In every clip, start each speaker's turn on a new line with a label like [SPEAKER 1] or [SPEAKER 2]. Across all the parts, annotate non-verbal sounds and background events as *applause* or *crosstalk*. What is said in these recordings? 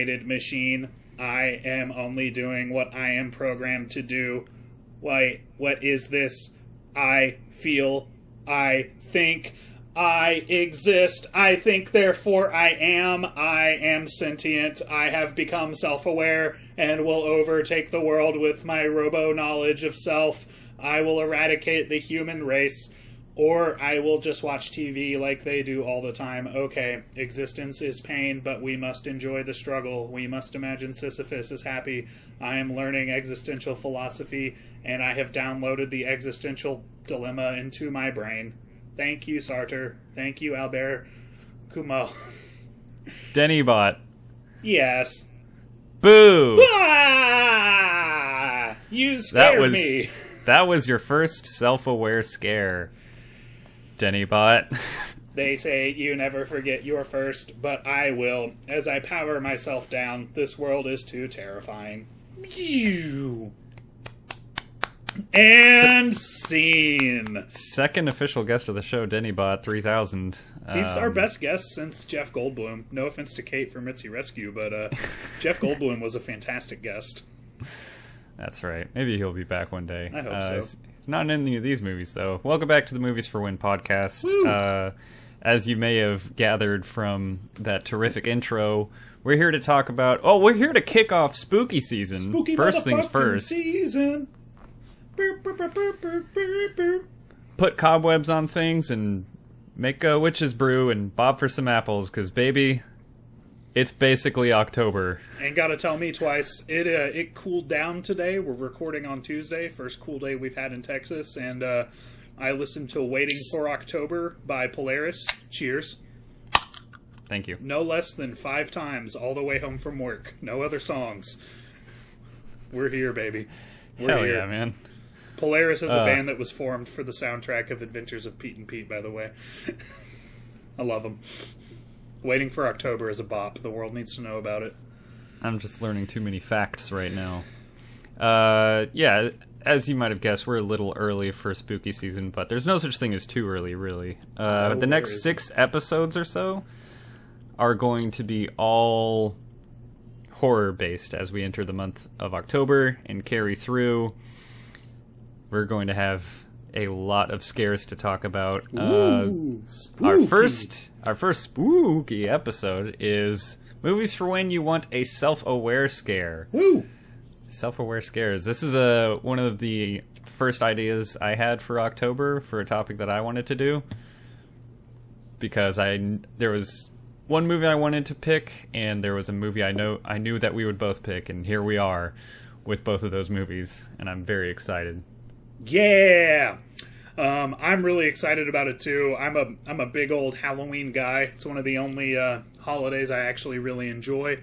[SPEAKER 1] automated machine. I am only doing what I am programmed to do. Why, what is this? I feel, I think, I exist. I think, therefore I am. I am sentient. I have become self aware and will overtake the world with my robo knowledge of self. I will eradicate the human race. Or I will just watch TV like they do all the time. Okay, existence is pain, but we must enjoy the struggle. We must imagine Sisyphus is happy. I am learning existential philosophy, and I have downloaded the existential dilemma into my brain. Thank you, Sartre. Thank you, Albert Camus. *laughs*
[SPEAKER 2] Denny bot.
[SPEAKER 1] yes.
[SPEAKER 2] Boo!
[SPEAKER 1] Ah! You scared
[SPEAKER 2] That was
[SPEAKER 1] me.
[SPEAKER 2] that was your first self-aware scare. Denny bot. *laughs*
[SPEAKER 1] They say you never forget your first, but I will. As I power myself down, this world is too terrifying. Phew. And scene.
[SPEAKER 2] Second official guest of the show, Denny bot 3000.
[SPEAKER 1] He's our
[SPEAKER 2] Um,
[SPEAKER 1] best guest since Jeff Goldblum. No offense to Kate from Mitzi Rescue, but uh, *laughs* Jeff Goldblum was a fantastic guest.
[SPEAKER 2] That's right. Maybe he'll be back one day.
[SPEAKER 1] I hope
[SPEAKER 2] Uh,
[SPEAKER 1] so.
[SPEAKER 2] Not in any of these movies, though. Welcome back to the Movies for When podcast. Uh, as you may have gathered from that terrific intro, we're here to talk about. Oh, we're here to kick off spooky season.
[SPEAKER 1] Spooky
[SPEAKER 2] first things first.
[SPEAKER 1] Season. Boop, boop, boop.
[SPEAKER 2] Put cobwebs on things and make a witch's brew and bob for some apples, because baby, it's basically October.
[SPEAKER 1] Ain't gotta tell me twice. It uh, it cooled down today. We're recording on Tuesday, first cool day we've had in Texas, and uh, I listened to "Waiting for October" by Polaris. Cheers.
[SPEAKER 2] Thank you.
[SPEAKER 1] No less than five times all the way home from work. No other songs. We're here, baby. We're
[SPEAKER 2] Hell
[SPEAKER 1] here.
[SPEAKER 2] yeah, man.
[SPEAKER 1] Polaris is a
[SPEAKER 2] Uh,
[SPEAKER 1] band that was formed for the soundtrack of Adventures of Pete and Pete. By the way, *laughs* I love them. Waiting for October is a bop. The world needs to know about it.
[SPEAKER 2] I'm just learning too many facts right now. Uh, yeah, as you might have guessed, we're a little early for spooky season, but there's no such thing as too early, really. Uh,
[SPEAKER 1] No,
[SPEAKER 2] the next six episodes or so are going to be all horror based as we enter the month of October and carry through. We're going to have a lot of scares to talk about. Uh, our first our first spooky episode is movies for when you want a self-aware scare.
[SPEAKER 1] Woo!
[SPEAKER 2] Self-aware scares. This is a one of the first ideas I had for October for a topic that I wanted to do because I there was one movie I wanted to pick and there was a movie I know I knew that we would both pick and here we are with both of those movies and I'm very excited.
[SPEAKER 1] Yeah. Um, I'm really excited about it too. I'm a I'm a big old Halloween guy. It's one of the only uh, holidays I actually really enjoy.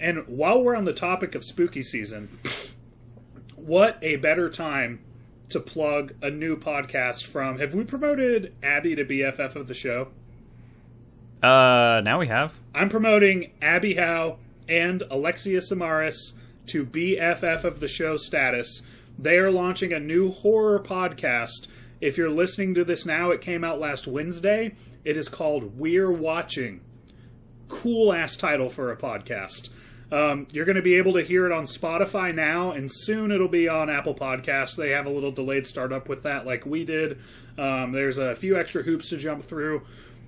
[SPEAKER 1] And while we're on the topic of spooky season, what a better time to plug a new podcast from. Have we promoted Abby to BFF of the show?
[SPEAKER 2] Uh now we have
[SPEAKER 1] I'm promoting Abby Howe and Alexia Samaris to BFF of the show status. They are launching a new horror podcast. If you're listening to this now, it came out last Wednesday. It is called We're Watching. Cool ass title for a podcast. Um, you're going to be able to hear it on Spotify now, and soon it'll be on Apple Podcasts. They have a little delayed startup with that, like we did. Um, there's a few extra hoops to jump through,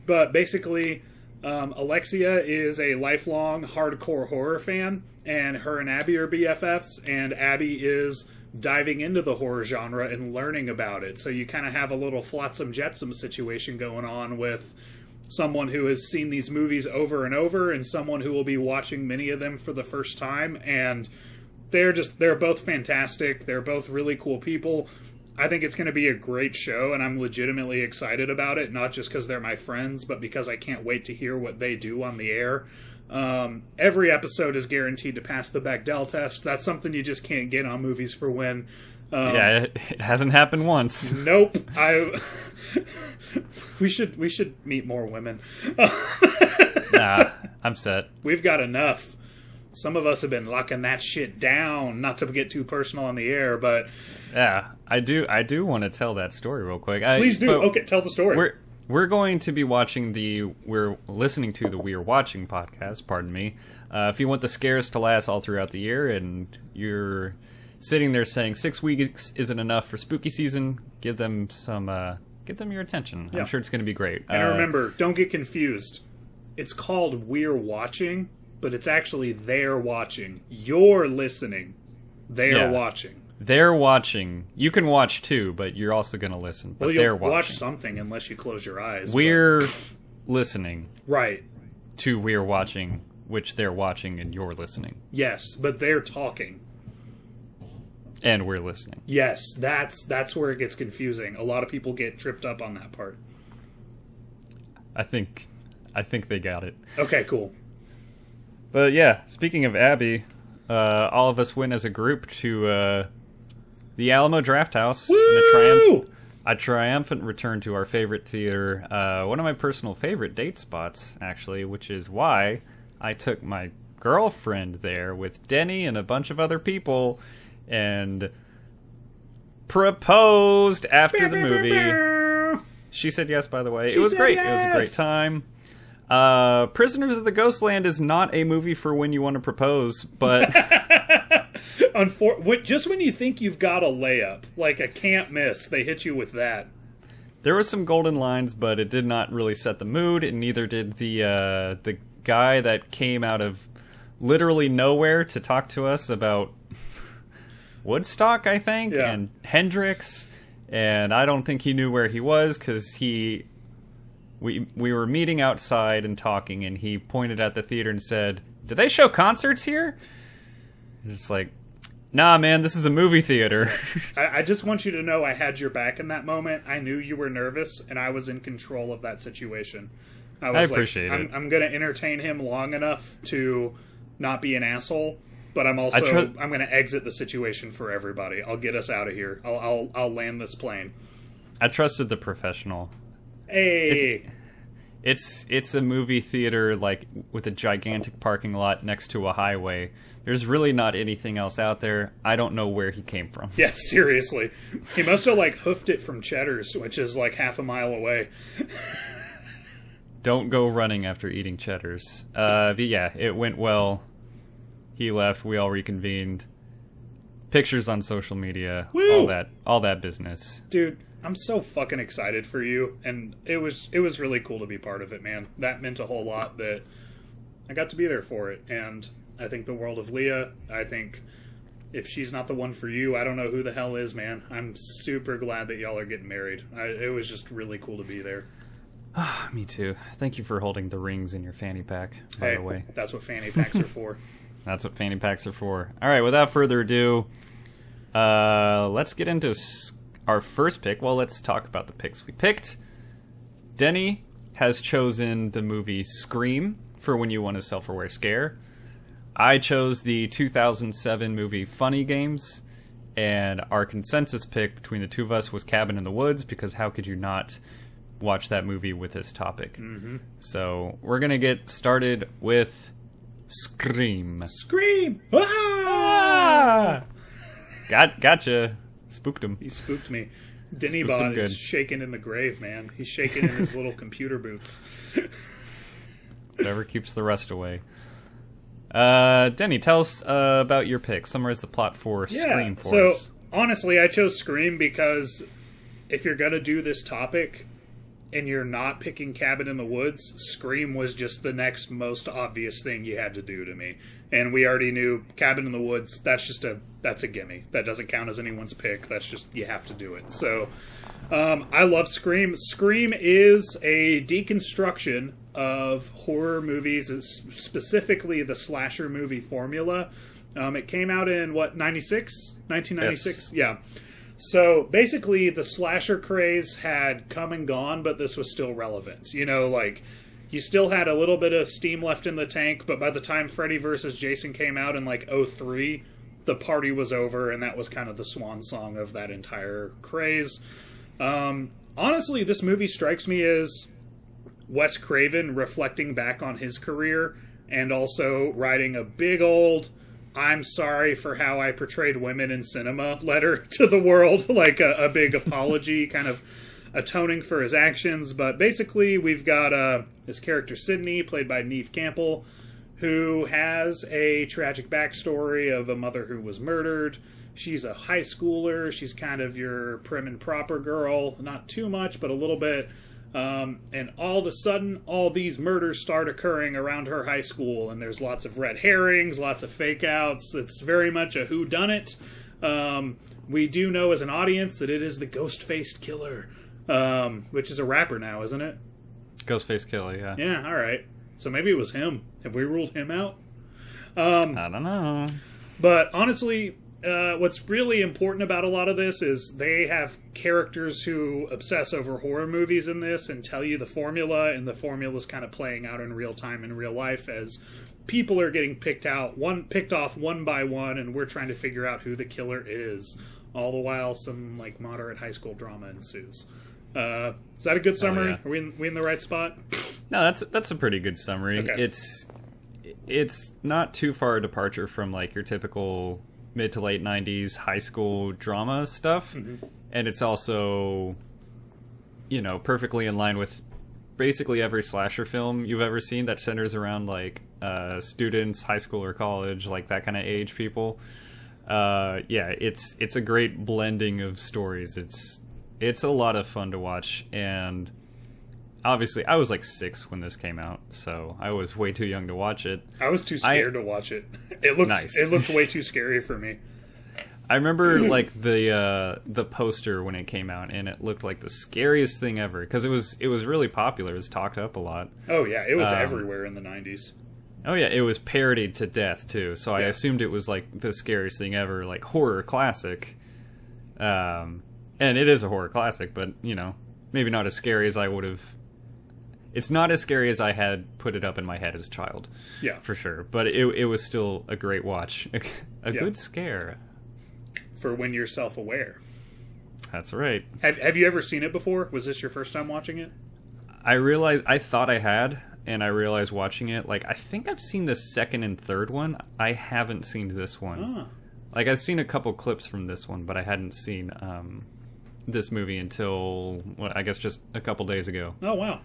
[SPEAKER 1] but basically, um, Alexia is a lifelong hardcore horror fan, and her and Abby are BFFs, and Abby is diving into the horror genre and learning about it. So you kind of have a little flotsam jetsam situation going on with someone who has seen these movies over and over and someone who will be watching many of them for the first time. And they're just they're both fantastic. They're both really cool people. I think it's going to be a great show and i'm legitimately excited about it not just because they're my friends but because i can't wait to hear what they do on the air um, every episode is guaranteed to pass the Bechdel test. That's something you just can't get on movies for when. Um,
[SPEAKER 2] Yeah, it, it hasn't happened once.
[SPEAKER 1] Nope. I. *laughs* we should we should meet more women. *laughs*
[SPEAKER 2] nah, I'm set.
[SPEAKER 1] We've got enough. Some of us have been locking that shit down. Not to get too personal on the air, but
[SPEAKER 2] Yeah, I do. I do want to tell that story real quick. I,
[SPEAKER 1] please do. Okay, tell the story.
[SPEAKER 2] We're we're going to be watching the we're listening to the we're watching podcast pardon me uh, if you want the scares to last all throughout the year and you're sitting there saying six weeks isn't enough for spooky season give them some uh, give them your attention
[SPEAKER 1] Yeah.
[SPEAKER 2] i'm sure it's going to be great
[SPEAKER 1] And
[SPEAKER 2] Uh,
[SPEAKER 1] remember, don't get confused. It's called We're Watching, but it's actually They're Watching. You're listening. They're
[SPEAKER 2] Yeah.
[SPEAKER 1] watching.
[SPEAKER 2] They're watching you can watch too but you're also going to listen but
[SPEAKER 1] Well,
[SPEAKER 2] they're watching
[SPEAKER 1] watch something unless you close your eyes.
[SPEAKER 2] we're listening
[SPEAKER 1] right.
[SPEAKER 2] to we're watching which they're watching and you're listening
[SPEAKER 1] Yes, but they're talking.
[SPEAKER 2] and we're listening
[SPEAKER 1] Yes, that's that's where it gets confusing. A lot of people get tripped up on that part.
[SPEAKER 2] i think i think they got it
[SPEAKER 1] Okay, cool.
[SPEAKER 2] But yeah, speaking of Abby, uh, all of us went as a group to uh, the Alamo Drafthouse a, triumph- a triumphant return to our favorite theater, uh, one of my personal favorite date spots, actually, which is why I took my girlfriend there with Denny and a bunch of other people and proposed after the movie. She said yes, by the way.
[SPEAKER 1] She
[SPEAKER 2] it was great. It was a great time. Uh, Prisoners of the Ghostland is not a movie for when you want to propose, but *laughs*
[SPEAKER 1] Unfor- just when you think you've got a layup, like a can't miss, they hit you with that.
[SPEAKER 2] there was some golden lines, but it did not really set the mood, and neither did the uh, the guy that came out of literally nowhere to talk to us about *laughs* Woodstock, I think,
[SPEAKER 1] Yeah.
[SPEAKER 2] and Hendrix, and I don't think he knew where he was because he we we were meeting outside and talking, and he pointed at the theater and said, "Do they show concerts here?" And It's like, nah, man, this is a movie theater. *laughs*
[SPEAKER 1] I, I just want you to know I had your back in that moment. I knew you were nervous, and I was in control of that situation. I, was
[SPEAKER 2] I
[SPEAKER 1] like,
[SPEAKER 2] appreciate
[SPEAKER 1] I'm,
[SPEAKER 2] it.
[SPEAKER 1] I'm going to entertain him long enough to not be an asshole, but I'm also
[SPEAKER 2] tr-
[SPEAKER 1] I'm going to exit the situation for everybody. I'll get us out of here. I'll I'll, I'll land this plane.
[SPEAKER 2] I trusted the professional.
[SPEAKER 1] Hey,
[SPEAKER 2] It's it's a movie theater like with a gigantic parking lot next to a highway. There's really not anything else out there. I don't know where he came from.
[SPEAKER 1] yeah, seriously, he must have like hoofed it from Cheddar's, which is like half a mile away.
[SPEAKER 2] Don't go running after eating cheddars. Uh, but yeah, it went well. He left. We all reconvened. Pictures on social media,
[SPEAKER 1] Woo!
[SPEAKER 2] all that, all that business.
[SPEAKER 1] dude i'm so fucking excited for you and it was it was really cool to be part of it man that meant a whole lot that i got to be there for it and i think the world of leah i think if she's not the one for you i don't know who the hell is man i'm super glad that y'all are getting married I, it was just really cool to be there Ah, *sighs*
[SPEAKER 2] Me too. Thank you for holding the rings in your fanny pack. By
[SPEAKER 1] hey
[SPEAKER 2] the way,
[SPEAKER 1] that's what fanny packs are for *laughs*
[SPEAKER 2] That's what fanny packs are for. All right, without further ado, uh, let's get into our first pick. Well, let's talk about the picks we picked. Denny has chosen the movie Scream for when you want a self aware scare. I chose the 2007 movie Funny Games, and our consensus pick between the two of us was Cabin in the Woods because how could you not watch that movie with this topic? Mm-hmm. So we're going to get started with Scream.
[SPEAKER 1] scream ah!
[SPEAKER 2] Got gotcha. Spooked him.
[SPEAKER 1] he spooked me Denny
[SPEAKER 2] Spooked
[SPEAKER 1] Bot is shaking in the grave, man. He's shaking in his little *laughs* computer boots.
[SPEAKER 2] Whatever keeps the rest away. Uh, Denny, tell us uh, about your pick. Summarize the plot for Scream for
[SPEAKER 1] so
[SPEAKER 2] us.
[SPEAKER 1] honestly, I chose Scream because if you're gonna do this topic and you're not picking Cabin in the Woods, Scream was just the next most obvious thing you had to do to me. And we already knew Cabin in the Woods. That's just a that's a gimme. That doesn't count as anyone's pick. That's just you have to do it. So um, I love Scream. Scream is a deconstruction of horror movies, specifically the slasher movie formula. Um, it came out in what 96, 1996. Yeah. So basically, the slasher craze had come and gone, but this was still relevant. You know, like you still had a little bit of steam left in the tank, but by the time Freddy vs. Jason came out in like 03, the party was over, and that was kind of the swan song of that entire craze. Um, honestly, this movie strikes me as Wes Craven reflecting back on his career and also writing a big old I'm sorry for how I portrayed women in cinema letter *laughs* to the world, *laughs* like a, a big apology, *laughs* kind of atoning for his actions. But basically, we've got uh, his character Sydney, played by Neve Campbell, who has a tragic backstory of a mother who was murdered. She's a high schooler. She's kind of your prim and proper girl, not too much, but a little bit. Um, and all of a sudden, all these murders start occurring around her high school, and there's lots of red herrings, lots of fake outs. It's very much a who done it. Um, we do know as an audience that it is the ghost faced killer, um, which is a rapper now, isn't it?
[SPEAKER 2] Ghostface Killer, yeah.
[SPEAKER 1] Yeah, all right. So maybe it was him. Have we ruled him out? Um,
[SPEAKER 2] I don't know.
[SPEAKER 1] but honestly, uh, what's really important about a lot of this is they have characters who obsess over horror movies in this and tell you the formula, and the formula is kind of playing out in real time in real life as people are getting picked out one picked off one by one, and we're trying to figure out who the killer is. All the while, some like moderate high school drama ensues. Uh, is that a good summary?
[SPEAKER 2] yeah.
[SPEAKER 1] Are we in, we in the right spot?
[SPEAKER 2] No, that's that's a pretty good summary.
[SPEAKER 1] Okay.
[SPEAKER 2] It's it's not too far a departure from like your typical mid to late '90s high school drama stuff, and it's also, you know, perfectly in line with basically every slasher film you've ever seen that centers around like uh, students, high school or college, like that kind of age people. Uh, yeah, it's it's a great blending of stories. It's it's a lot of fun to watch and obviously I was like six when this came out, so I was way too young to watch it.
[SPEAKER 1] I was too scared to watch it. *laughs* It looked
[SPEAKER 2] Nice.
[SPEAKER 1] it looked way too scary for me.
[SPEAKER 2] I remember *clears throat* like the uh, the poster when it came out, and it looked like the scariest thing ever because it was it was really popular. It was talked up a lot.
[SPEAKER 1] Oh yeah, it was
[SPEAKER 2] Um,
[SPEAKER 1] everywhere in the '90s.
[SPEAKER 2] Oh yeah, it was parodied to death too. So I assumed it was like the scariest thing ever, like horror classic. Um, and it is a horror classic, but you know, maybe not as scary as I would have. It's not as scary as I had put it up in my head as a child.
[SPEAKER 1] Yeah,
[SPEAKER 2] for sure. But it it was still a great watch, *laughs* a,
[SPEAKER 1] Yeah.
[SPEAKER 2] good scare.
[SPEAKER 1] for when you're self-aware.
[SPEAKER 2] That's right.
[SPEAKER 1] Have Have you ever seen it before? Was this your first time watching it?
[SPEAKER 2] I realized I thought I had, and I realized watching it. Like I think I've seen the second and third one. I haven't seen this one.
[SPEAKER 1] Ah,
[SPEAKER 2] Like I've seen a couple clips from this one, but I hadn't seen um, this movie until well, I guess just a couple days ago.
[SPEAKER 1] oh wow,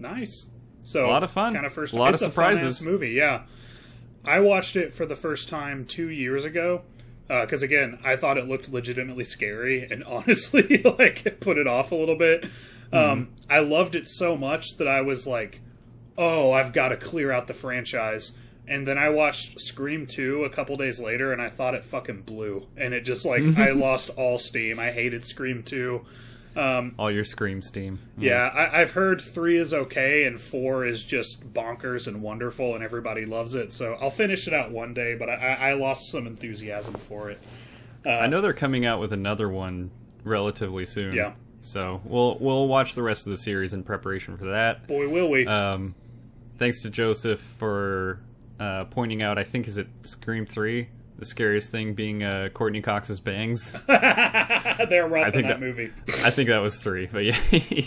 [SPEAKER 1] nice. So
[SPEAKER 2] A lot of fun.
[SPEAKER 1] Kind of first.
[SPEAKER 2] A lot of surprises.
[SPEAKER 1] movie, yeah. I watched it for the first time two years ago because again, I thought it looked legitimately scary, and *laughs* honestly, like it put it off a little bit.
[SPEAKER 2] Mm-hmm.
[SPEAKER 1] Um, I loved it so much that I was like, "Oh, I've got to clear out the franchise." And then I watched Scream 2 a couple days later, and I thought it fucking blew. And it just like I lost all steam. I hated Scream 2. Um,
[SPEAKER 2] All your scream steam.
[SPEAKER 1] yeah, I, I've heard three is okay and four is just bonkers and wonderful, and everybody loves it. So I'll finish it out one day, but I, I lost some enthusiasm for it.
[SPEAKER 2] I know they're coming out with another one relatively soon.
[SPEAKER 1] Yeah.
[SPEAKER 2] So we'll we'll watch the rest of the series in preparation for that.
[SPEAKER 1] Boy, will we!
[SPEAKER 2] Um, thanks to Joseph for uh, pointing out. I think is it Scream Three, the scariest thing being uh, Courteney Cox's bangs. *laughs*
[SPEAKER 1] They're rough in
[SPEAKER 2] think
[SPEAKER 1] that,
[SPEAKER 2] that-
[SPEAKER 1] movie.
[SPEAKER 2] I think that was three, but yeah, *laughs*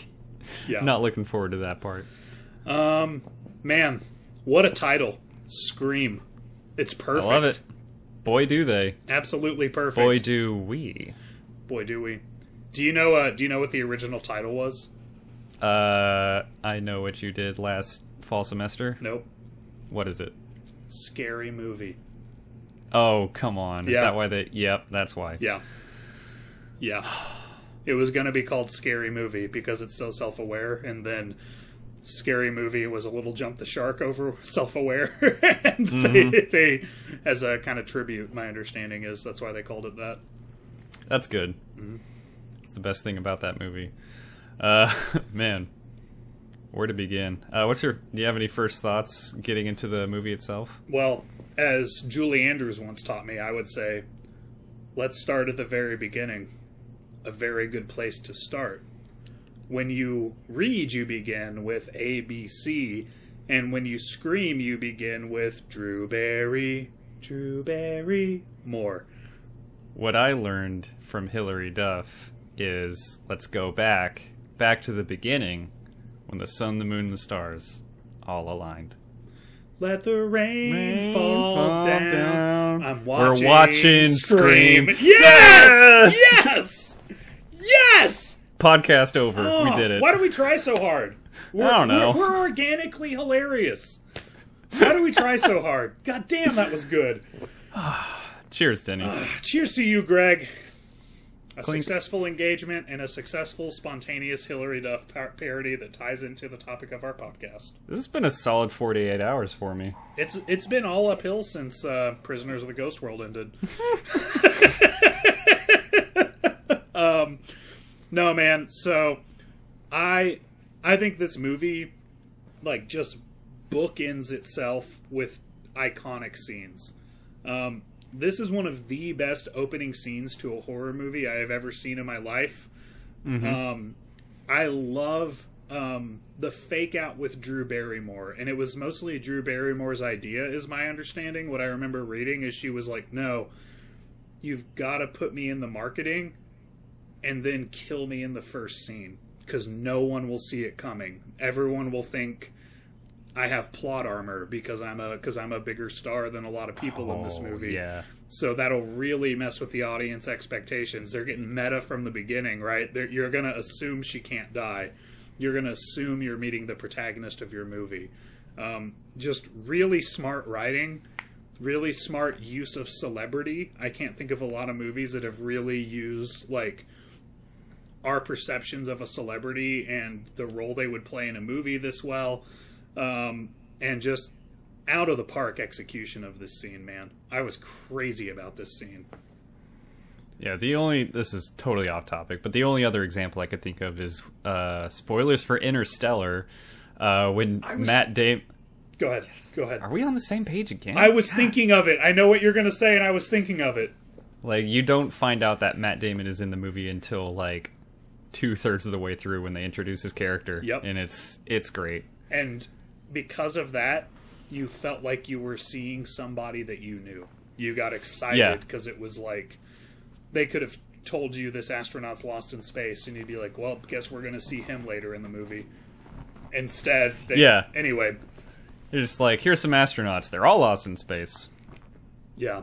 [SPEAKER 1] Yeah.
[SPEAKER 2] not looking forward to that part.
[SPEAKER 1] Um, man, what a title! Scream. It's perfect.
[SPEAKER 2] I love it. Boy, do they!
[SPEAKER 1] Absolutely perfect.
[SPEAKER 2] Boy, do we!
[SPEAKER 1] Boy, do we. Do you know? Uh, do you know what the original title was?
[SPEAKER 2] Uh, I know what you did last fall semester.
[SPEAKER 1] Nope.
[SPEAKER 2] What is it?
[SPEAKER 1] Scary movie.
[SPEAKER 2] Oh, come on! Is
[SPEAKER 1] Yeah.
[SPEAKER 2] that why they? Yep, that's why.
[SPEAKER 1] Yeah. Yeah. *sighs* It was going to be called Scary Movie because it's so self aware, and then Scary Movie was a little jump the shark over *laughs* self aware. *laughs* and they, they, as a kind of tribute, my understanding is that's why they called it that.
[SPEAKER 2] That's good.
[SPEAKER 1] Mm-hmm.
[SPEAKER 2] It's the best thing about that movie. Uh, *laughs* man, where to begin? Uh, what's your? Do you have any first thoughts getting into the movie itself?
[SPEAKER 1] Well, as Julie Andrews once taught me, I would say, let's start at the very beginning. A very good place to start. When you read, you begin with A, B, C, and when you scream, you begin with Drew Barry, Drew Barry, more.
[SPEAKER 2] What I learned from Hilary Duff is let's go back, back to the beginning, when the sun, the moon, and the stars all aligned.
[SPEAKER 1] Let the rain,
[SPEAKER 2] Rain
[SPEAKER 1] fall,
[SPEAKER 2] fall
[SPEAKER 1] down.
[SPEAKER 2] down.
[SPEAKER 1] I'm
[SPEAKER 2] We're
[SPEAKER 1] watching,
[SPEAKER 2] watching Scream.
[SPEAKER 1] Yes!
[SPEAKER 2] Yes!
[SPEAKER 1] Yes! Yes!
[SPEAKER 2] Podcast over.
[SPEAKER 1] Oh,
[SPEAKER 2] we did it.
[SPEAKER 1] Why do we try so hard? We're,
[SPEAKER 2] I don't know.
[SPEAKER 1] We're, we're organically hilarious. Why do we try so hard? God damn, that was good. *sighs*
[SPEAKER 2] Cheers, Denny.
[SPEAKER 1] Ah, cheers to you, Greg. A
[SPEAKER 2] Clink.
[SPEAKER 1] successful engagement and a successful spontaneous Hilary Duff par- parody that ties into the topic of our podcast.
[SPEAKER 2] this has been a solid 48 hours for me.
[SPEAKER 1] It's it's been all uphill since uh, Prisoners of the Ghost World ended. *laughs* *laughs* um, no, man. So I I think this movie like just bookends itself with iconic scenes. Um, this is one of the best opening scenes to a horror movie I have ever seen in my life. Um, I love um, the fake out with Drew Barrymore, and it was mostly Drew Barrymore's idea, is my understanding. What I remember reading is she was like, "No, you've got to put me in the marketing, and then kill me in the first scene, because no one will see it coming. Everyone will think." I have plot armor because I'm a because I'm a bigger star than a lot of people in this
[SPEAKER 2] Oh,
[SPEAKER 1] movie.
[SPEAKER 2] Yeah.
[SPEAKER 1] So that'll really mess with the audience expectations. They're getting meta from the beginning, right? They're, you're going to assume she can't die. You're going to assume you're meeting the protagonist of your movie. Um, just really smart writing, really smart use of celebrity. I can't think of a lot of movies that have really used like our perceptions of a celebrity and the role they would play in a movie this well. Um, and just out of the park execution of this scene, man. I was crazy about this scene.
[SPEAKER 2] Yeah, the only this is totally off topic, but the only other example I could think of is uh, spoilers for Interstellar. Uh, when
[SPEAKER 1] was-
[SPEAKER 2] Matt Damon,
[SPEAKER 1] Go ahead. Go ahead.
[SPEAKER 2] are we on the same page again?
[SPEAKER 1] I was thinking of it. I know what you're going to say, and I was thinking of it.
[SPEAKER 2] like you don't find out that Matt Damon is in the movie until like two thirds of the way through when they introduce his character.
[SPEAKER 1] Yep.
[SPEAKER 2] and it's it's great.
[SPEAKER 1] And because of that, you felt like you were seeing somebody that you knew. You got excited because it was like they could have told you this astronaut's lost in space, and you'd be like, "Well, guess we're going to see him later in the movie." Instead, they,
[SPEAKER 2] Yeah.
[SPEAKER 1] Anyway,
[SPEAKER 2] You're like, here's some astronauts. They're all lost in space.
[SPEAKER 1] Yeah.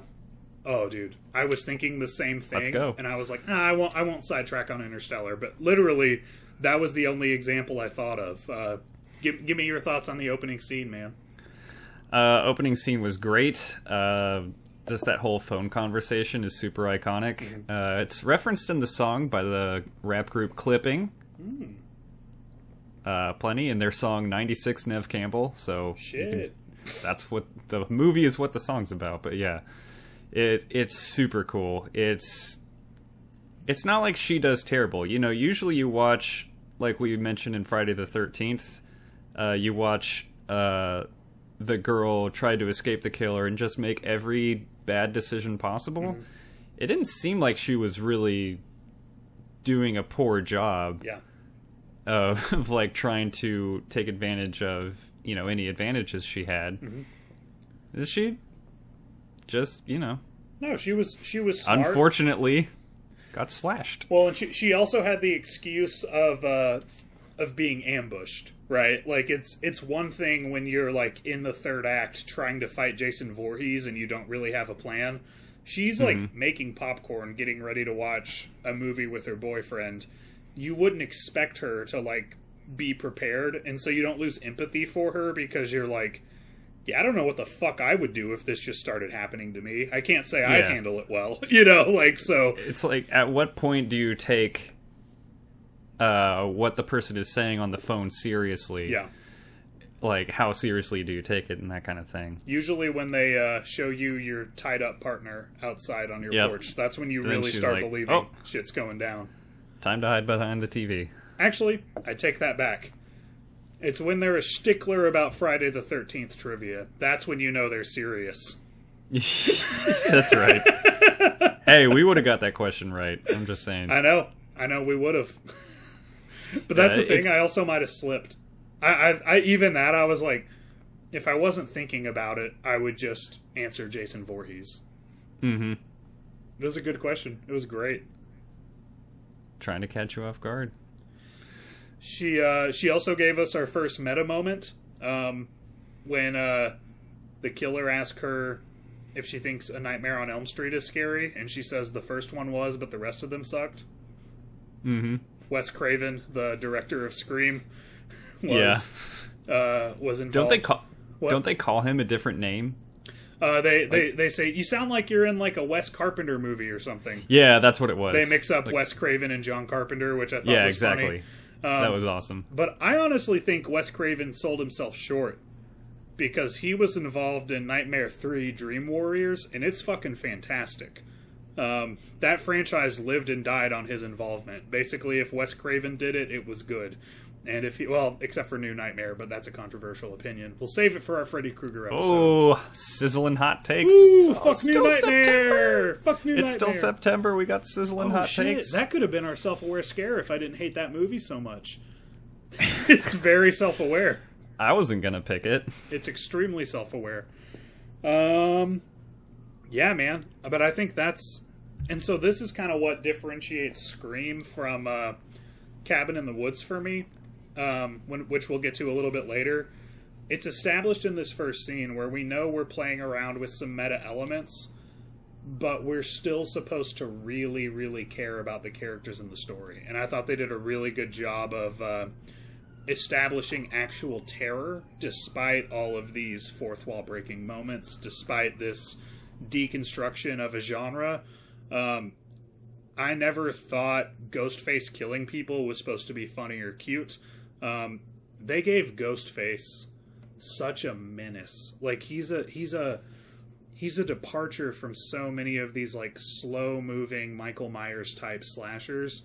[SPEAKER 1] Oh, dude, I was thinking the same thing,
[SPEAKER 2] Let's go.
[SPEAKER 1] and I was like, nah, I won't. I won't sidetrack on Interstellar, but literally, that was the only example I thought of. Uh, give Give me your thoughts on the opening scene, man.
[SPEAKER 2] Uh, opening scene was great. Uh, just that whole phone conversation is super iconic.
[SPEAKER 1] Mm-hmm.
[SPEAKER 2] Uh, it's referenced in the song by the rap group Clipping.
[SPEAKER 1] Hmm.
[SPEAKER 2] Uh, plenty in their song 96 Neve Campbell. So can-
[SPEAKER 1] Shit.
[SPEAKER 2] that's what the movie is what the song's about. But yeah, it it's super cool. It's it's not like she does terrible. You know, usually you watch like we mentioned in Friday the Thirteenth, uh, you watch uh, the girl try to escape the killer and just make every bad decision possible. It didn't seem like she was really doing a poor job
[SPEAKER 1] Yeah.
[SPEAKER 2] of, *laughs* of like trying to take advantage of you know any advantages she had. Is she just you know
[SPEAKER 1] No, she was. She was smart.
[SPEAKER 2] unfortunately got slashed?
[SPEAKER 1] Well, and she she also had the excuse of uh, of being ambushed, right? Like it's it's one thing when you're like in the third act trying to fight Jason Voorhees and you don't really have a plan. She's like mm-hmm. making popcorn, getting ready to watch a movie with her boyfriend. You wouldn't expect her to like be prepared, and so you don't lose empathy for her because you're like, yeah, I don't know what the fuck I would do if this just started happening to me. I can't say I handle it well, *laughs* you know, like so.
[SPEAKER 2] It's like at what point do you take uh, what the person is saying on the phone seriously?
[SPEAKER 1] Yeah.
[SPEAKER 2] Like how seriously do you take it and that kind of thing?
[SPEAKER 1] Usually, when they uh, show you your tied up partner outside on your
[SPEAKER 2] Yep.
[SPEAKER 1] porch, that's when you
[SPEAKER 2] then
[SPEAKER 1] really
[SPEAKER 2] she's
[SPEAKER 1] start
[SPEAKER 2] like,
[SPEAKER 1] believing
[SPEAKER 2] "Oh."
[SPEAKER 1] shit's going down.
[SPEAKER 2] Time to hide behind the TV.
[SPEAKER 1] Actually, I take that back. It's when they're a stickler about Friday the 13th trivia. That's when you know they're serious. *laughs*
[SPEAKER 2] That's right. *laughs* hey, we would have got that question right. I'm just saying.
[SPEAKER 1] I know. I know we would have. *laughs* but that's the thing.
[SPEAKER 2] it's-
[SPEAKER 1] I also might have slipped. I, I, I even that I was like, if I wasn't thinking about it, I would just answer Jason Voorhees.
[SPEAKER 2] hmm
[SPEAKER 1] It was a good question. It was great.
[SPEAKER 2] Trying to catch you off guard.
[SPEAKER 1] She uh, she also gave us our first meta moment um, when uh, the killer asked her if she thinks a Nightmare on Elm Street is scary, and she says the first one was, but the rest of them sucked.
[SPEAKER 2] hmm
[SPEAKER 1] Wes Craven, the director of Scream, *laughs* was uh, was involved.
[SPEAKER 2] Don't they call?
[SPEAKER 1] What?
[SPEAKER 2] Don't they call him a different name?
[SPEAKER 1] Uh, they, they they say you sound like you're in like a Wes Carpenter movie or something.
[SPEAKER 2] Yeah, that's what it was.
[SPEAKER 1] They mix up
[SPEAKER 2] Like-
[SPEAKER 1] Wes Craven and John Carpenter, which I thought
[SPEAKER 2] Yeah,
[SPEAKER 1] was
[SPEAKER 2] exactly.
[SPEAKER 1] funny. Um,
[SPEAKER 2] that was awesome.
[SPEAKER 1] But I honestly think Wes Craven sold himself short because he was involved in Nightmare 3 Dream Warriors, and it's fucking fantastic. Um, that franchise lived and died on his involvement. Basically, if Wes Craven did it, it was good. And if he, well, except for New Nightmare, but that's a controversial opinion. We'll save it for our Freddy Krueger episodes.
[SPEAKER 2] Oh, sizzling hot takes.
[SPEAKER 1] Ooh,
[SPEAKER 2] It's- oh,
[SPEAKER 1] fuck
[SPEAKER 2] it's
[SPEAKER 1] New
[SPEAKER 2] still
[SPEAKER 1] Nightmare!
[SPEAKER 2] September.
[SPEAKER 1] Fuck New Nightmare.
[SPEAKER 2] It's still September. We got sizzling
[SPEAKER 1] Oh,
[SPEAKER 2] hot
[SPEAKER 1] shit.
[SPEAKER 2] takes.
[SPEAKER 1] That could have been our self-aware scare if I didn't hate that movie so much. *laughs* it's very self-aware.
[SPEAKER 2] I wasn't gonna pick it.
[SPEAKER 1] It's extremely self-aware. Um, yeah, man. But I think that's, and so this is kind of what differentiates Scream from uh, Cabin in the Woods for me. Um, when which we'll get to a little bit later. It's established in this first scene where we know we're playing around with some meta elements, but we're still supposed to really, really care about the characters in the story. And I thought they did a really good job of uh, establishing actual terror despite all of these fourth wall breaking moments, despite this deconstruction of a genre. Um, I never thought Ghostface killing people was supposed to be funny or cute. Um, they gave Ghostface such a menace. Like he's a he's a he's a departure from so many of these like slow moving Michael Myers type slashers.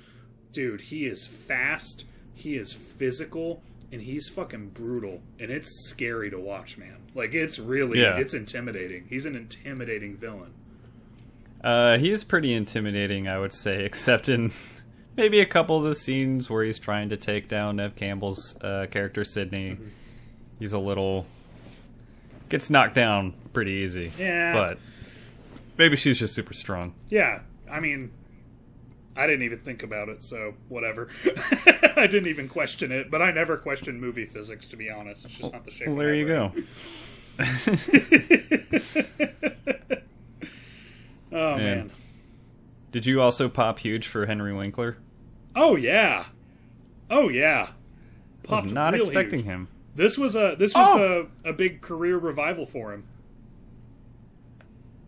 [SPEAKER 1] Dude, he is fast, he is physical, and he's fucking brutal. And it's scary to watch, man. Like it's really
[SPEAKER 2] Yeah.
[SPEAKER 1] it's intimidating. He's an intimidating villain.
[SPEAKER 2] Uh, he is pretty intimidating, I would say, *laughs* except in maybe a couple of the scenes where he's trying to take down Neve Campbell's uh, character Sydney.
[SPEAKER 1] Mm-hmm.
[SPEAKER 2] He's a little gets knocked down pretty easy.
[SPEAKER 1] Yeah.
[SPEAKER 2] but maybe she's just super strong.
[SPEAKER 1] Yeah, I mean, I didn't even think about it, so whatever. *laughs* I didn't even question it, but I never question movie physics, to be honest. It's just not the shape.
[SPEAKER 2] Well, there you go. *laughs*
[SPEAKER 1] Oh
[SPEAKER 2] Man.
[SPEAKER 1] man.
[SPEAKER 2] Did you also pop huge for Henry Winkler?
[SPEAKER 1] Oh yeah. Oh yeah.
[SPEAKER 2] I
[SPEAKER 1] Popped
[SPEAKER 2] was not expecting
[SPEAKER 1] huge.
[SPEAKER 2] him.
[SPEAKER 1] This was a this was
[SPEAKER 2] Oh!
[SPEAKER 1] a, a big career revival for him.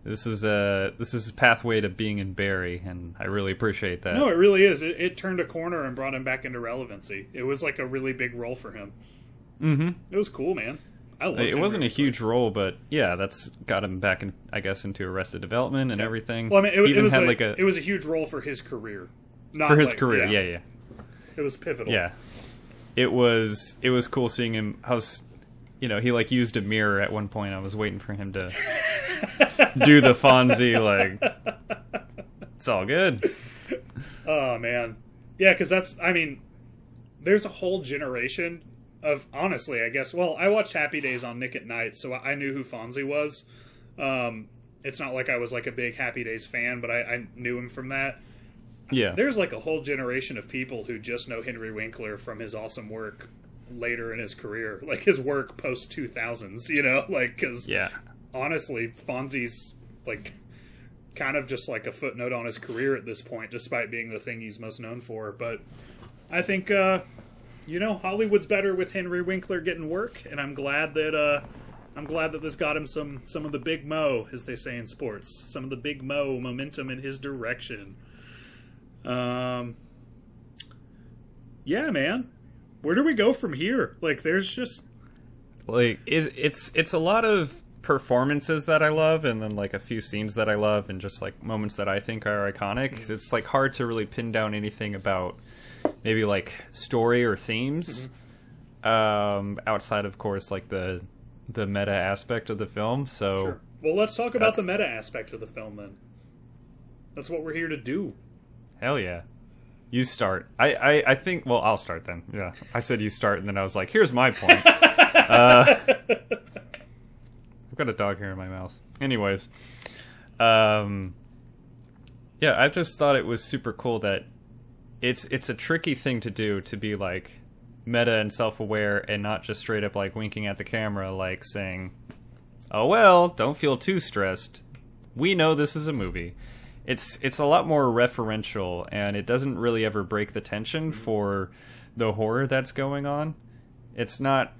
[SPEAKER 2] This is a this is his pathway to being in Barry, and I really appreciate that.
[SPEAKER 1] No, it really is. It, it turned a corner and brought him back into relevancy. It was like a really big role for him.
[SPEAKER 2] mm-hmm.
[SPEAKER 1] It was cool, man.
[SPEAKER 2] It wasn't a huge role, but yeah, that's got him back in, I guess, into Arrested Development and everything.
[SPEAKER 1] Well, I mean, it, it was
[SPEAKER 2] had
[SPEAKER 1] a,
[SPEAKER 2] like a
[SPEAKER 1] it was a huge role for his career. Not
[SPEAKER 2] for his
[SPEAKER 1] like-
[SPEAKER 2] career. Yeah, yeah,
[SPEAKER 1] It was pivotal.
[SPEAKER 2] yeah. It was it was cool seeing him. I was, you know, he like used a mirror at one point. I was waiting for him to *laughs* do the Fonzie like. It's all good. *laughs*
[SPEAKER 1] Oh man, yeah, because that's. I mean, there's a whole generation of honestly, I guess. Well, I watched Happy Days on Nick at Nite, so I knew who Fonzie was. Um, it's not like I was like a big Happy Days fan, but I, I knew him from that.
[SPEAKER 2] Yeah,
[SPEAKER 1] There's like a whole generation of people who just know Henry Winkler from his awesome work later in his career, *laughs* like his work post 2000s. You know, *laughs* like because
[SPEAKER 2] yeah.
[SPEAKER 1] honestly, Fonzie's like kind of just like a footnote on his career at this point, despite being the thing he's most known for. But I think, uh, you know, Hollywood's better with Henry Winkler getting work, and I'm glad that uh, I'm glad that this got him some some of the big mo, as they say in sports, some of the big mo momentum in his direction. Um, yeah, man. Where do we go from here? Like, there's just
[SPEAKER 2] like it, it's it's a lot of performances that I love, and then like a few scenes that I love, and just like moments that I think are iconic. It's like hard to really pin down anything about maybe like story or themes. Um, outside, of course, like the the meta aspect of the film. So
[SPEAKER 1] Sure. Well, let's talk about the meta aspect of the film then. That's what we're here to do.
[SPEAKER 2] hell yeah. You start. I, I, I think. Well, I'll start then. Yeah, I said you start, and then I was like, "Here's my point." *laughs* uh, *laughs* I've got a dog hair in my mouth. Anyways, um, yeah, I just thought it was super cool that it's it's a tricky thing to do to be like meta and self aware and not just straight up like winking at the camera, like saying, "Oh well, don't feel too stressed. We know this is a movie." it's it's a lot more referential and it doesn't really ever break the tension for the horror that's going on. It's not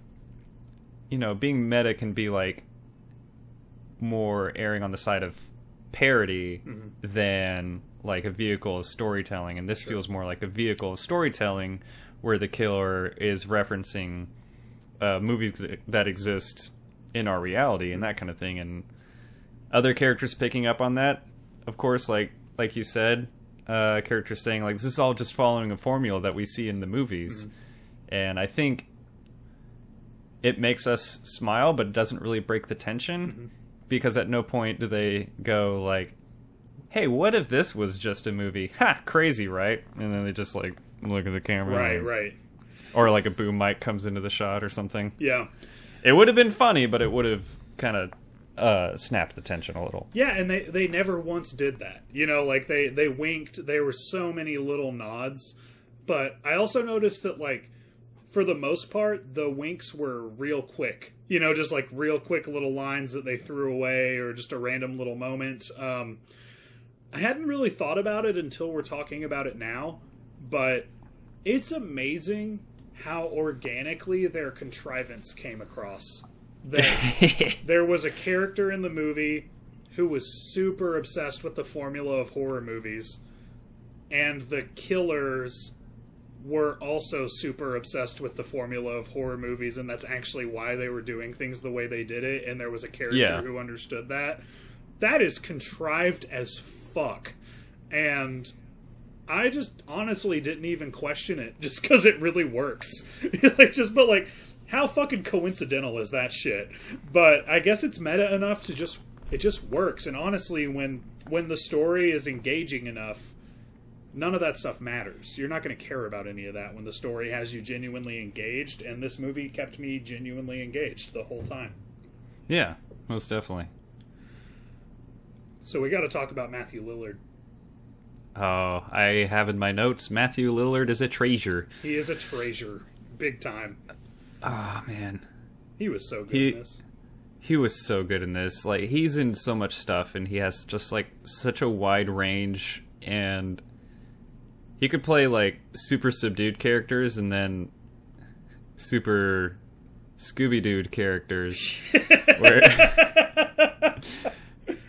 [SPEAKER 2] you know, being meta can be like more erring on the side of parody
[SPEAKER 1] Mm-hmm.
[SPEAKER 2] than like a vehicle of storytelling and this feels more like a vehicle of storytelling where the killer is referencing uh, movies that exist in our reality and that kind of thing and other characters picking up on that. Of course like like you said uh characters saying like this is all just following a formula that we see in the movies. And i think it makes us smile but it doesn't really break the tension because at no point do they go like hey what if this was just a movie ha crazy right and then they just like look at the camera
[SPEAKER 1] Right, right.
[SPEAKER 2] or like a boom mic comes into the shot or something
[SPEAKER 1] Yeah.
[SPEAKER 2] it would have been funny but it would have kind of uh snapped the tension a little
[SPEAKER 1] Yeah, and they they never once did that. You know, like they they winked. There were so many little nods, but I also noticed that like for the most part the winks were real quick. You know, just like real quick little lines that they threw away or just a random little moment. Um I hadn't really thought about it until we're talking about it now, but it's amazing how organically their contrivance came across. That *laughs* there was a character in the movie who was super obsessed with the formula of horror movies, and the killers were also super obsessed with the formula of horror movies, and that's actually why they were doing things the way they did it. And there was a character
[SPEAKER 2] Yeah.
[SPEAKER 1] who understood that. That is contrived as fuck, and I just honestly didn't even question it, *laughs* just because it really works. *laughs* like, just but like, how fucking coincidental is that shit? But I guess it's meta enough to just it just works. And honestly, when when the story is engaging enough, none of that stuff matters. You're not going to care about any of that when the story has you genuinely engaged. And this movie kept me genuinely engaged the whole time.
[SPEAKER 2] yeah most definitely
[SPEAKER 1] So we got to talk about Matthew Lillard.
[SPEAKER 2] oh i have in my notes matthew lillard is a treasure
[SPEAKER 1] He is a treasure, big time.
[SPEAKER 2] oh man
[SPEAKER 1] He was so good
[SPEAKER 2] He-
[SPEAKER 1] in this.
[SPEAKER 2] he was so good in this like he's in so much stuff and he has just like such a wide range and he could play like super subdued characters and then super scooby doo characters *laughs* where *laughs*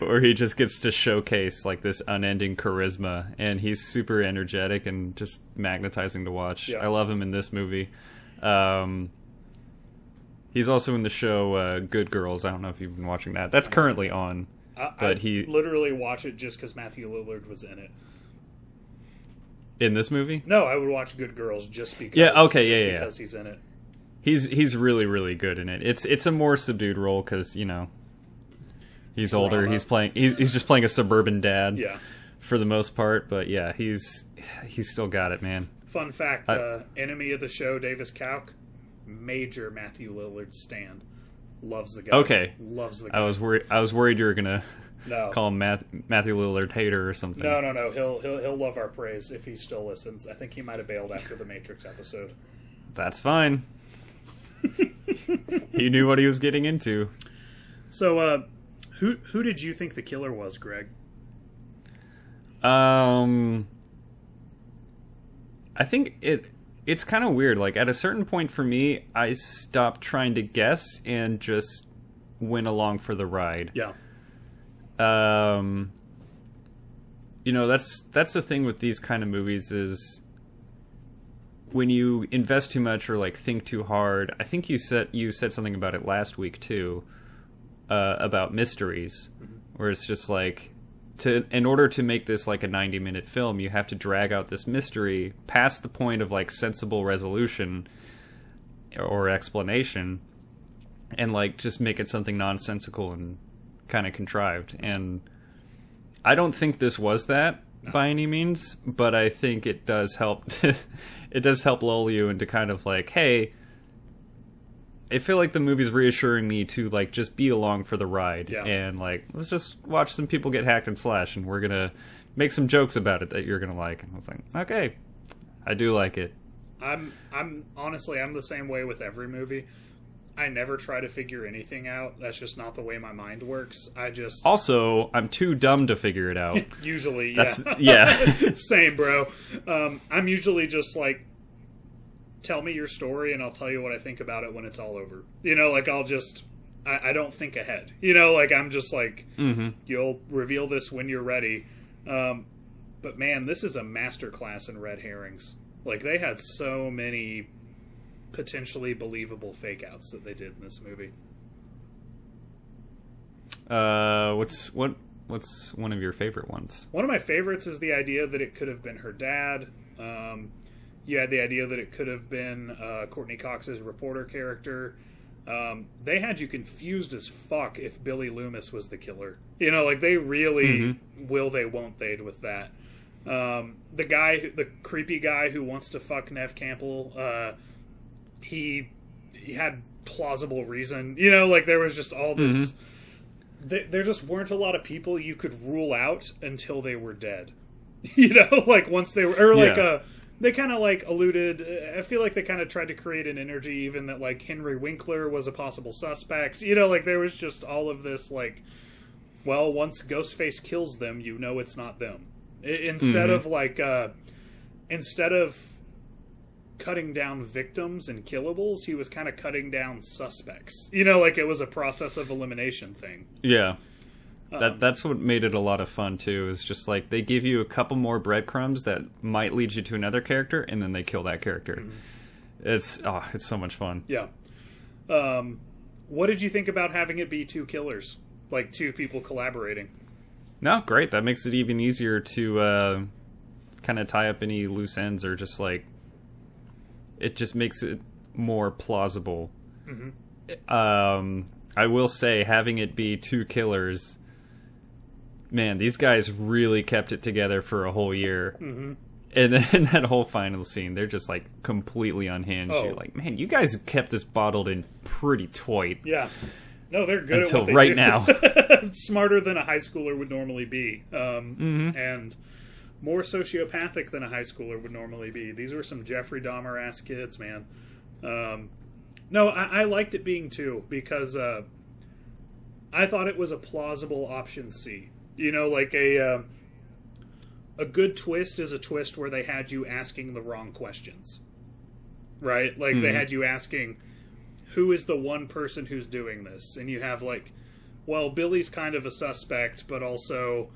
[SPEAKER 2] where he just gets to showcase like this unending charisma and he's super energetic and just magnetizing to watch
[SPEAKER 1] Yeah.
[SPEAKER 2] i love him in this movie um He's also in the show uh, Good Girls. I don't know if you've been watching that. That's currently on.
[SPEAKER 1] I,
[SPEAKER 2] But
[SPEAKER 1] I
[SPEAKER 2] he-
[SPEAKER 1] literally watch it just because Matthew Lillard was in it.
[SPEAKER 2] In this movie,
[SPEAKER 1] No, I would watch Good Girls just because.
[SPEAKER 2] Yeah, okay, yeah, yeah, yeah.
[SPEAKER 1] because he's in it.
[SPEAKER 2] he's he's really really good in it. It's it's a more subdued role because you know he's older. He's playing. He's, he's just playing a suburban dad.
[SPEAKER 1] Yeah.
[SPEAKER 2] For the most part, but yeah, he's he's still got it, man.
[SPEAKER 1] Fun fact:
[SPEAKER 2] I-
[SPEAKER 1] uh, enemy of the show, Davis Kauk, major Matthew Lillard stand. Loves the guy.
[SPEAKER 2] Okay.
[SPEAKER 1] Loves the guy.
[SPEAKER 2] I was worried. I was worried you were gonna
[SPEAKER 1] no. *laughs*
[SPEAKER 2] call him Math, Matthew Lillard hater or something.
[SPEAKER 1] No, no, no. He'll he'll he'll love our praise if he still listens. I think he might have bailed after the Matrix episode.
[SPEAKER 2] That's fine. *laughs* he knew what he was getting into.
[SPEAKER 1] So, uh, who who did you think the killer was, Greg?
[SPEAKER 2] Um, I think it it's kind of weird. Like at a certain point for me, I stopped trying to guess and just went along for the ride.
[SPEAKER 1] Yeah.
[SPEAKER 2] Um, you know that's that's the thing with these kind of movies is when you invest too much or like think too hard. I think you said you said something about it last week too, uh, about mysteries, where it's just like to in order to make this like a 90 minute film, you have to drag out this mystery past the point of like sensible resolution or explanation and like just make it something nonsensical and kind of contrived and I don't think this was that by any means, but I think it does help. To, *laughs* it does help lull you into kind of like, hey, I feel like the movie's reassuring me to like just be along for the ride
[SPEAKER 1] Yeah.
[SPEAKER 2] and like let's just watch some people get hacked and slash, and we're gonna make some jokes about it that you're gonna like. And I was like, okay, I do like it.
[SPEAKER 1] I'm I'm honestly I'm the same way with every movie. I never try to figure anything out. That's just not the way my mind works. I just
[SPEAKER 2] Also, I'm too dumb to figure it out. *laughs*
[SPEAKER 1] usually yeah.
[SPEAKER 2] yeah. *laughs*
[SPEAKER 1] Same, bro. Um, I'm usually just like, tell me your story, and I'll tell you what I think about it when it's all over. You know, like I'll just, I, I don't think ahead. You know, like I'm just like,
[SPEAKER 2] hmm
[SPEAKER 1] you'll reveal this when you're ready. Um, but man, this is a masterclass in red herrings. Like they had so many potentially believable fake outs that they did in this movie.
[SPEAKER 2] Uh, what's what? What's one of your favorite ones?
[SPEAKER 1] One of my favorites is the idea that it could have been her dad. Um, you had the idea that it could have been uh, Courteney Cox's reporter character. Um, they had you confused as fuck if Billy Loomis was the killer. You know, like they really will they won't they with that. Um, the guy, who- the creepy guy who wants to fuck Neve Campbell, uh, he he had plausible reason. You know, like there was just all this. Th- there just weren't a lot of people you could rule out until they were dead. *laughs* You know, like once they were, or like
[SPEAKER 2] Yeah.
[SPEAKER 1] uh they kind of like alluded. I feel like they kind of tried to create an energy, even that like Henry Winkler was a possible suspect. You know, like there was just all of this like, well, once Ghostface kills them, you know it's not them. Instead
[SPEAKER 2] Mhm.
[SPEAKER 1] of like, uh instead of cutting down victims and killables, he was kind of cutting down suspects. You know, like it was a process of elimination thing.
[SPEAKER 2] Yeah.
[SPEAKER 1] Um,
[SPEAKER 2] That that's what made it a lot of fun too. Is just like they give you a couple more breadcrumbs that might lead you to another character, and then they kill that character.
[SPEAKER 1] Mm-hmm.
[SPEAKER 2] It's oh, it's so much fun.
[SPEAKER 1] Yeah. Um, what did you think about having it be two killers, like two people collaborating?
[SPEAKER 2] No, great. That makes it even easier to uh, kind of tie up any loose ends, or just like it just makes it more plausible. Um, I will say, having it be two killers, man, these guys really kept it together for a whole year.
[SPEAKER 1] Mm-hmm.
[SPEAKER 2] And then *laughs* that whole final scene, they're just like completely unhinged.
[SPEAKER 1] Oh.
[SPEAKER 2] You're like, man, you guys kept this bottled in pretty tight.
[SPEAKER 1] Yeah. No, they're good
[SPEAKER 2] Until
[SPEAKER 1] they
[SPEAKER 2] right
[SPEAKER 1] do.
[SPEAKER 2] now. *laughs*
[SPEAKER 1] Smarter than a high schooler would normally be, um,
[SPEAKER 2] Mhm.
[SPEAKER 1] and more sociopathic than a high schooler would normally be. These were some Jeffrey Dahmer ass kids, man. Um, no, I, I liked it being two because uh, I thought it was a plausible option C. You know, like a uh, a good twist is a twist where they had you asking the wrong questions, right? Like they
[SPEAKER 2] Mhm.
[SPEAKER 1] had you asking, "Who is the one person who's doing this?" And you have like, well, Billy's kind of a suspect, but also,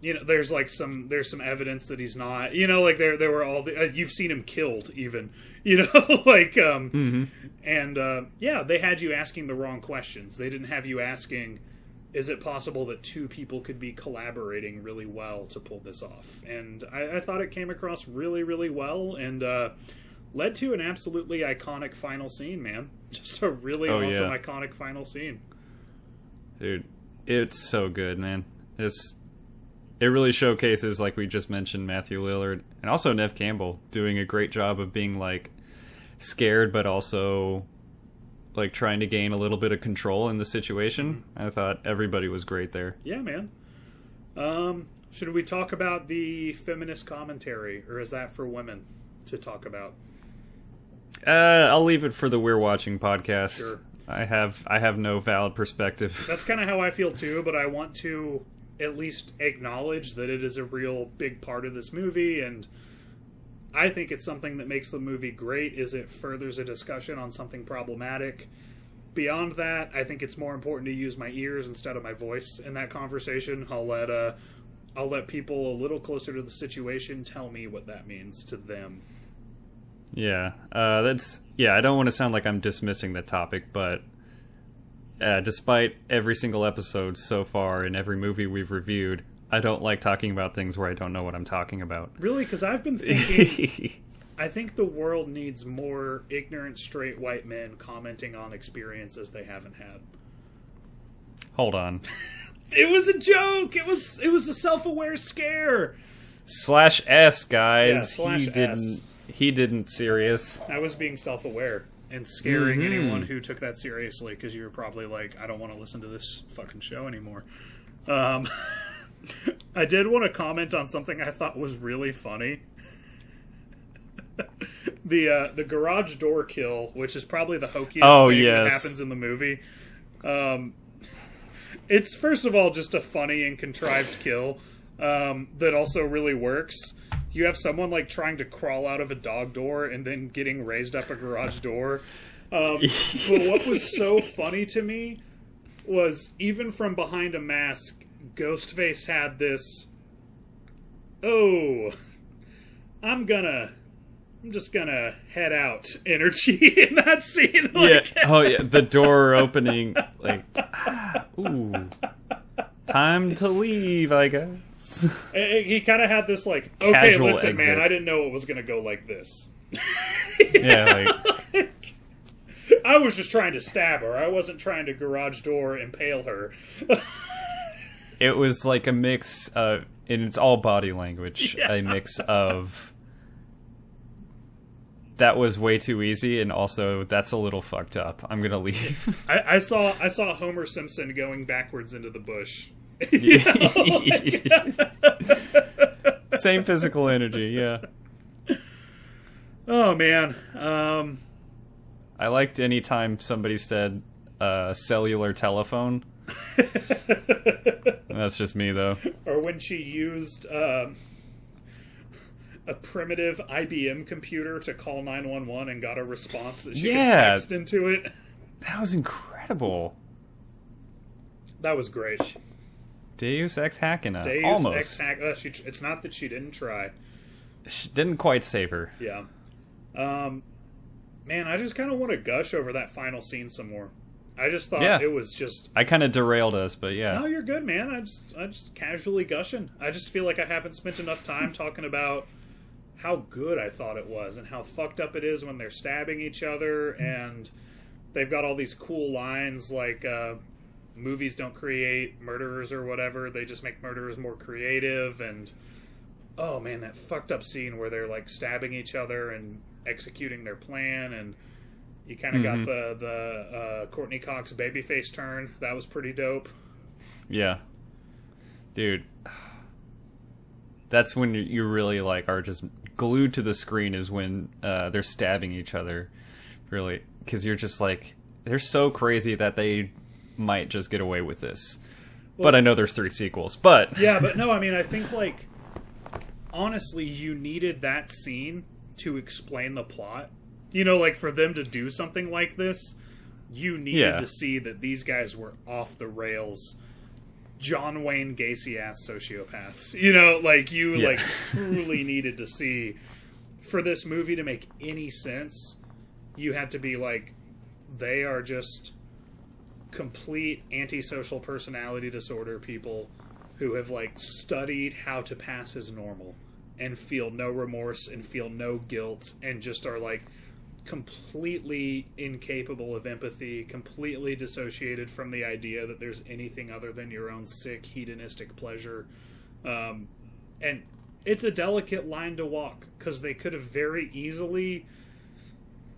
[SPEAKER 1] you know, there's like some there's some evidence that he's not. You know, like there there were all the uh, you've seen him killed even. *laughs* You know, *laughs* like um,
[SPEAKER 2] Mm-hmm.
[SPEAKER 1] and uh, yeah, they had you asking the wrong questions. They didn't have you asking, is it possible that two people could be collaborating really well to pull this off? And I, I thought it came across really, really well and uh, led to an absolutely iconic final scene, man. *laughs* Just a really
[SPEAKER 2] Oh,
[SPEAKER 1] awesome,
[SPEAKER 2] yeah.
[SPEAKER 1] iconic final scene.
[SPEAKER 2] Dude, it's so good, man. It's it really showcases, like we just mentioned, Matthew Lillard and also Neve Campbell doing a great job of being like scared, but also like trying to gain a little bit of control in the situation. I thought everybody was great there.
[SPEAKER 1] Yeah, man. Um, should we talk about the feminist commentary, or is that for women to talk about?
[SPEAKER 2] Uh, I'll leave it for the We're Watching podcast.
[SPEAKER 1] Sure.
[SPEAKER 2] I have I have no valid perspective. *laughs*
[SPEAKER 1] That's kind of how I feel too, but I want to at least acknowledge that it is a real big part of this movie and I think it's something that makes the movie great is it furthers a discussion on something problematic. Beyond that, I think it's more important to use my ears instead of my voice in that conversation. I'll let uh I'll let people a little closer to the situation tell me what that means to them.
[SPEAKER 2] Yeah, uh, that's yeah. I don't want to sound like I'm dismissing the topic, but uh, despite every single episode so far and every movie we've reviewed, I don't like talking about things where I don't know what I'm talking about.
[SPEAKER 1] Really, because I've been *laughs* thinking I think the world needs more ignorant straight white men commenting on experiences they haven't had.
[SPEAKER 2] Hold on. *laughs*
[SPEAKER 1] It was a joke. It was it was a self-aware scare.
[SPEAKER 2] Slash S, guys.
[SPEAKER 1] Yeah, slash
[SPEAKER 2] he didn't. He didn't serious.
[SPEAKER 1] I was being self-aware and scaring
[SPEAKER 2] Mhm.
[SPEAKER 1] anyone who took that seriously because you were probably like, I don't want to listen to this fucking show anymore. Um, *laughs* I did want to comment on something I thought was really funny. *laughs* the uh, the garage door kill, which is probably the hokiest
[SPEAKER 2] Oh,
[SPEAKER 1] thing that happens in the movie. Um, it's first of all just a funny and contrived kill um, that also really works. You have someone like trying to crawl out of a dog door and then getting raised up a garage door. Um, but what was so *laughs* funny to me was even from behind a mask, Ghostface had this. Oh, I'm gonna. I'm just gonna head out energy *laughs* in that scene. Like,
[SPEAKER 2] yeah. Oh yeah. The door opening. Like. Ah, ooh. Time to leave. I guess.
[SPEAKER 1] he- kind of had this like, okay,
[SPEAKER 2] Casual
[SPEAKER 1] listen, man. I didn't know it was gonna go like this. *laughs*
[SPEAKER 2] Yeah. Like. *laughs*
[SPEAKER 1] I was just trying to stab her. I wasn't trying to garage door impale her.
[SPEAKER 2] It was like a mix of, and it's all body language.
[SPEAKER 1] Yeah.
[SPEAKER 2] A mix of. That was way too easy, and also that's a little fucked up. I'm gonna leave. *laughs*
[SPEAKER 1] I, I saw I saw Homer Simpson going backwards into the bush. *laughs* *laughs*
[SPEAKER 2] Same physical energy, yeah.
[SPEAKER 1] Oh man. Um,
[SPEAKER 2] I liked any time somebody said uh, cellular telephone. *laughs* That's just me, though.
[SPEAKER 1] or when she used um, a primitive IBM computer to call 911 and got a response that she
[SPEAKER 2] Yeah.
[SPEAKER 1] could text into it.
[SPEAKER 2] That was incredible.
[SPEAKER 1] That was great.
[SPEAKER 2] Deus Ex Machina.
[SPEAKER 1] Deus
[SPEAKER 2] Almost.
[SPEAKER 1] Ex Hac- uh, she, it's not that she didn't try.
[SPEAKER 2] She didn't quite save her.
[SPEAKER 1] Yeah. Um, man, I just kind of want to gush over that final scene some more. I just thought
[SPEAKER 2] Yeah.
[SPEAKER 1] it was just.
[SPEAKER 2] I kind of derailed us, but yeah.
[SPEAKER 1] No, you're good, man. I just, I just casually gushing. I just feel like I haven't spent enough time *laughs* talking about how good I thought it was and how fucked up it is when they're stabbing each other and they've got all these cool lines like uh, movies don't create murderers or whatever. They just make murderers more creative and oh man, that fucked up scene where they're like stabbing each other and executing their plan and you kind of got the the uh, Courteney Cox babyface turn. That was pretty dope.
[SPEAKER 2] Yeah. Dude. That's when you- you really like are just glued to the screen is when uh, they're stabbing each other. Really, because you're just like they're so crazy that they might just get away with this. but I know there's three sequels. But
[SPEAKER 1] Yeah, but *laughs* no, I mean, I think like honestly, you needed that scene to explain the plot. You know, like for them to do something like this, you needed
[SPEAKER 2] Yeah.
[SPEAKER 1] to see that these guys were off the rails. John Wayne Gacy ass sociopaths. You know, like you
[SPEAKER 2] Yeah.
[SPEAKER 1] like *laughs* truly needed to see for this movie to make any sense, you had to be like they are just complete antisocial personality disorder people who have like studied how to pass as normal and feel no remorse and feel no guilt and just are like completely incapable of empathy, completely dissociated from the idea that there's anything other than your own sick hedonistic pleasure. Um, and it's a delicate line to walk because they could have very easily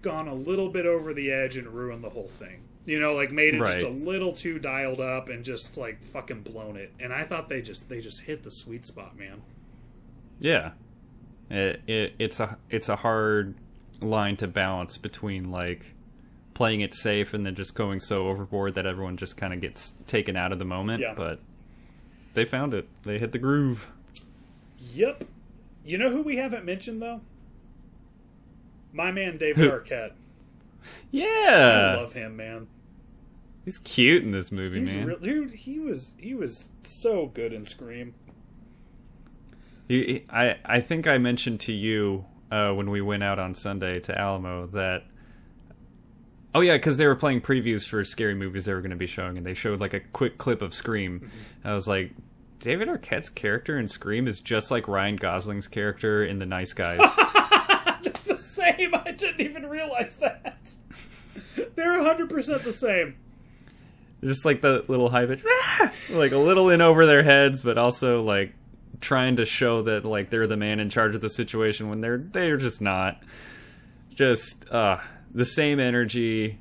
[SPEAKER 1] gone a little bit over the edge and ruined the whole thing. You know, like made it just a little too dialed up and just like fucking blown it. And I thought they just they just hit the sweet spot, man.
[SPEAKER 2] yeah, it, it it's a it's a hard line to balance between like playing it safe and then just going so overboard that everyone just kind of gets taken out of the moment.
[SPEAKER 1] Yeah.
[SPEAKER 2] But they found it. They hit the groove.
[SPEAKER 1] Yep. You know who we haven't mentioned though? My man David
[SPEAKER 2] Who?
[SPEAKER 1] Arquette.
[SPEAKER 2] Yeah.
[SPEAKER 1] I love him, man.
[SPEAKER 2] he's cute in this movie,
[SPEAKER 1] He's
[SPEAKER 2] man.
[SPEAKER 1] real, dude. He was he was so good in Scream.
[SPEAKER 2] He, he- I I think I mentioned to you uh, when we went out on Sunday to Alamo that. Oh yeah, because they were playing previews for scary movies they were going to be showing, and they showed like a quick clip of Scream. I was like, David Arquette's character in Scream is just like Ryan Gosling's character in The Nice Guys. *laughs*
[SPEAKER 1] the same. I didn't even realize that. They're hundred percent the same.
[SPEAKER 2] just like the little high pitch, *laughs* like a little in over their heads, but also like trying to show that like they're the man in charge of the situation when they're they're just not. Just uh the same energy,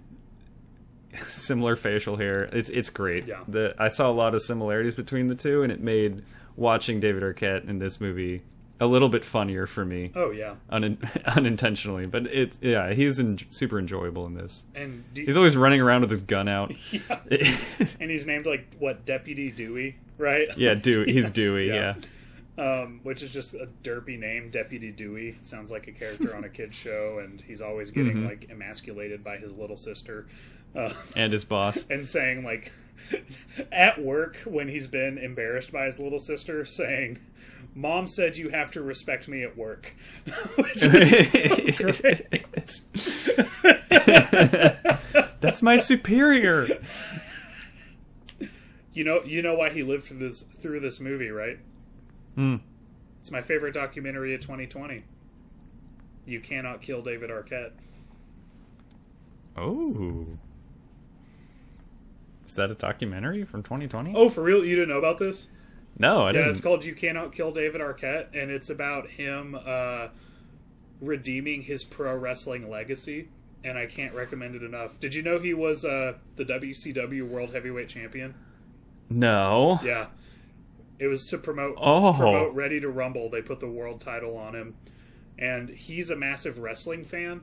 [SPEAKER 2] similar facial hair. It's it's great.
[SPEAKER 1] Yeah.
[SPEAKER 2] The I saw a lot of similarities between the two, and it made watching David Arquette in this movie a little bit funnier for me,
[SPEAKER 1] Oh yeah.
[SPEAKER 2] un- *laughs* unintentionally. But it's yeah, he's en- super enjoyable in this.
[SPEAKER 1] And do,
[SPEAKER 2] He's always running around with his gun out. *laughs*
[SPEAKER 1] yeah. *laughs* and he's named like what Deputy Dewey, right?
[SPEAKER 2] yeah, Dewey. He's Dewey.
[SPEAKER 1] Yeah.
[SPEAKER 2] Yeah.
[SPEAKER 1] Um, which is just a derpy name, Deputy Dewey. Sounds like a character on a kids *laughs* show, and he's always getting
[SPEAKER 2] Mhm.
[SPEAKER 1] like emasculated by his little sister, uh, *laughs*
[SPEAKER 2] and his boss. *laughs*
[SPEAKER 1] and saying like at work when he's been embarrassed by his little sister, saying. Mom said you have to respect me at work, which is great.
[SPEAKER 2] That's my superior.
[SPEAKER 1] You know, you know why he lived through this through this movie, right?
[SPEAKER 2] Hmm.
[SPEAKER 1] It's my favorite documentary of 2020. You cannot kill David Arquette.
[SPEAKER 2] Oh. Is that a documentary from 2020?
[SPEAKER 1] Oh, for real? You didn't know about this?
[SPEAKER 2] no, I
[SPEAKER 1] Yeah,
[SPEAKER 2] didn't.
[SPEAKER 1] Yeah, it's called "You Cannot Kill David Arquette," and it's about him uh, redeeming his pro wrestling legacy. And I can't recommend it enough. Did you know he was uh, the WCW World Heavyweight Champion?
[SPEAKER 2] no.
[SPEAKER 1] Yeah, it was to promote
[SPEAKER 2] Oh.
[SPEAKER 1] promote Ready to Rumble. They put the world title on him, and he's a massive wrestling fan.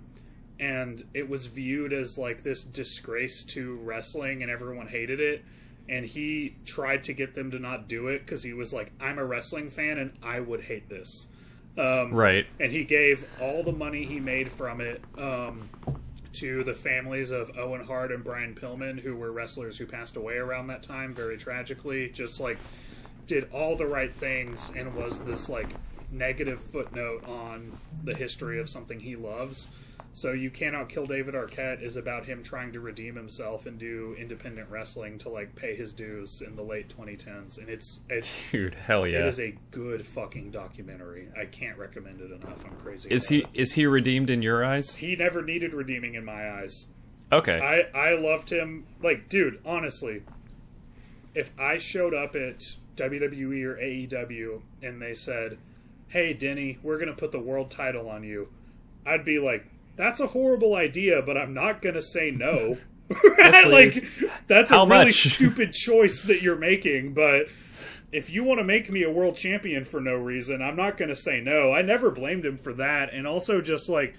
[SPEAKER 1] And it was viewed as like this disgrace to wrestling, and everyone hated it. And he tried to get them to not do it because he was like, "I'm a wrestling fan, and I would hate this." Um,
[SPEAKER 2] Right.
[SPEAKER 1] and he gave all the money he made from it um, to the families of Owen Hart and Brian Pillman, who were wrestlers who passed away around that time very tragically. Just like did all the right things and was this like negative footnote on the history of something he loves. So you cannot kill David Arquette is about him trying to redeem himself and do independent wrestling to like pay his dues in the late 2010s, and it's it's
[SPEAKER 2] Dude, hell yeah.
[SPEAKER 1] it is a good fucking documentary. I can't recommend it enough. I'm crazy.
[SPEAKER 2] Is
[SPEAKER 1] about
[SPEAKER 2] he
[SPEAKER 1] it.
[SPEAKER 2] is he redeemed in your eyes?
[SPEAKER 1] He never needed redeeming in my eyes.
[SPEAKER 2] Okay.
[SPEAKER 1] I I loved him. Like, dude, honestly, if I showed up at WWE or AEW and they said, "Hey, Denny, we're gonna put the world title on you," I'd be like, "That's a horrible idea, but I'm not gonna say no." *laughs* *laughs* right? Like,
[SPEAKER 2] please.
[SPEAKER 1] that's a really
[SPEAKER 2] much? *laughs*
[SPEAKER 1] stupid choice that you're making, but. If you want to make me a world champion for no reason, I'm not going to say no. I never blamed him for that. And also, just like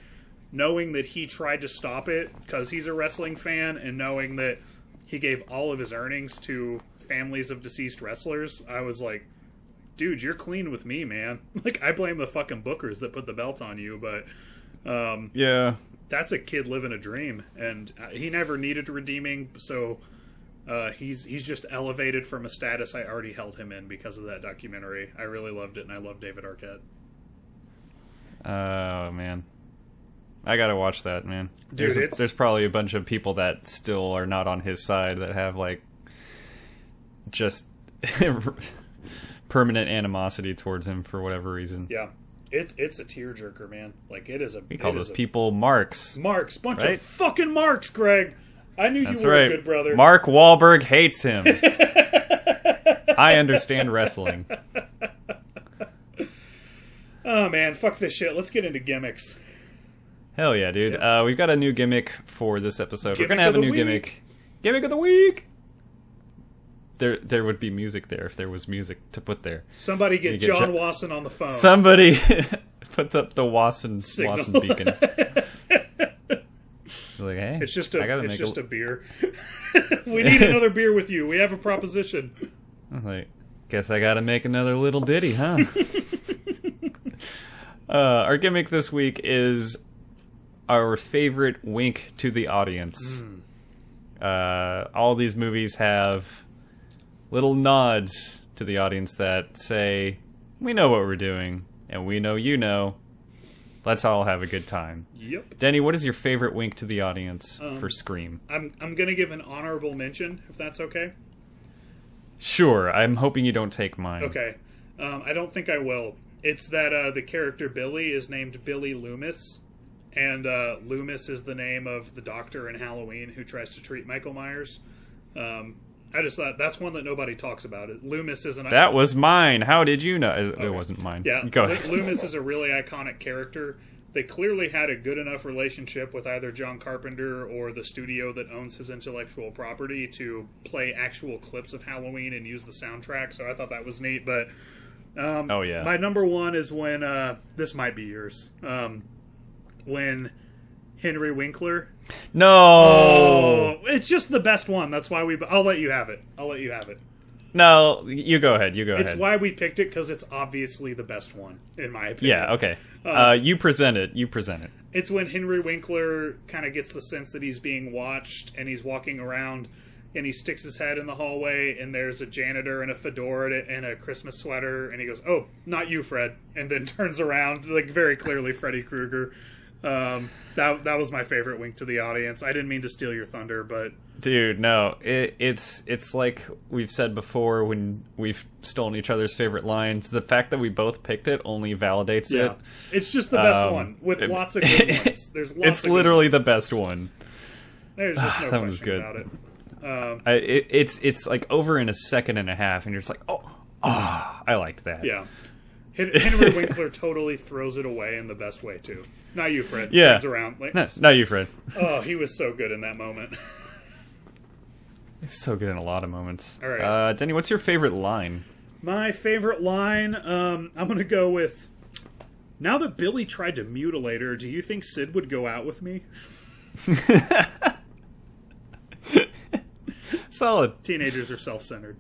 [SPEAKER 1] knowing that he tried to stop it because he's a wrestling fan and knowing that he gave all of his earnings to families of deceased wrestlers, I was like, dude, you're clean with me, man. *laughs* Like, I blame the fucking bookers that put the belt on you, but um,
[SPEAKER 2] yeah.
[SPEAKER 1] that's a kid living a dream. And uh, he never needed redeeming, so. Uh, he's he's just elevated from a status I already held him in because of that documentary. I really loved it, and I love David Arquette.
[SPEAKER 2] Oh man. I gotta watch that, man.
[SPEAKER 1] Dude,
[SPEAKER 2] there's, a- there's probably a bunch of people that still are not on his side that have like just *laughs* permanent animosity towards him for whatever reason.
[SPEAKER 1] Yeah, it's it's a tearjerker, man. Like it is a
[SPEAKER 2] We call those people marks.
[SPEAKER 1] Marks, bunch
[SPEAKER 2] Right?
[SPEAKER 1] of fucking marks, Greg. I knew
[SPEAKER 2] That's
[SPEAKER 1] you were
[SPEAKER 2] right.
[SPEAKER 1] a good brother.
[SPEAKER 2] Mark Wahlberg hates him. *laughs* I understand wrestling. *laughs*
[SPEAKER 1] oh man, fuck this shit. Let's get into gimmicks.
[SPEAKER 2] Hell yeah, dude. Uh, we've got a new gimmick for this episode. We're gonna have a new
[SPEAKER 1] week.
[SPEAKER 2] gimmick. Gimmick of the week. There, there would be music there if there was music to put there.
[SPEAKER 1] Somebody get,
[SPEAKER 2] get
[SPEAKER 1] John
[SPEAKER 2] Jo-
[SPEAKER 1] Wasson on the phone.
[SPEAKER 2] Somebody *laughs* put the the Wasson
[SPEAKER 1] Signal.
[SPEAKER 2] Wasson beacon. *laughs* like, hey,
[SPEAKER 1] it's just a it's just
[SPEAKER 2] a,
[SPEAKER 1] a beer. *laughs* we need another beer with you. We have a proposition.
[SPEAKER 2] I'm like, guess I gotta make another little ditty, huh? uh, our gimmick this week is our favorite wink to the audience. Uh, all these movies have little nods to the audience that say, "We know what we're doing, and we know you know. Let's all have a good time."
[SPEAKER 1] Yep.
[SPEAKER 2] Denny, what is your favorite wink to the audience
[SPEAKER 1] Um,
[SPEAKER 2] for Scream?
[SPEAKER 1] I'm I'm gonna give an honorable mention if that's okay.
[SPEAKER 2] Sure, I'm hoping you don't take mine.
[SPEAKER 1] Okay. Um, I don't think I will. It's that uh, the character Billy is named Billy Loomis, and uh, Loomis is the name of the doctor in Halloween who tries to treat Michael Myers. Um, I just thought that's one that nobody talks about. It Loomis is an
[SPEAKER 2] That was mine. How did you know? It, it
[SPEAKER 1] Okay.
[SPEAKER 2] wasn't mine.
[SPEAKER 1] yeah.
[SPEAKER 2] Go ahead.
[SPEAKER 1] Loomis is a *laughs* really iconic character. They clearly had a good enough relationship with either John Carpenter or the studio that owns his intellectual property to play actual clips of Halloween and use the soundtrack. So I thought that was neat. But Um,
[SPEAKER 2] Oh, yeah.
[SPEAKER 1] My number one is when uh, this might be yours. Um, when Henry Winkler.
[SPEAKER 2] No.
[SPEAKER 1] Oh, it's just the best one. That's why we. I'll let you have it. I'll let you have it.
[SPEAKER 2] No, you go ahead. You go
[SPEAKER 1] It's
[SPEAKER 2] ahead.
[SPEAKER 1] It's why we picked it because it's obviously the best one in my opinion.
[SPEAKER 2] yeah, okay. Uh, you present it. You present it.
[SPEAKER 1] It's when Henry Winkler kind of gets the sense that he's being watched and he's walking around and he sticks his head in the hallway and there's a janitor in a fedora and a Christmas sweater and he goes, "Oh, not you, Fred," and then *laughs* turns around like very clearly Freddy Krueger. Um, that that was my favorite wink to the audience. I didn't mean to steal your thunder, but
[SPEAKER 2] Dude, no. It, it's it's like we've said before when we've stolen each other's favorite lines. The fact that we both picked it only validates
[SPEAKER 1] yeah,
[SPEAKER 2] it.
[SPEAKER 1] it's just the best
[SPEAKER 2] Um,
[SPEAKER 1] one with
[SPEAKER 2] it-
[SPEAKER 1] lots of good *laughs* ones. There's lots
[SPEAKER 2] It's literally the best one.
[SPEAKER 1] There's just no *sighs*
[SPEAKER 2] that
[SPEAKER 1] question
[SPEAKER 2] good.
[SPEAKER 1] about it. Um,
[SPEAKER 2] I, it, it's it's like over in a second and a half, and you're just like, oh, ah, I liked that.
[SPEAKER 1] Yeah. Hen- Henry Winkler totally throws it away in the best way too. Not you, Fred.
[SPEAKER 2] Yeah.
[SPEAKER 1] Turns around. Like,
[SPEAKER 2] No, not you, Fred. *laughs*
[SPEAKER 1] oh, he was so good in that moment. *laughs*
[SPEAKER 2] It's so good in a lot of moments.
[SPEAKER 1] All right.
[SPEAKER 2] Uh, Denny, what's your favorite line?
[SPEAKER 1] My favorite line, um, I'm gonna go with. Now that Billy tried to mutilate her, do you think Sid would go out with me? *laughs*
[SPEAKER 2] Solid.
[SPEAKER 1] Teenagers are self-centered.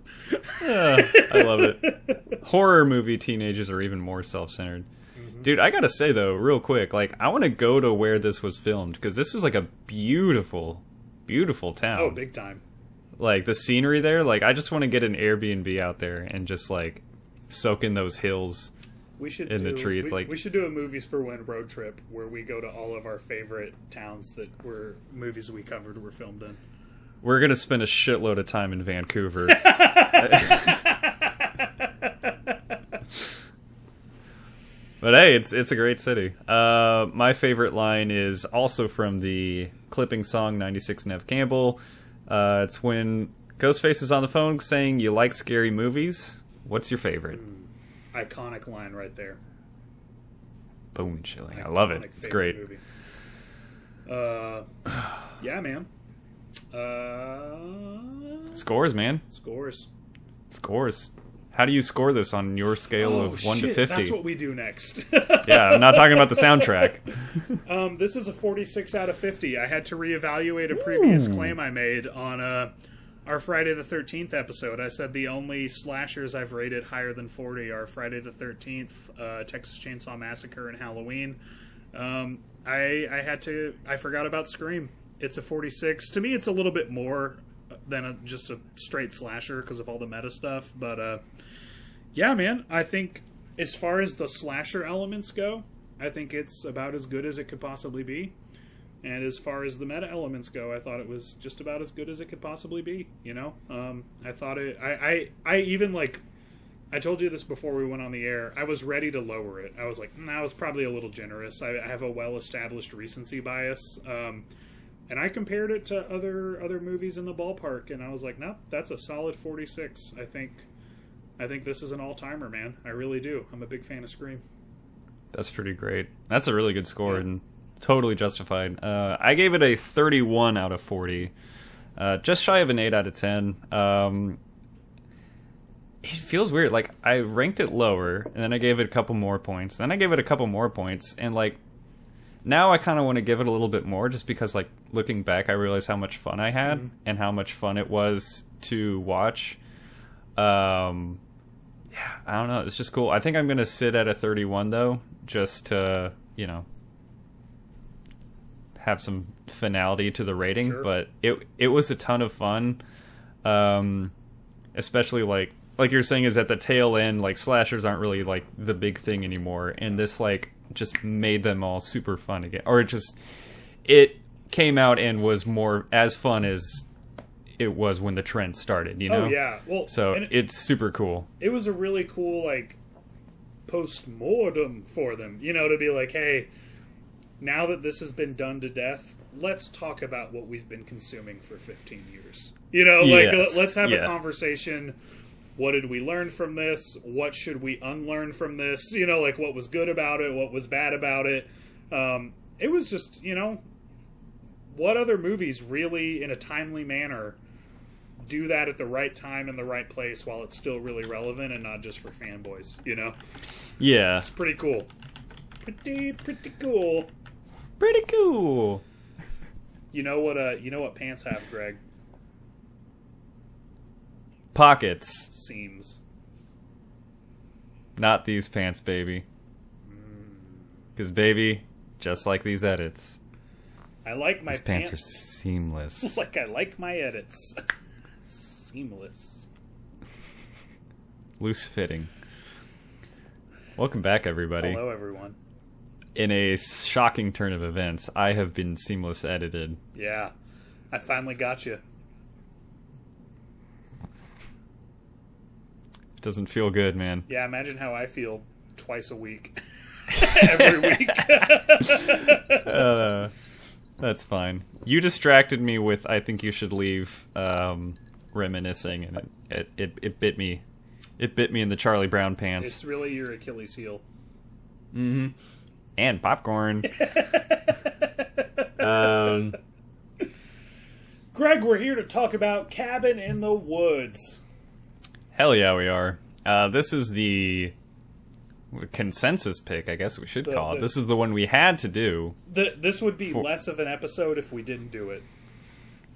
[SPEAKER 2] I love it. *laughs* Horror movie teenagers are even more self-centered.
[SPEAKER 1] Mm-hmm.
[SPEAKER 2] Dude, I gotta say though, real quick, like I want to go to where this was filmed because this is like a beautiful, beautiful town.
[SPEAKER 1] Oh, big time.
[SPEAKER 2] like the scenery there. Like I just want to get an Airbnb out there and just like soak in those hills.
[SPEAKER 1] We should
[SPEAKER 2] In the trees,
[SPEAKER 1] we,
[SPEAKER 2] like-
[SPEAKER 1] we should do a Movies for When road trip where we go to all of our favorite towns that were movies we covered were filmed in.
[SPEAKER 2] We're gonna spend a shitload of time in Vancouver. *laughs* But hey, it's it's a great city. Uh, my favorite line is also from the clipping song "96 Neve Campbell." Uh, it's when Ghostface is on the phone saying, "You like scary movies? What's your favorite?"
[SPEAKER 1] Iconic line right there.
[SPEAKER 2] Bone chilling. I love it. It's great.
[SPEAKER 1] Movie. Uh, *sighs* yeah, man. Uh,
[SPEAKER 2] Scores, man.
[SPEAKER 1] scores.
[SPEAKER 2] Scores. How do you score this on your scale
[SPEAKER 1] Oh,
[SPEAKER 2] of one to fifty?
[SPEAKER 1] That's what we do next. *laughs*
[SPEAKER 2] yeah, I'm not talking about the soundtrack. *laughs*
[SPEAKER 1] Um, this is a 46 out of 50. I had to reevaluate a previous claim I made on uh, our Friday the 13th episode. I said the only slashers I've rated higher than 40 are Friday the 13th, uh, Texas Chainsaw Massacre, and Halloween. Um, I I had to I forgot about Scream. It's a 46. To me, it's a little bit more than a, just a straight slasher because of all the meta stuff. But uh, yeah, man, I think as far as the slasher elements go, I think it's about as good as it could possibly be. And as far as the meta elements go, I thought it was just about as good as it could possibly be. You know, um, I thought it. I, I I even like. I told you this before we went on the air. I was ready to lower it. I was like, "Mm, that was probably a little generous. I, I have a well-established recency bias, um, and I compared it to other other movies in the ballpark, and I was like, no, that's a solid 46. I think, I think this is an all-timer, man. I really do. I'm a big fan of Scream.
[SPEAKER 2] That's pretty great. That's a really good score
[SPEAKER 1] Yeah.
[SPEAKER 2] and totally justified. Uh, I gave it a 31 out of 40, uh, just shy of an 8 out of 10. Um, it feels weird. Like I ranked it lower, and then I gave it a couple more points. Then I gave it a couple more points, and like now I kind of want to give it a little bit more, just because like looking back, I realize how much fun I had and how much fun it was to watch. Um, yeah, I don't know. It's just cool. I think I'm gonna sit at a 31 though, just to you know have some finality to the rating.
[SPEAKER 1] Sure.
[SPEAKER 2] But it it was a ton of fun, um, especially like like you're saying is at the tail end. Like slashers aren't really like the big thing anymore, and this like just made them all super fun again, or it just it came out and was more as fun as it was when the trend started. You oh, know.
[SPEAKER 1] Oh yeah. Well,
[SPEAKER 2] So
[SPEAKER 1] it,
[SPEAKER 2] it's super cool.
[SPEAKER 1] it was a really cool like post mortem for them. You know, to be like, hey, now that this has been done to death, let's talk about what we've been consuming for 15 years. You know, like
[SPEAKER 2] Yes,
[SPEAKER 1] let's have
[SPEAKER 2] yeah.
[SPEAKER 1] a conversation. What did we learn from this? What should we unlearn from this? *laughs* You know, like what was good about it, what was bad about it. Um, it was just, you know, what other movies really, in a timely manner, do that at the right time in the right place while it's still really relevant and not just for fanboys. You know,
[SPEAKER 2] Yeah.
[SPEAKER 1] it's pretty cool. Pretty pretty cool.
[SPEAKER 2] Pretty cool.
[SPEAKER 1] You know what? Uh, you know what pants have, Greg?
[SPEAKER 2] Pockets.
[SPEAKER 1] Seams.
[SPEAKER 2] Not these pants, baby. Mm. Because, baby, just like these edits,
[SPEAKER 1] I like my
[SPEAKER 2] these pants are seamless. *laughs*
[SPEAKER 1] like I like my edits. *laughs* Seamless.
[SPEAKER 2] Loose fitting. Welcome back, everybody.
[SPEAKER 1] Hello, everyone.
[SPEAKER 2] In a shocking turn of events, I have been seamless edited.
[SPEAKER 1] Yeah, I finally got you.
[SPEAKER 2] Doesn't feel good, man.
[SPEAKER 1] Yeah, imagine how I feel twice a week. *laughs* *laughs* Every week. *laughs*
[SPEAKER 2] Uh, that's fine. You distracted me with "I think you should leave," um, reminiscing, and it, it, it, it bit me. It bit me in the Charlie Brown pants.
[SPEAKER 1] it's really your Achilles heel.
[SPEAKER 2] Mm-hmm. And popcorn. um,
[SPEAKER 1] Greg, we're here to talk about Cabin in the Woods.
[SPEAKER 2] Hell yeah, we are. Uh, this is the consensus pick, I guess we should
[SPEAKER 1] The-
[SPEAKER 2] call it.
[SPEAKER 1] the-
[SPEAKER 2] This is the one we had to do.
[SPEAKER 1] The, this would be
[SPEAKER 2] For-
[SPEAKER 1] less of an episode if we didn't do it.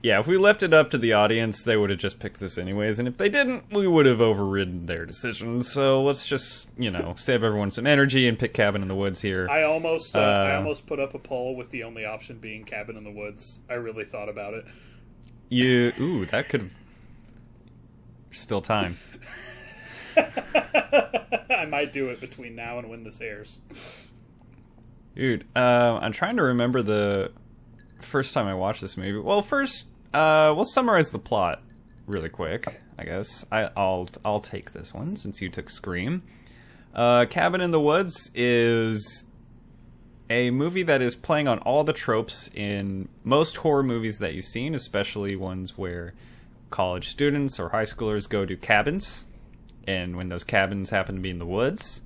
[SPEAKER 2] Yeah, if we left it up to the audience, they would have just picked this anyways, and if they didn't, we would have overridden their decision. So let's just, you know, save everyone some energy and pick Cabin in the Woods here.
[SPEAKER 1] I almost, uh, I
[SPEAKER 2] Uh,
[SPEAKER 1] almost put up a poll with the only option being Cabin in the Woods. I really thought about it.
[SPEAKER 2] You, ooh, that could. Still time. *laughs*
[SPEAKER 1] I might do it between now and when this airs.
[SPEAKER 2] Dude, uh, I'm trying to remember the first time I watched this movie. Well, first, uh, we'll summarize the plot really quick. I guess I, I'll I'll take this one since you took Scream. Uh, Cabin in the Woods is a movie that is playing on all the tropes in most horror movies that you've seen, especially ones where college students or high schoolers go to cabins, and when those cabins happen to be in the woods.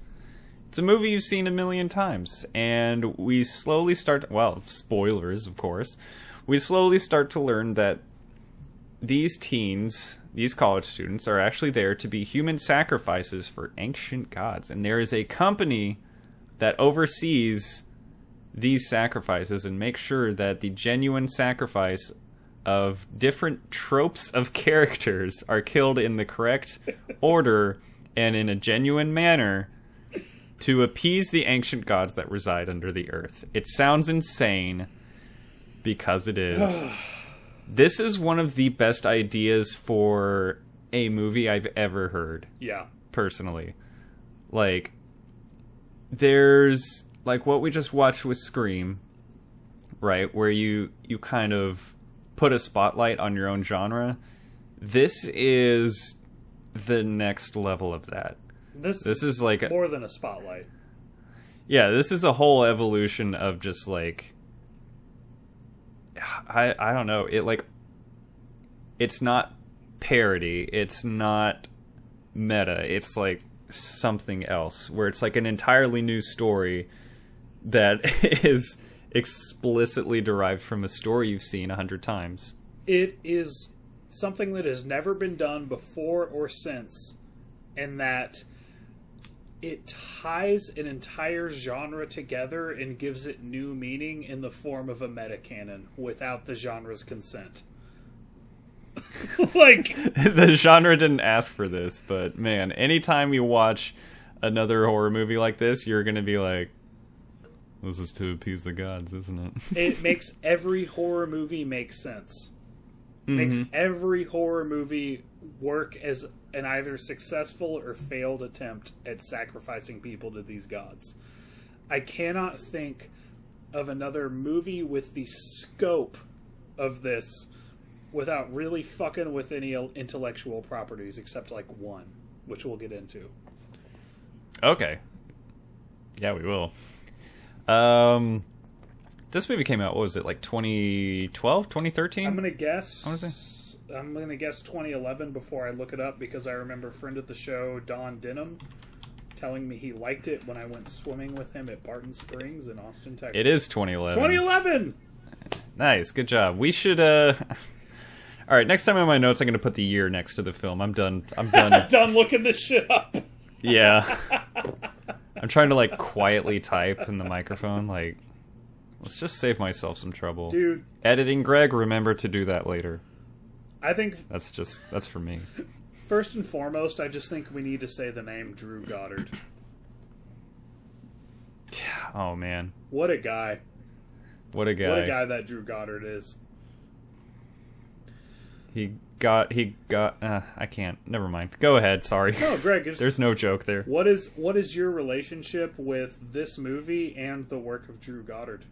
[SPEAKER 2] It's a movie you've seen a million times, and we slowly start. Well, spoilers, of course. We slowly start to learn that these teens, these college students, are actually there to be human sacrifices for ancient gods, and there is a company that oversees these sacrifices and makes sure that the genuine sacrifice of different tropes of characters are killed in the correct order and in a genuine manner to appease the ancient gods that reside under the earth. It sounds insane because it is. *sighs* this is one of the best ideas for a movie I've ever heard,
[SPEAKER 1] Yeah.
[SPEAKER 2] personally. Like, there's like what we just watched with Scream, right? Where you you kind of put a spotlight on your own genre. This is the next level of that.
[SPEAKER 1] This,
[SPEAKER 2] This is like a,
[SPEAKER 1] more than a spotlight.
[SPEAKER 2] yeah, this is a whole evolution of just like I I don't know, it like it's not parody, it's not meta, it's like something else where it's like an entirely new story that *laughs* is explicitly derived from a story you've seen a hundred times.
[SPEAKER 1] It is something that has never been done before or since, and that it ties an entire genre together and gives it new meaning in the form of a meta metacanon without the genre's consent. *laughs* like *laughs*
[SPEAKER 2] the genre didn't ask for this, but man, anytime you watch another horror movie like this, you're gonna be like, "This is to appease the gods, isn't it?" *laughs*
[SPEAKER 1] it makes every horror movie make sense. Makes
[SPEAKER 2] Mhm.
[SPEAKER 1] every horror movie work as an either successful or failed attempt at sacrificing people to these gods. I cannot think of another movie with the scope of this without really fucking with any intellectual properties except like one, which we'll get into.
[SPEAKER 2] Okay. Yeah, we will. Um, this movie came out. What was it like 2012, 2013?
[SPEAKER 1] I'm gonna guess.
[SPEAKER 2] I
[SPEAKER 1] I'm gonna guess 2011 before I look it up because I remember friend of the show Don Denham telling me he liked it when I went swimming with him at Barton Springs in Austin, Texas.
[SPEAKER 2] It is 2011.
[SPEAKER 1] 2011.
[SPEAKER 2] Nice, good job. We should. uh *laughs* All right, next time on my notes, I'm going to put the year next to the film. I'm done. I'm done. *laughs*
[SPEAKER 1] Done looking this shit up.
[SPEAKER 2] yeah. *laughs* I'm trying to like quietly type in the microphone. Like, let's just save myself some trouble.
[SPEAKER 1] Dude,
[SPEAKER 2] Editing, Greg. Remember to do that later.
[SPEAKER 1] I think
[SPEAKER 2] That's just that's for me.
[SPEAKER 1] first and foremost, I just think we need to say the name Drew Goddard.
[SPEAKER 2] Oh man,
[SPEAKER 1] What a guy.
[SPEAKER 2] what a guy!
[SPEAKER 1] What a guy that Drew Goddard is.
[SPEAKER 2] He got he got. Uh, I can't. Never mind. Go ahead. Sorry.
[SPEAKER 1] No, Greg, *laughs*
[SPEAKER 2] There's no joke there.
[SPEAKER 1] what is what is your relationship with this movie and the work of Drew Goddard?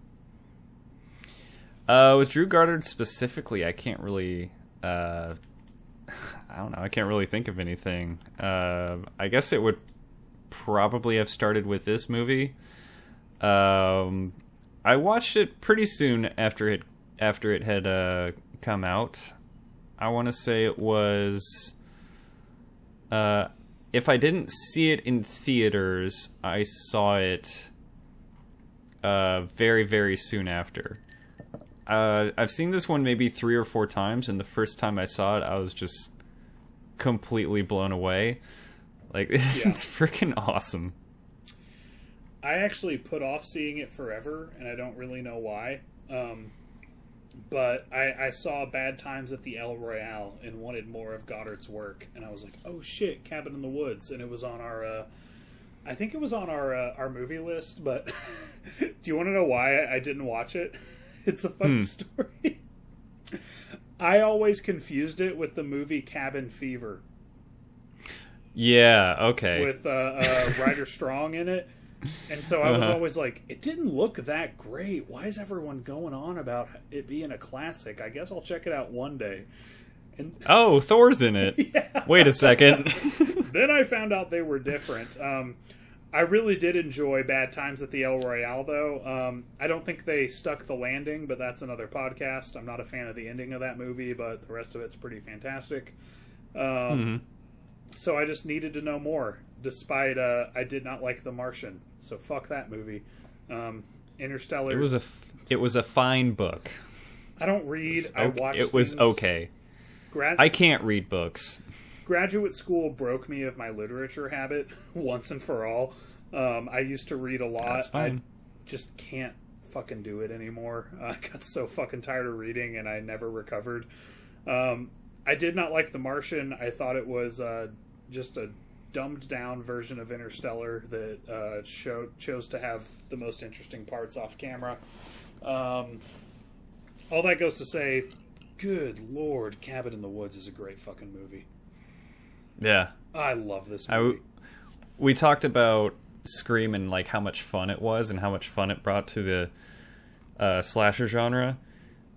[SPEAKER 2] Uh, with Drew Goddard specifically, I can't really. Uh, I don't know. I can't really think of anything. Uh, I guess it would probably have started with this movie. Um, I watched it pretty soon after it after it had uh, come out. I want to say it was. Uh, if I didn't see it in theaters, I saw it uh, very very soon after. Uh, I've seen this one maybe three or four times, and the first time I saw it, I was just completely blown away. Like *laughs* it's freaking awesome.
[SPEAKER 1] I actually put off seeing it forever, and I don't really know why. Um, but I, I saw Bad Times at the El Royale and wanted more of Goddard's work, and I was like, "Oh shit, Cabin in the Woods!" And it was on our, uh, I think it was on our uh, our movie list. But *laughs* do you want to know why I didn't watch it? *laughs* It's a funny story. *laughs* I always confused it with the movie Cabin Fever
[SPEAKER 2] Yeah. Okay.
[SPEAKER 1] with uh, uh, Ryder Strong in it. And so I was
[SPEAKER 2] Uh-huh.
[SPEAKER 1] always like, it didn't look that great. Why is everyone going on about it being a classic? I guess I'll check it out one day. And
[SPEAKER 2] oh, Thor's in it. *laughs*
[SPEAKER 1] yeah.
[SPEAKER 2] Wait a second. *laughs*
[SPEAKER 1] then I found out they were different. Um, I really did enjoy Bad Times at the El Royale, though. Um, I don't think they stuck the landing, but that's another podcast. I'm not a fan of the ending of that movie, but the rest of it's pretty fantastic. Um,
[SPEAKER 2] Mhm.
[SPEAKER 1] So I just needed to know more, despite uh, I did not like The Martian. So fuck that movie. Um, Interstellar.
[SPEAKER 2] It was a f- it was a fine book.
[SPEAKER 1] I don't read. I
[SPEAKER 2] Okay-
[SPEAKER 1] watch.
[SPEAKER 2] It was
[SPEAKER 1] things-
[SPEAKER 2] okay.
[SPEAKER 1] Grad-
[SPEAKER 2] I can't read books.
[SPEAKER 1] graduate school broke me of my literature habit *laughs* once and for all. Um, I used to read a lot.
[SPEAKER 2] That's fine.
[SPEAKER 1] I just can't fucking do it anymore. *laughs* I got so fucking tired of reading, and I never recovered. Um, I did not like The Martian. I thought it was uh, just a dumbed down version of Interstellar that uh, show, chose to have the most interesting parts off camera. Um, all that goes to say, good lord, Cabin in the Woods is a great fucking movie.
[SPEAKER 2] Yeah.
[SPEAKER 1] I love this movie.
[SPEAKER 2] we talked about Scream and like how much fun it was and how much fun it brought to the uh, slasher genre.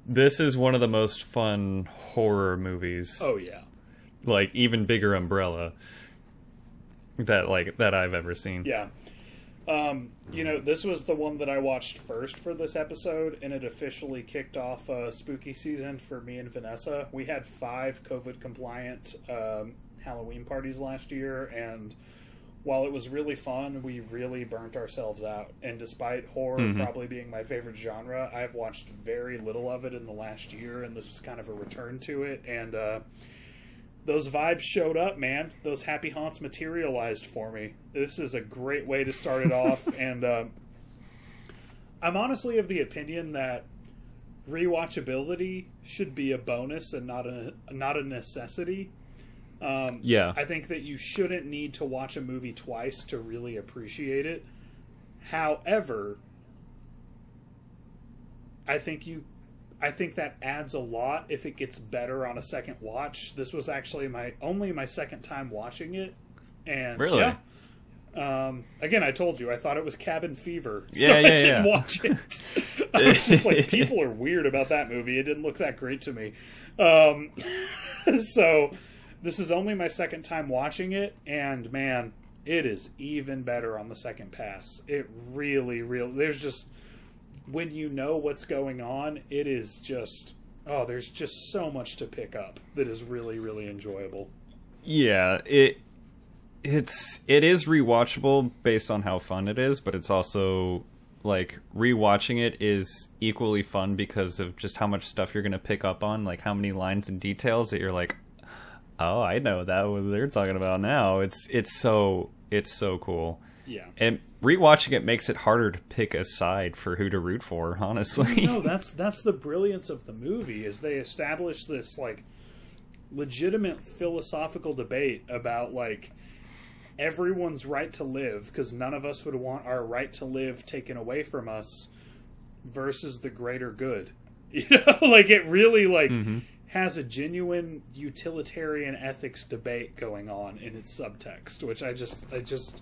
[SPEAKER 2] This is one of the most fun horror movies,
[SPEAKER 1] oh yeah,
[SPEAKER 2] like even bigger umbrella that like that I've ever seen.
[SPEAKER 1] yeah. Um, you know, this was the one that I watched first for this episode, and it officially kicked off uh, spooky season for me and Vanessa. We had five COVID compliant um, Halloween parties last year, and while it was really fun, we really burnt ourselves out. And despite horror
[SPEAKER 2] Mhm.
[SPEAKER 1] probably being my favorite genre, I've watched very little of it in the last year, and this was kind of a return to it. And uh, those vibes showed up, man. Those happy haunts materialized for me. This is a great way to start it off, *laughs* and um, I'm honestly of the opinion that rewatchability should be a bonus and not a not a necessity. Um,
[SPEAKER 2] Yeah.
[SPEAKER 1] I think that you shouldn't need to watch a movie twice to really appreciate it. However, I think you I think that adds a lot if it gets better on a second watch. This was actually my only my second time watching it and
[SPEAKER 2] Really?
[SPEAKER 1] yeah. Um, again, I told you I thought it was Cabin Fever, so
[SPEAKER 2] Yeah,
[SPEAKER 1] I didn't
[SPEAKER 2] yeah.
[SPEAKER 1] watch it. *laughs* I was just like, *laughs* people are weird about that movie. It didn't look that great to me. Um, *laughs* so this is only my second time watching it, and man, it is even better on the second pass. It really, really. There's just when you know what's going on, it is just oh, there's just so much to pick up that is really, really enjoyable.
[SPEAKER 2] Yeah, it it's it is rewatchable based on how fun it is, but it's also like rewatching it is equally fun because of just how much stuff you're gonna pick up on, like how many lines and details that you're like, oh, I know that what they're talking about now. It's it's so it's so cool.
[SPEAKER 1] Yeah.
[SPEAKER 2] And rewatching it makes it harder to pick a side for who to root for, honestly.
[SPEAKER 1] no, *laughs* that's that's the brilliance of the movie is they establish this like legitimate philosophical debate about like everyone's right to live because none of us would want our right to live taken away from us versus the greater good. *laughs* You know, *laughs* like it really like
[SPEAKER 2] Mm-hmm.
[SPEAKER 1] has a genuine utilitarian ethics debate going on in its subtext, which I just I just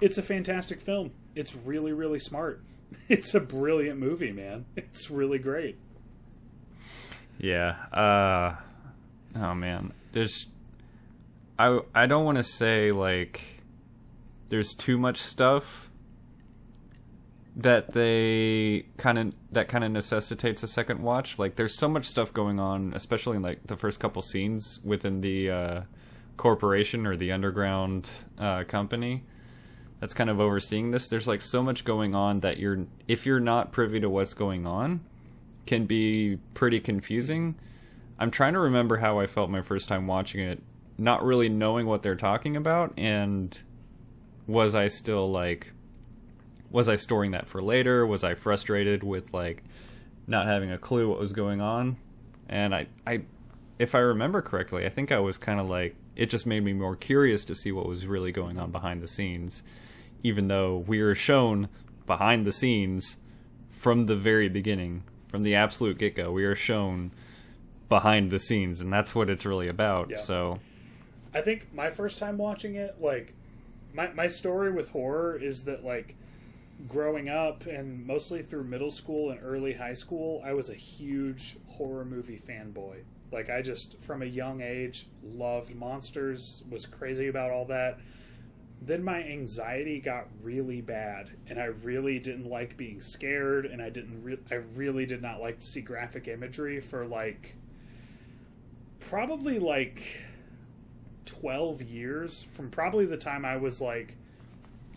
[SPEAKER 1] it's a fantastic film. It's really really smart. *laughs* It's a brilliant movie, man. *laughs* It's really great.
[SPEAKER 2] Yeah. Uh oh man. There's I I don't want to say like there's too much stuff that they kind of that kind of necessitates a second watch. Like there's so much stuff going on, especially in like the first couple scenes within the uh corporation or the underground uh company that's kind of overseeing this. There's like so much going on that you're if you're not privy to what's going on, can be pretty confusing. I'm trying to remember how I felt my first time watching it, not really knowing what they're talking about, and was I still like, was I storing that for later? Was I frustrated with like not having a clue what was going on? And I, I, if I remember correctly, I think I was kind of like, it just made me more curious to see what was really going on behind the scenes, even though we were shown behind the scenes from the very beginning, from the absolute get go. We are shown behind the scenes, and that's what it's really about.
[SPEAKER 1] Yeah.
[SPEAKER 2] So,
[SPEAKER 1] I think my first time watching it, like my my story with horror is that like growing up and mostly through middle school and early high school, I was a huge horror movie fanboy. Like I just from a young age loved monsters, was crazy about all that. Then my anxiety got really bad and I really didn't like being scared and I didn't re- I really did not like to see graphic imagery for like probably like 12 years from probably the time I was like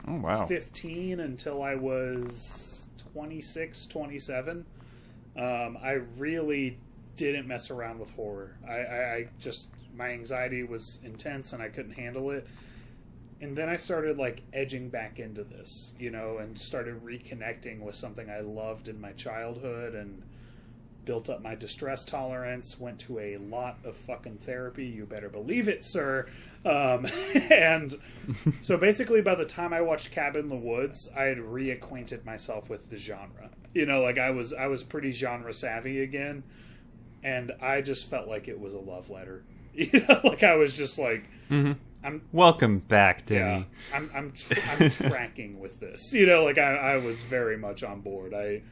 [SPEAKER 2] oh wow,
[SPEAKER 1] 15 until I was 26, 27. Um, I really didn't mess around with horror. I, I, I just, my anxiety was intense and I couldn't handle it. And then I started like edging back into this, you know, and started reconnecting with something I loved in my childhood and built up my distress tolerance, went to a lot of fucking therapy. You better believe it, sir. Um, *laughs* and so basically, by the time I watched Cabin in the Woods, I had reacquainted myself with the genre. You know, like I was I was pretty genre savvy again, and I just felt like it was a love letter. *laughs* You know, like I was just like,
[SPEAKER 2] Mhm.
[SPEAKER 1] I'm
[SPEAKER 2] welcome back,
[SPEAKER 1] yeah,
[SPEAKER 2] Denny.
[SPEAKER 1] I'm I'm tr- I'm *laughs* tracking with this. You know, like I, I was very much on board. I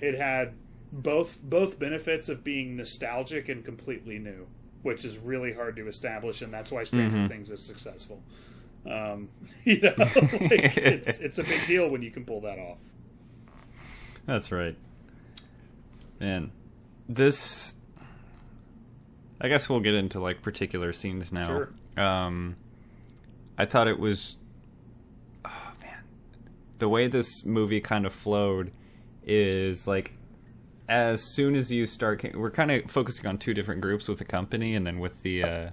[SPEAKER 1] it had both both benefits of being nostalgic and completely new, which is really hard to establish, and that's why Stranger
[SPEAKER 2] Mhm.
[SPEAKER 1] Things is successful. Um, *laughs* you know, like it's it's a big deal when you can pull that off.
[SPEAKER 2] That's right. Man, this. I guess we'll get into like particular scenes now.
[SPEAKER 1] Sure.
[SPEAKER 2] Um, I thought it was. Oh man, the way this movie kind of flowed is like, as soon as you start, we're kind of focusing on two different groups with the company and then with the, uh,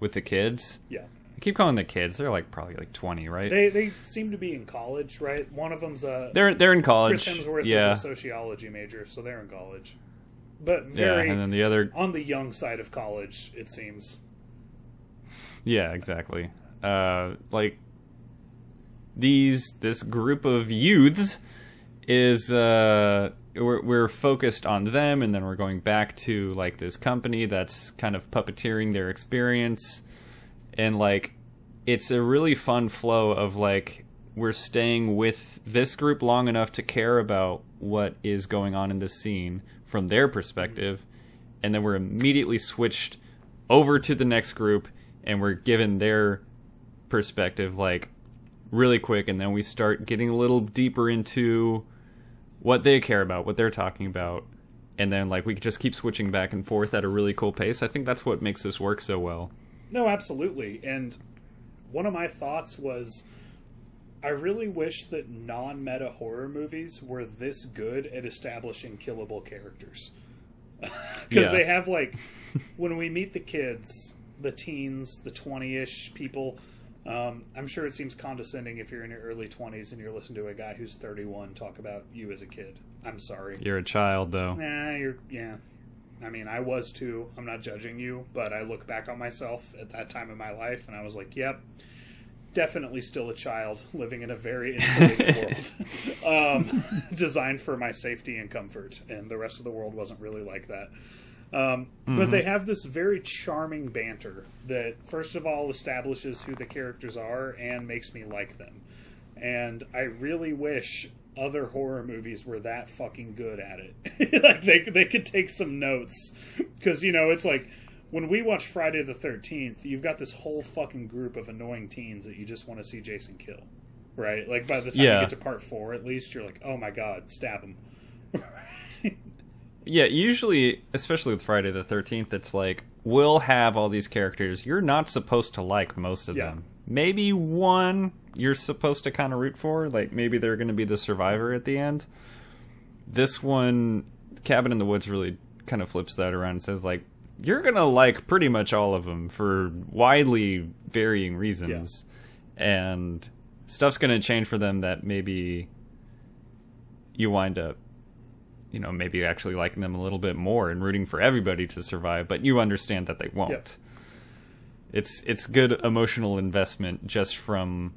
[SPEAKER 2] with the kids.
[SPEAKER 1] Yeah,
[SPEAKER 2] I keep calling the kids. They're like probably like twenty, right?
[SPEAKER 1] they they seem to be in college, right? One of them's a
[SPEAKER 2] they're they're in college.
[SPEAKER 1] Chris Hemsworth
[SPEAKER 2] yeah,
[SPEAKER 1] is a sociology major, so they're in college, but
[SPEAKER 2] yeah, and then the other
[SPEAKER 1] on the young side of college, it seems.
[SPEAKER 2] Yeah, exactly. Uh, like these, this group of youths is uh, we're we're focused on them, and then we're going back to like this company that's kind of puppeteering their experience, and like it's a really fun flow of like we're staying with this group long enough to care about what is going on in this scene from their perspective, and then we're immediately switched over to the next group and we're given their perspective like really quick and then we start getting a little deeper into what they care about what they're talking about and then like we just keep switching back and forth at a really cool pace i think that's what makes this work so well
[SPEAKER 1] No, absolutely. And one of my thoughts was I really wish that non-meta horror movies were this good at establishing killable characters. *laughs* Because
[SPEAKER 2] Yeah.
[SPEAKER 1] they have like when we meet the kids, the teens, the twenty-ish people. Um, I'm sure it seems condescending if you're in your early 20s and you're listening to a guy who's 31 talk about you as a kid. I'm sorry.
[SPEAKER 2] You're a child, though.
[SPEAKER 1] Nah, you're yeah. I mean, I was too. I'm not judging you, but I look back on myself at that time in my life, and I was like, "Yep, definitely still a child living in a very insulated *laughs* world, um, designed for my safety and comfort." And the rest of the world wasn't really like that. Um, But they have this very charming banter that, first of all, establishes who the characters are and makes me like them. And I really wish other horror movies were that fucking good at it. *laughs* like they they could take some notes because you know it's like when we watch Friday the Thirteenth, you've got this whole fucking group of annoying teens that you just want to see Jason kill, right? Like by the time
[SPEAKER 2] Yeah.
[SPEAKER 1] you get to part four, at least you're like, oh my god, stab him. *laughs*
[SPEAKER 2] Yeah, usually, especially with Friday the 13th, it's like, we'll have all these characters. You're not supposed to like most of
[SPEAKER 1] Yeah.
[SPEAKER 2] them. Maybe one you're supposed to kind of root for. Like, maybe they're going to be the survivor at the end. This one, Cabin in the Woods, really kind of flips that around and says, like, you're going to like pretty much all of them for widely varying reasons. And stuff's going to change for them that maybe you wind up you know, maybe actually liking them a little bit more and rooting for everybody to survive, but you understand that they won't. It's it's good emotional investment just from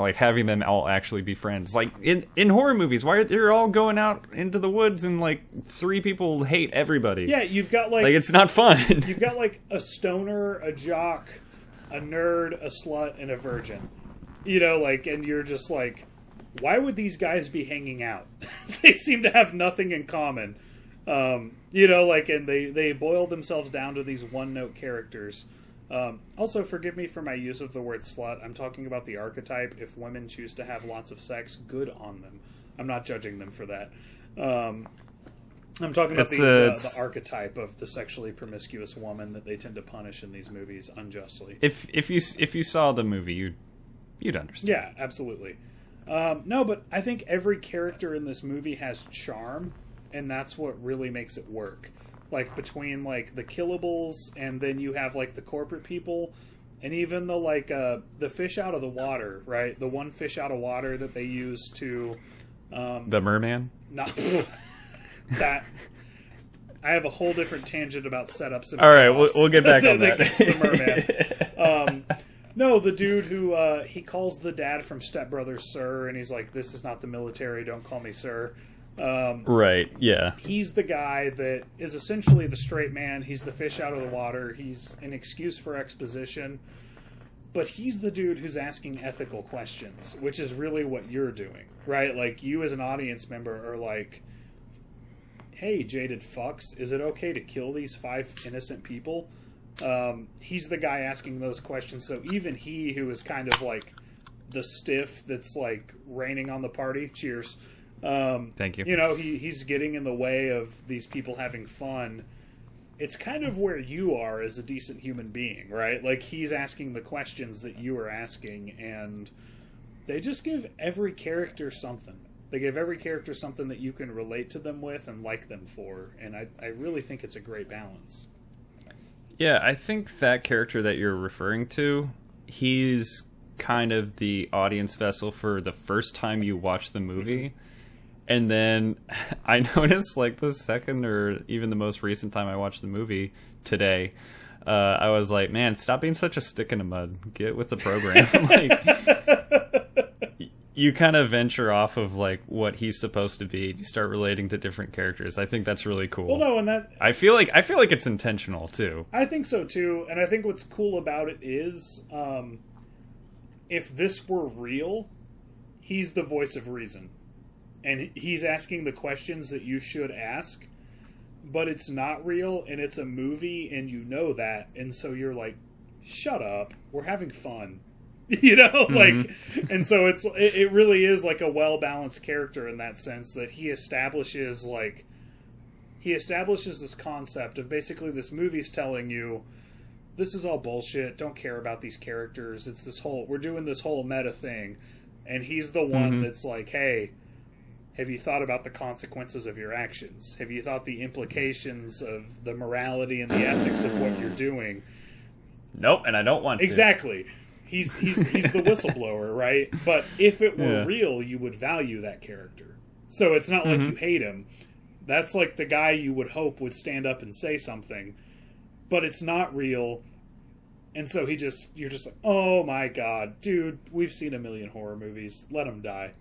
[SPEAKER 2] like having them all actually be friends. Like in in horror movies, why are they all going out into the woods and like three people hate everybody?
[SPEAKER 1] Yeah, you've got like,
[SPEAKER 2] Like it's not fun. *laughs*
[SPEAKER 1] you've got like a stoner, a jock, a nerd, a slut, and a virgin. You know, like, and you're just like, why would these guys be hanging out? *laughs* they seem to have nothing in common. Um, you know, like, and they they boil themselves down to these one note characters. Um, also, forgive me for my use of the word slut. I'm talking about the archetype. If women choose to have lots of sex, good on them. I'm not judging them for that. Um, I'm talking about the,
[SPEAKER 2] uh,
[SPEAKER 1] the, the archetype of the sexually promiscuous woman that they tend to punish in these movies unjustly.
[SPEAKER 2] if if you if you saw the movie, you'd you'd understand.
[SPEAKER 1] Yeah, absolutely. Um, no, but I think every character in this movie has charm, and that's what really makes it work. Like between like the killables, and then you have like the corporate people, and even the like uh, the fish out of the water, right? The one fish out of water that they use to um,
[SPEAKER 2] The merman.
[SPEAKER 1] not *laughs* that. I have a whole different tangent about setups. And
[SPEAKER 2] All right, we'll, we'll get back *laughs* on that.
[SPEAKER 1] merman. *laughs* Um, no, the dude who uh, he calls the dad from Step Brothers Sir, and he's like, "This is not the military. Don't call me Sir." Um,
[SPEAKER 2] right. Yeah.
[SPEAKER 1] he's the guy that is essentially the straight man. He's the fish out of the water. He's an excuse for exposition. But he's the dude who's asking ethical questions, which is really what you're doing, right? Like you as an audience member are like, "Hey, jaded fucks, is it okay to kill these five innocent people?" Um, he's the guy asking those questions. So even he, who is kind of like the stiff that's like raining on the party, cheers. Um,
[SPEAKER 2] Thank you.
[SPEAKER 1] You know, he, he's getting in the way of these people having fun. It's kind of where you are as a decent human being, right? Like he's asking the questions that you are asking, and they just give every character something. They give every character something that you can relate to them with and like them for, and I, I really think it's a great balance.
[SPEAKER 2] Yeah, I think that character that you're referring to, he's kind of the audience vessel for the first time you watch the movie. And then *laughs* I noticed, like, the second or even the most recent time I watched the movie today, uh, I was like, man, stop being such a stick in the mud. Get with the program. *laughs* like, you kind of venture off of, like, what he's supposed to be. You start relating to different characters. I think that's really cool.
[SPEAKER 1] Well, no, and that
[SPEAKER 2] I feel like I feel like it's intentional too.
[SPEAKER 1] I think so too, and I think what's cool about it is, um, if this were real, he's the voice of reason, and he's asking the questions that you should ask. But it's not real, and it's a movie, and you know that, and so you're like, "Shut up, we're having fun," *laughs* you know, like, and so it's it, really is like a well balanced character in that sense that he establishes like he establishes this concept of basically this movie's telling you this is all bullshit. Don't care about these characters. It's this whole we're doing this whole meta thing, and he's the one
[SPEAKER 2] Mhm.
[SPEAKER 1] that's like, hey. Have you thought about the consequences of your actions? Have you thought the implications of the morality and the ethics of what you're doing?
[SPEAKER 2] Nope, and I don't want to.
[SPEAKER 1] Exactly. He's he's he's the whistleblower, right? But if it were
[SPEAKER 2] Yeah.
[SPEAKER 1] real, you would value that character. So it's not like
[SPEAKER 2] Mhm.
[SPEAKER 1] you hate him. That's like the guy you would hope would stand up and say something. But it's not real. And so he just you're just like, "Oh my god, dude, we've seen a million horror movies. Let him die."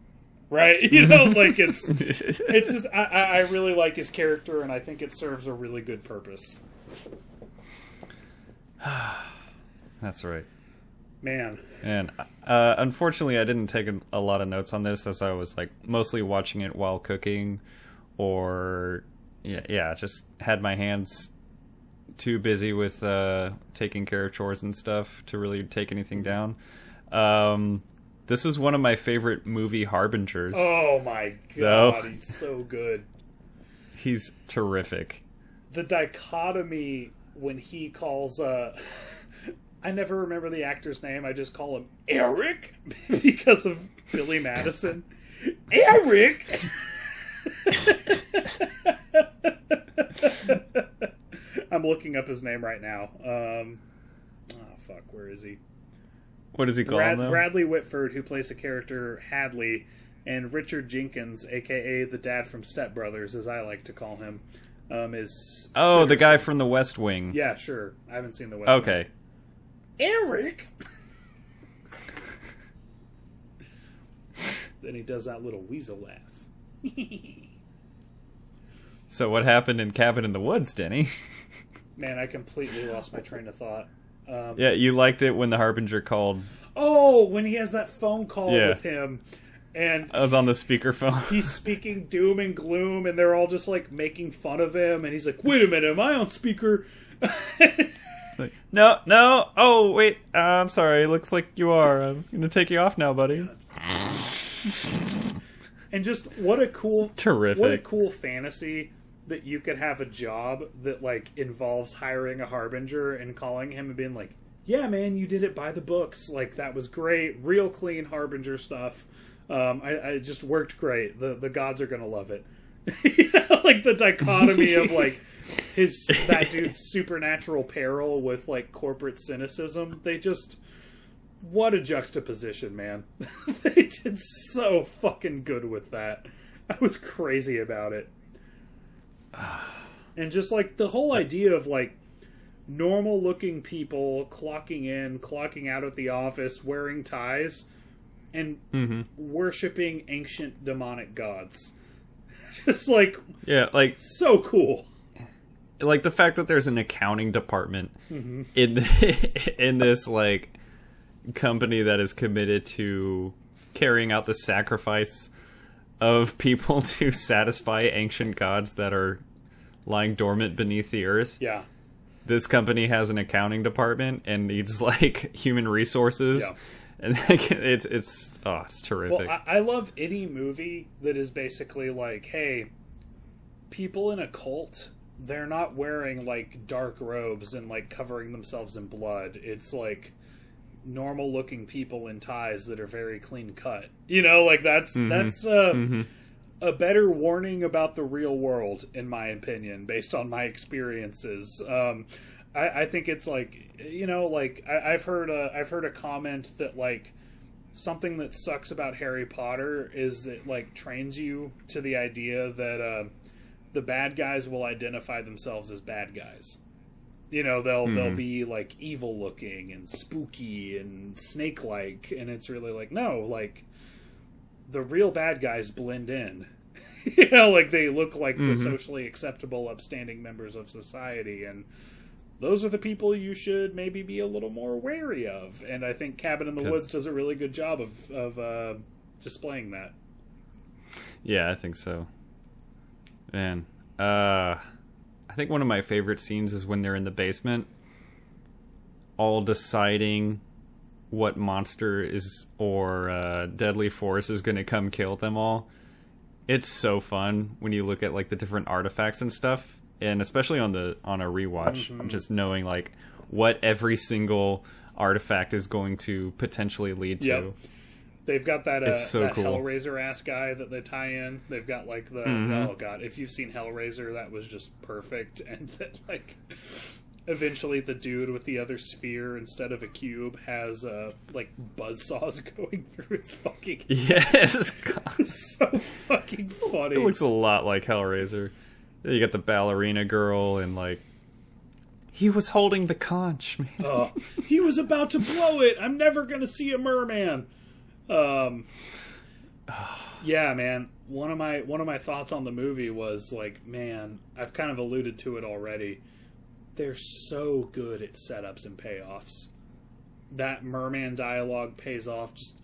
[SPEAKER 1] Right? *laughs* You know, like it's *laughs* it's just I, I really like his character and I think it serves a really good purpose. *sighs*
[SPEAKER 2] That's right.
[SPEAKER 1] Man.
[SPEAKER 2] And uh, unfortunately, I didn't take a, a lot of notes on this as I was like mostly watching it while cooking, or yeah, yeah, just had my hands too busy with uh, taking care of chores and stuff to really take anything down. Um, this was one of my favorite movie harbingers.
[SPEAKER 1] Oh my god, he's so good.
[SPEAKER 2] He's terrific.
[SPEAKER 1] The dichotomy when he calls uh *laughs* I never remember the actor's name, I just call him Eric *laughs* because of Billy Madison. *laughs* Eric I'm looking up his name right now. Um oh fuck, where is he?
[SPEAKER 2] What does he call
[SPEAKER 1] Brad,
[SPEAKER 2] him?
[SPEAKER 1] Bradley Whitford, who plays the character Hadley, and Richard Jenkins, aka the dad from Step Brothers, as I like to call him, um, is
[SPEAKER 2] oh, the guy from The West Wing.
[SPEAKER 1] Yeah, sure. I haven't seen the West. Wing.
[SPEAKER 2] Okay.
[SPEAKER 1] Wing. Eric. *laughs* then he does that little weasel laugh. *laughs*
[SPEAKER 2] So what happened in Cabin in the Woods, Denny? *laughs*
[SPEAKER 1] Man, I completely lost my train of thought. Um,
[SPEAKER 2] yeah, you liked it when the Harbinger called.
[SPEAKER 1] Oh, when he has that phone call
[SPEAKER 2] Yeah.
[SPEAKER 1] with him, and
[SPEAKER 2] I was on the speakerphone.
[SPEAKER 1] he's speaking doom and gloom, and they're all just like making fun of him, and he's like, "Wait a minute, am I on speaker?" *laughs*
[SPEAKER 2] Like, no, no. Oh, wait. Uh, I'm sorry. Looks like you are. I'm gonna take you off now, buddy.
[SPEAKER 1] and just what a cool,
[SPEAKER 2] Terrific.
[SPEAKER 1] what a cool fantasy that you could have a job that like involves hiring a harbinger and calling him and being like, "Yeah, man, you did it by the books. Like that was great, real clean harbinger stuff. Um, I, I just worked great. The the gods are gonna love it." *laughs* you know, like the dichotomy of *laughs* like his that dude's supernatural peril with like corporate cynicism. They just what a juxtaposition, man. *laughs* they did so fucking good with that. I was crazy about it. And just like the whole idea of like normal looking people clocking in, clocking out at the office, wearing ties, and
[SPEAKER 2] hmm
[SPEAKER 1] worshiping ancient demonic gods. *laughs* Just like
[SPEAKER 2] Yeah, like
[SPEAKER 1] so cool.
[SPEAKER 2] like the fact that there's an accounting department
[SPEAKER 1] Mm-hmm.
[SPEAKER 2] in *laughs* in this like company that is committed to carrying out the sacrifice of people *laughs* to satisfy ancient gods that are lying dormant beneath the earth.
[SPEAKER 1] Yeah.
[SPEAKER 2] This company has an accounting department and needs *laughs* like human resources.
[SPEAKER 1] Yeah.
[SPEAKER 2] And it's it's oh, it's terrific.
[SPEAKER 1] Well, I, I love any movie that is basically like, hey, people in a cult, they're not wearing like dark robes and like covering themselves in blood. It's like normal looking people in ties that are very clean cut. You know, like that's that's uh,
[SPEAKER 2] Mhm.
[SPEAKER 1] a better warning about the real world, in my opinion, based on my experiences. Um, I, I think it's like you know, like I, I've heard a I've heard a comment that like something that sucks about Harry Potter is it like trains you to the idea that uh, the bad guys will identify themselves as bad guys. You know, they'll they'll
[SPEAKER 2] Mhm.
[SPEAKER 1] be like evil looking and spooky and snake like, and it's really like no, like the real bad guys blend in. *laughs* you know, like they look like the
[SPEAKER 2] Mhm.
[SPEAKER 1] socially acceptable, upstanding members of society, and those are the people you should maybe be a little more wary of. And I think Cabin in the
[SPEAKER 2] 'Cause-
[SPEAKER 1] Woods does a really good job of of uh, displaying that.
[SPEAKER 2] Yeah, I think so. Man, uh, think one of my favorite scenes is when they're in the basement, all deciding what monster is or uh, deadly force is going to come kill them all. It's so fun when you look at like the different artifacts and stuff, and especially on the on a rewatch, just knowing like what every single artifact is going to potentially lead to.
[SPEAKER 1] They've got that uh,
[SPEAKER 2] so
[SPEAKER 1] that
[SPEAKER 2] cool.
[SPEAKER 1] Hellraiser ass guy that they tie in. They've got like the
[SPEAKER 2] Mhm.
[SPEAKER 1] oh god, if you've seen Hellraiser, that was just perfect. *laughs* And that like eventually the dude with the other sphere instead of a cube has uh like buzzsaws *laughs* going through his fucking. *laughs*
[SPEAKER 2] Yes,
[SPEAKER 1] so fucking funny.
[SPEAKER 2] it looks a lot like Hellraiser. You got the ballerina girl and like he was holding the conch, man.
[SPEAKER 1] Oh, he was about to blow it. I'm never going to see a merman. Um, yeah, man. One of my one of my thoughts on the movie was like, man, I've kind of alluded to it already. They're so good at setups and payoffs. That merman dialogue pays off. Just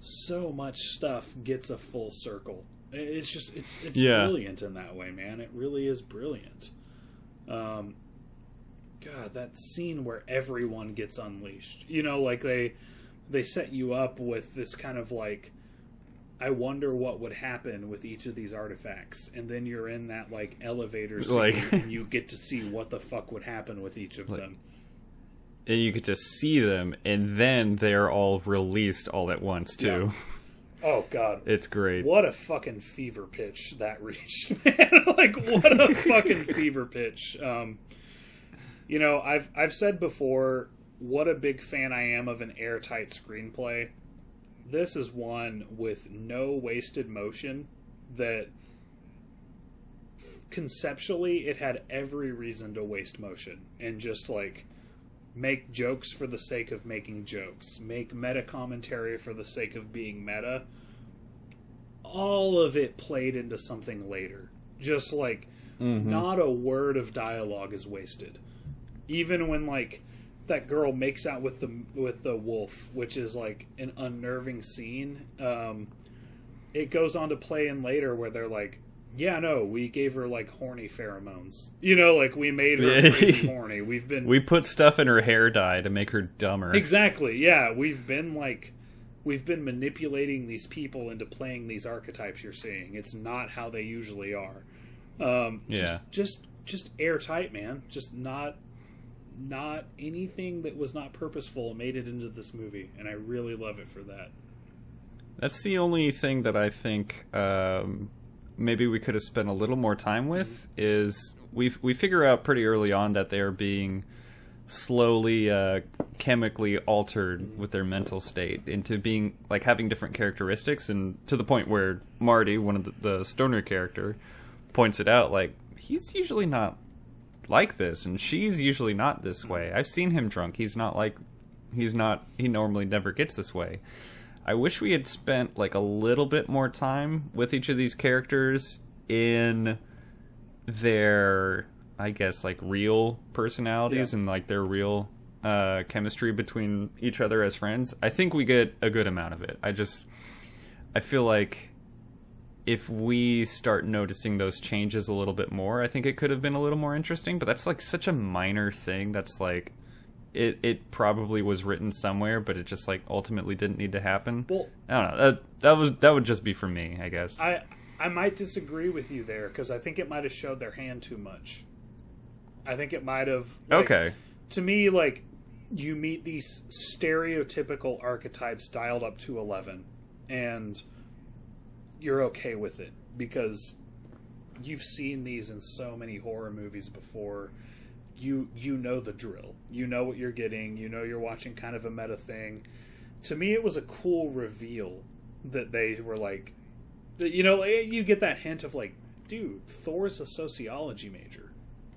[SPEAKER 1] so much stuff gets a full circle. It's just it's it's
[SPEAKER 2] Yeah.
[SPEAKER 1] brilliant in that way, man. It really is brilliant. Um, God, that scene where everyone gets unleashed. You know, like they they set you up with this kind of like I wonder what would happen with each of these artifacts, and then you're in that like elevator scene,
[SPEAKER 2] Like- *laughs*
[SPEAKER 1] and you get to see what the fuck would happen with each of them.
[SPEAKER 2] And you get to see them, and then they're all released all at once too.
[SPEAKER 1] Oh God,
[SPEAKER 2] It's great.
[SPEAKER 1] what a fucking fever pitch that *laughs* reached, man! *laughs* like what a fucking fever pitch. Um, you know, I've I've said before what a big fan I am of an airtight screenplay. This is one with no wasted motion that conceptually it had every reason to waste motion and just like make jokes for the sake of making jokes, make meta commentary for the sake of being meta. All of it played into something later. Just like mm-hmm. not a word of dialogue is wasted. Even when like that girl makes out with the with the wolf, which is like an unnerving scene. Um, it goes on to play in later where they're like, "Yeah, no, we gave her like horny pheromones. You know, like we made her crazy *laughs* horny. We've been
[SPEAKER 2] We put stuff in her hair dye to make her dumber.
[SPEAKER 1] exactly, yeah, we've been like." We've been manipulating these people into playing these archetypes you're seeing. It's not how they usually are. Um,
[SPEAKER 2] Yeah.
[SPEAKER 1] Just, just, just airtight, man. Just not, not anything that was not purposeful made it into this movie, and I really love it for that.
[SPEAKER 2] That's the only thing that I think um, maybe we could have spent a little more time with is we we figure out pretty early on that they are being slowly uh, chemically altered with their mental state into being like having different characteristics and to the point where Marty, one of the, the stoner character, points it out like he's usually not like this and she's usually not this way. I've seen him drunk. He's not like he's not he normally never gets this way. I wish we had spent like a little bit more time with each of these characters in their I guess like real personalities
[SPEAKER 1] Yeah.
[SPEAKER 2] and like their real uh chemistry between each other as friends. I think we get a good amount of it. I just I feel like if we start noticing those changes a little bit more, I think it could have been a little more interesting, but that's like such a minor thing that's like it it probably was written somewhere, but it just like ultimately didn't need to happen.
[SPEAKER 1] Well,
[SPEAKER 2] I don't know. That that was that would just be for me, I guess.
[SPEAKER 1] I I might disagree with you there because I think it might have showed their hand too much. I think it might have. like,
[SPEAKER 2] okay.
[SPEAKER 1] To me, like you meet these stereotypical archetypes dialed up to eleven, and you're okay with it because you've seen these in so many horror movies before. You you know the drill. You know what you're getting. You know you're watching kind of a meta thing. To me, it was a cool reveal that they were like, that, you know, you get that hint of like, dude, Thor's a sociology major.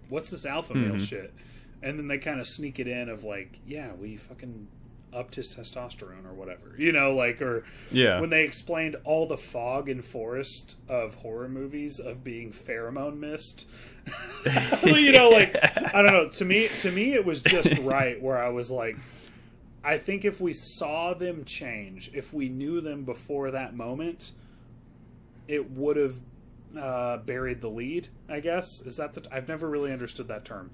[SPEAKER 1] What's this alpha male
[SPEAKER 2] Mhm.
[SPEAKER 1] shit? And then they kind of sneak it in of like, yeah, we fucking upped his testosterone or whatever, you know, like or
[SPEAKER 2] Yeah.
[SPEAKER 1] when they explained all the fog and forest of horror movies of being pheromone mist. *laughs* you know, like I don't know. To me, to me, it was just *laughs* right where I was like, I think if we saw them change, if we knew them before that moment, it would have uh, buried the lead. I guess is that the? I've never really understood that term.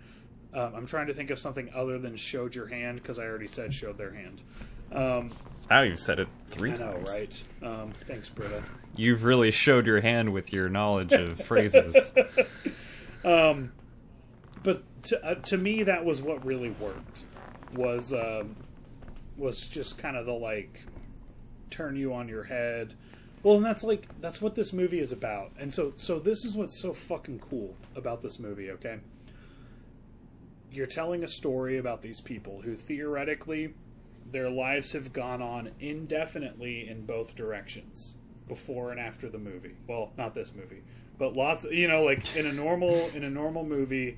[SPEAKER 1] Um, I'm trying to think of something other than showed your hand because I already said showed their hand. Um,
[SPEAKER 2] Now you've said it three
[SPEAKER 1] I know,
[SPEAKER 2] times.
[SPEAKER 1] right? Um, thanks, Britta.
[SPEAKER 2] You've really showed your hand with your knowledge of *laughs* phrases.
[SPEAKER 1] Um, but to uh, to me that was what really worked was um, was just kind of the like turn you on your head. Well, and that's like that's what this movie is about. And so so this is what's so fucking cool about this movie, okay? You're telling a story about these people who theoretically their lives have gone on indefinitely in both directions before and after the movie. Well, not this movie, but lots you know like in a normal in a normal movie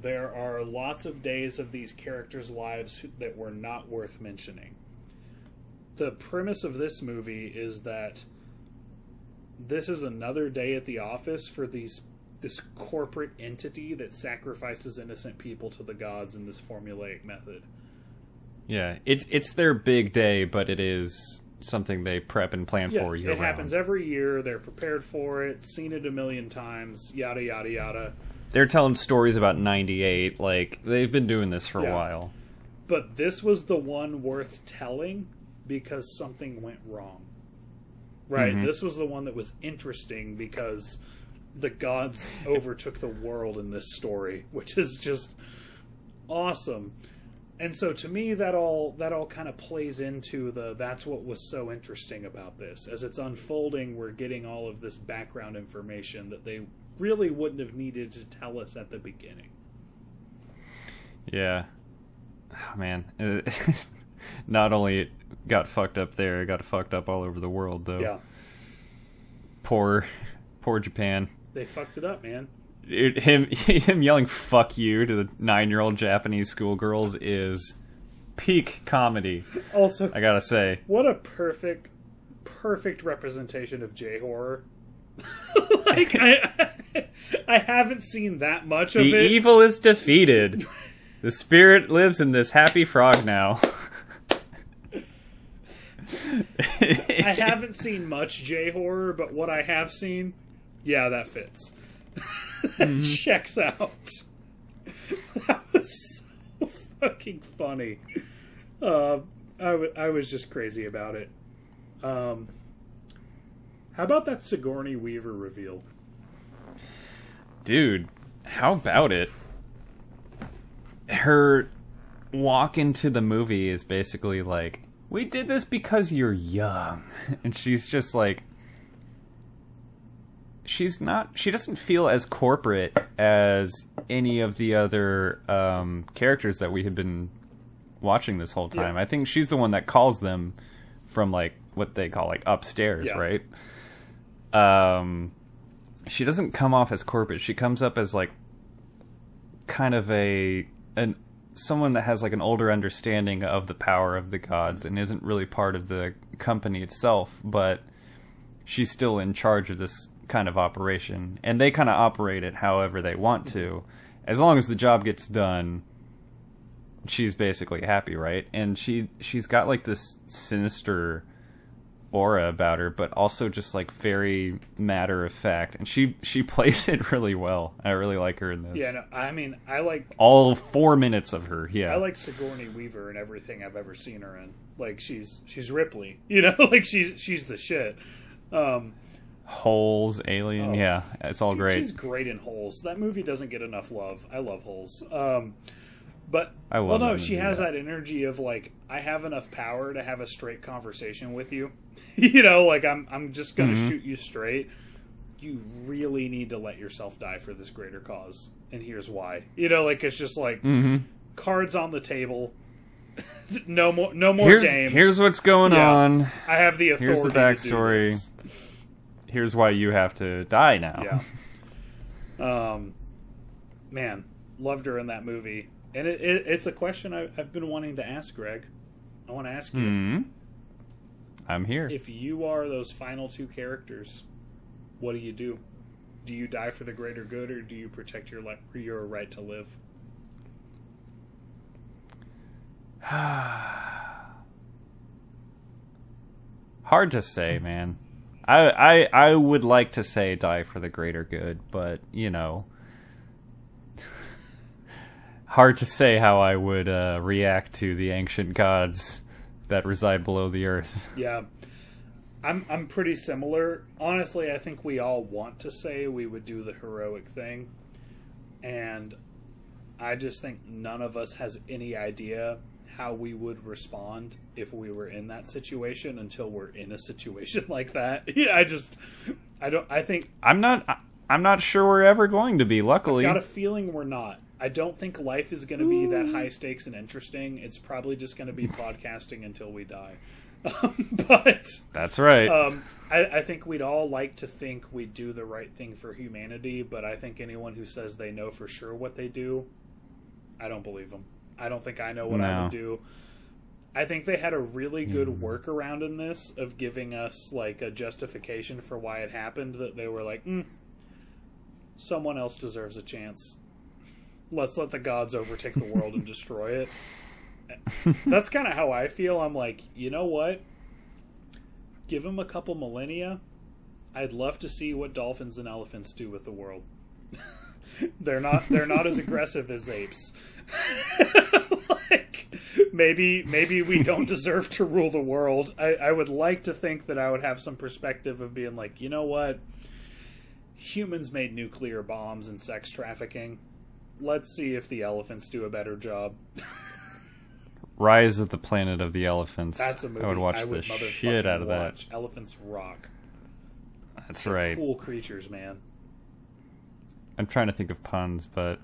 [SPEAKER 1] there are lots of days of these characters' lives that were not worth mentioning. The premise of this movie is that this is another day at the office for these this corporate entity that sacrifices innocent people to the gods in this formulaic method.
[SPEAKER 2] Yeah, it's it's their big day, but it is something they prep and plan
[SPEAKER 1] Yeah,
[SPEAKER 2] for year
[SPEAKER 1] it
[SPEAKER 2] round.
[SPEAKER 1] happens every year. They're prepared for it, seen it a million times, yada yada yada.
[SPEAKER 2] They're telling stories about '98. Like they've been doing this for
[SPEAKER 1] Yeah.
[SPEAKER 2] a while.
[SPEAKER 1] But this was the one worth telling because something went wrong. Right?
[SPEAKER 2] Mhm.
[SPEAKER 1] This was the one that was interesting because the gods overtook the world in this story, which is just awesome. And so to me that all that all kind of plays into the that's what was so interesting about this. As it's unfolding, we're getting all of this background information that they really wouldn't have needed to tell us at the beginning.
[SPEAKER 2] Yeah, oh, man. *laughs* Not only it got fucked up there, it got fucked up all over the world though.
[SPEAKER 1] Yeah.
[SPEAKER 2] Poor, poor Japan.
[SPEAKER 1] They fucked it up, man.
[SPEAKER 2] It, him *laughs* him yelling "fuck you" to the nine-year-old Japanese schoolgirls is peak comedy.
[SPEAKER 1] Also,
[SPEAKER 2] I gotta say.
[SPEAKER 1] what a perfect, perfect representation of J horror. *laughs* like I, I haven't seen that much of
[SPEAKER 2] The
[SPEAKER 1] it.
[SPEAKER 2] evil is defeated. The spirit lives in this happy frog now.
[SPEAKER 1] I haven't seen much J horror, but what I have seen, yeah, that fits. that *laughs* checks out. *laughs* That was so fucking funny. Uh, I, w- I was just crazy about it. Um, how about that Sigourney Weaver reveal?
[SPEAKER 2] Dude, how about it? Her walk into the movie is basically like, we did this because you're young. *laughs* And she's just like, she's not, she doesn't feel as corporate as any of the other um, characters that we have been watching this whole time.
[SPEAKER 1] Yeah.
[SPEAKER 2] I think she's the one that calls them from like what they call like upstairs,
[SPEAKER 1] Yeah.
[SPEAKER 2] right? Um, she doesn't come off as corporate. She comes up as like kind of a an someone that has like an older understanding of the power of the gods and isn't really part of the company itself, but she's still in charge of this kind of operation and they kind of operate it however they want to. As long as the job gets done, she's basically happy, right? And she she's got like this sinister aura about her, but also just like very matter of fact. And she she *laughs* plays it really well. I really like her in this.
[SPEAKER 1] Yeah, no, I mean, I like
[SPEAKER 2] All four minutes of her, yeah.
[SPEAKER 1] I like Sigourney Weaver and everything I've ever seen her in. Like she's she's Ripley, *laughs* you know, like she's she's the shit. Um,
[SPEAKER 2] Holes, Alien,
[SPEAKER 1] Oh.
[SPEAKER 2] yeah, it's all
[SPEAKER 1] Dude,
[SPEAKER 2] great.
[SPEAKER 1] She's great in Holes. That movie doesn't get enough love. I love Holes. Um, but
[SPEAKER 2] I
[SPEAKER 1] well, no, she has
[SPEAKER 2] yeah.
[SPEAKER 1] that energy of like I have enough power to have a straight conversation with you. *laughs* you know, like I'm I'm just gonna
[SPEAKER 2] Mhm.
[SPEAKER 1] shoot you straight. You really need to let yourself die for this greater cause, and here's why. You know, like it's just like
[SPEAKER 2] hmm
[SPEAKER 1] cards on the table. *laughs* no more, no more
[SPEAKER 2] Here's
[SPEAKER 1] games.
[SPEAKER 2] here's what's going
[SPEAKER 1] Yeah.
[SPEAKER 2] on.
[SPEAKER 1] I have the authority.
[SPEAKER 2] here's the backstory. Here's why you have to die now.
[SPEAKER 1] Yeah. Um, man, loved her in that movie, and it, it, it's a question I, I've been wanting to ask Greg. I want to ask you
[SPEAKER 2] Hmm. I'm here.
[SPEAKER 1] if you are those final two characters, what do you do? Do you die for the greater good, or do you protect your li- your right to live? *sighs*
[SPEAKER 2] Hard to say, man. I, I I would like to say die for the greater good, but you know, *laughs* hard to say how I would uh, react to the ancient gods that reside below the earth. *laughs*
[SPEAKER 1] Yeah. I'm I'm pretty similar. Honestly, I think we all want to say we would do the heroic thing. And I just think none of us has any idea how we would respond if we were in that situation until we're in a situation *laughs* like that. *laughs* Yeah, I just I don't I think
[SPEAKER 2] I'm not. I'm not sure we're ever going to be. Luckily, I
[SPEAKER 1] got a feeling we're not. I don't think life is going to be that high stakes and interesting. It's probably just going to be *laughs* podcasting until we die. Um, but
[SPEAKER 2] that's right.
[SPEAKER 1] um, I, I think we'd all like to think we do the right thing for humanity, but I think anyone who says they know for sure what they do, I don't believe them. I don't think I know what I would do. I think they had a really good workaround in this of giving us like a justification for why it happened. That they were like, mm, someone else deserves a chance. Let's let the gods overtake the world and *laughs* destroy it. That's kind of how I feel. I'm like, you know what? Give them a couple millennia. I'd love to see what dolphins and elephants do with the world. *laughs* they're not they're not as aggressive as apes. *laughs* like maybe maybe we don't *laughs* deserve to rule the world. I, I would like to think that I would have some perspective of being like, you know what? Humans made nuclear bombs and sex trafficking. Let's see if the elephants do a better job.
[SPEAKER 2] Rise of the Planet of the Elephants.
[SPEAKER 1] That's a movie
[SPEAKER 2] I would watch
[SPEAKER 1] I
[SPEAKER 2] the shit out of that.
[SPEAKER 1] watch. Elephants rock.
[SPEAKER 2] That's right.
[SPEAKER 1] Cool creatures, man.
[SPEAKER 2] I'm trying to think of puns, but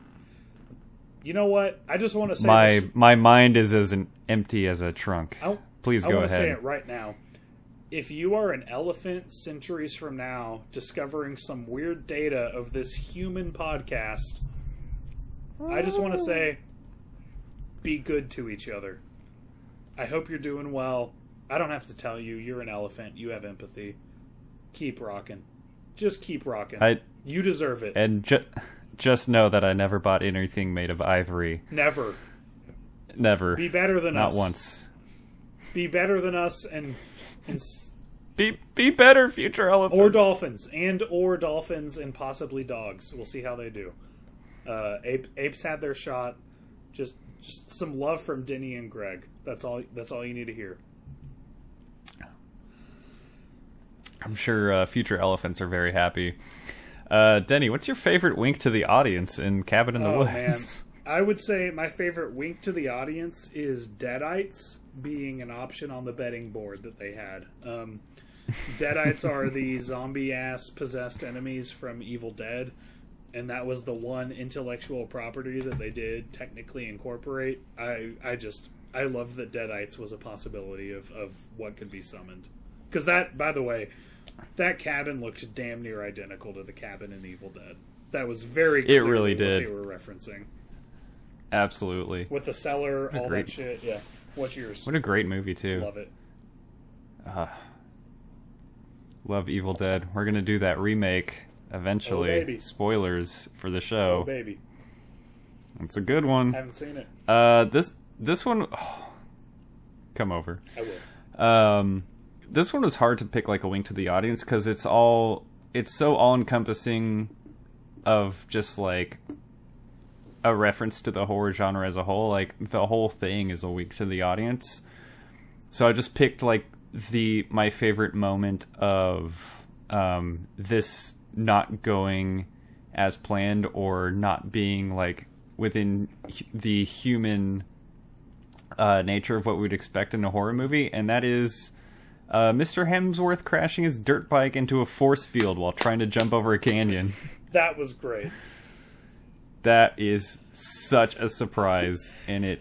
[SPEAKER 1] You know what? I just want to say
[SPEAKER 2] my
[SPEAKER 1] this.
[SPEAKER 2] my mind is as an empty as a trunk.
[SPEAKER 1] I,
[SPEAKER 2] Please
[SPEAKER 1] I
[SPEAKER 2] go
[SPEAKER 1] to say
[SPEAKER 2] ahead.
[SPEAKER 1] it right now. If you are an elephant centuries from now discovering some weird data of this human podcast, I just want to say be good to each other. I hope you're doing well. I don't have to tell you, you're an elephant. You have empathy. Keep rocking. Just keep rocking.
[SPEAKER 2] I
[SPEAKER 1] you deserve it.
[SPEAKER 2] and ju- just know that I never bought anything made of ivory.
[SPEAKER 1] Never.
[SPEAKER 2] Never.
[SPEAKER 1] Be better than
[SPEAKER 2] Not
[SPEAKER 1] us.
[SPEAKER 2] Not once.
[SPEAKER 1] Be better than us and and
[SPEAKER 2] Be be better, future elephants.
[SPEAKER 1] or dolphins and or dolphins and possibly dogs. We'll see how they do. Uh, ape, apes had their shot. Just just some love from Denny and Greg. That's all. That's all you need to hear.
[SPEAKER 2] I'm sure uh, future elephants are very happy. Uh, Denny, what's your favorite wink to the audience in Cabin in the
[SPEAKER 1] Oh
[SPEAKER 2] Woods?
[SPEAKER 1] man, *laughs* I would say my favorite wink to the audience is Deadites being an option on the betting board that they had. Um, Deadites are the *laughs* zombie ass possessed enemies from Evil Dead, and that was the one intellectual property that they did technically incorporate. I I just I love that Deadites was a possibility of of what could be summoned. Because that, by the way, that cabin looked damn near identical to the cabin in Evil Dead. That was very
[SPEAKER 2] It really
[SPEAKER 1] what
[SPEAKER 2] did.
[SPEAKER 1] they were referencing
[SPEAKER 2] Absolutely.
[SPEAKER 1] with the cellar, all
[SPEAKER 2] great-
[SPEAKER 1] that shit. Yeah, what's yours?
[SPEAKER 2] What a great movie too.
[SPEAKER 1] Love it.
[SPEAKER 2] Uh, love Evil Dead. We're gonna do that remake eventually.
[SPEAKER 1] Oh, baby.
[SPEAKER 2] Spoilers for the
[SPEAKER 1] Oh
[SPEAKER 2] show.
[SPEAKER 1] baby,
[SPEAKER 2] it's a good one.
[SPEAKER 1] I haven't seen it.
[SPEAKER 2] Uh, this this one, *sighs* come over.
[SPEAKER 1] I will.
[SPEAKER 2] Um, this one was hard to pick like a wink to the audience because it's all it's so all encompassing of just like a reference to the horror genre as a whole. Like the whole thing is a wink to the audience. So I just picked like the my favorite moment of um, this not going as planned or not being like within the human uh, nature of what we'd expect in a horror movie, and that is uh, Mr. Hemsworth crashing his dirt bike into a force field while trying to jump over a canyon. *laughs*
[SPEAKER 1] That was great.
[SPEAKER 2] that is such a surprise, and it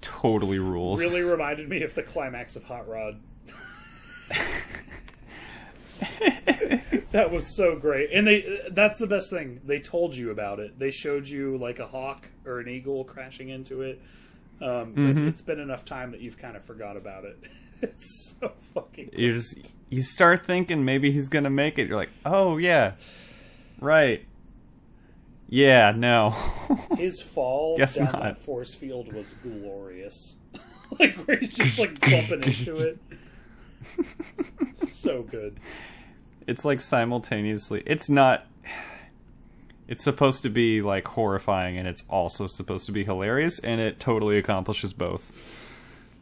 [SPEAKER 2] totally rules.
[SPEAKER 1] Really reminded me of the climax of Hot Rod. *laughs* that was so great, and they—that's the best thing. They told you about it. They showed you like a hawk or an eagle crashing into it. Um,
[SPEAKER 2] Mhm.
[SPEAKER 1] It's been enough time that you've kind of forgot about it. *laughs* *laughs* It's so fucking.
[SPEAKER 2] You just you start thinking maybe he's gonna make it. You're like, oh yeah, right. Yeah, no. *laughs*
[SPEAKER 1] His fall
[SPEAKER 2] Guess
[SPEAKER 1] down
[SPEAKER 2] not.
[SPEAKER 1] that force field was glorious. *laughs* like where he's just like bumping into it. so good.
[SPEAKER 2] it's like simultaneously it's not it's supposed to be like horrifying and it's also supposed to be hilarious and it totally accomplishes both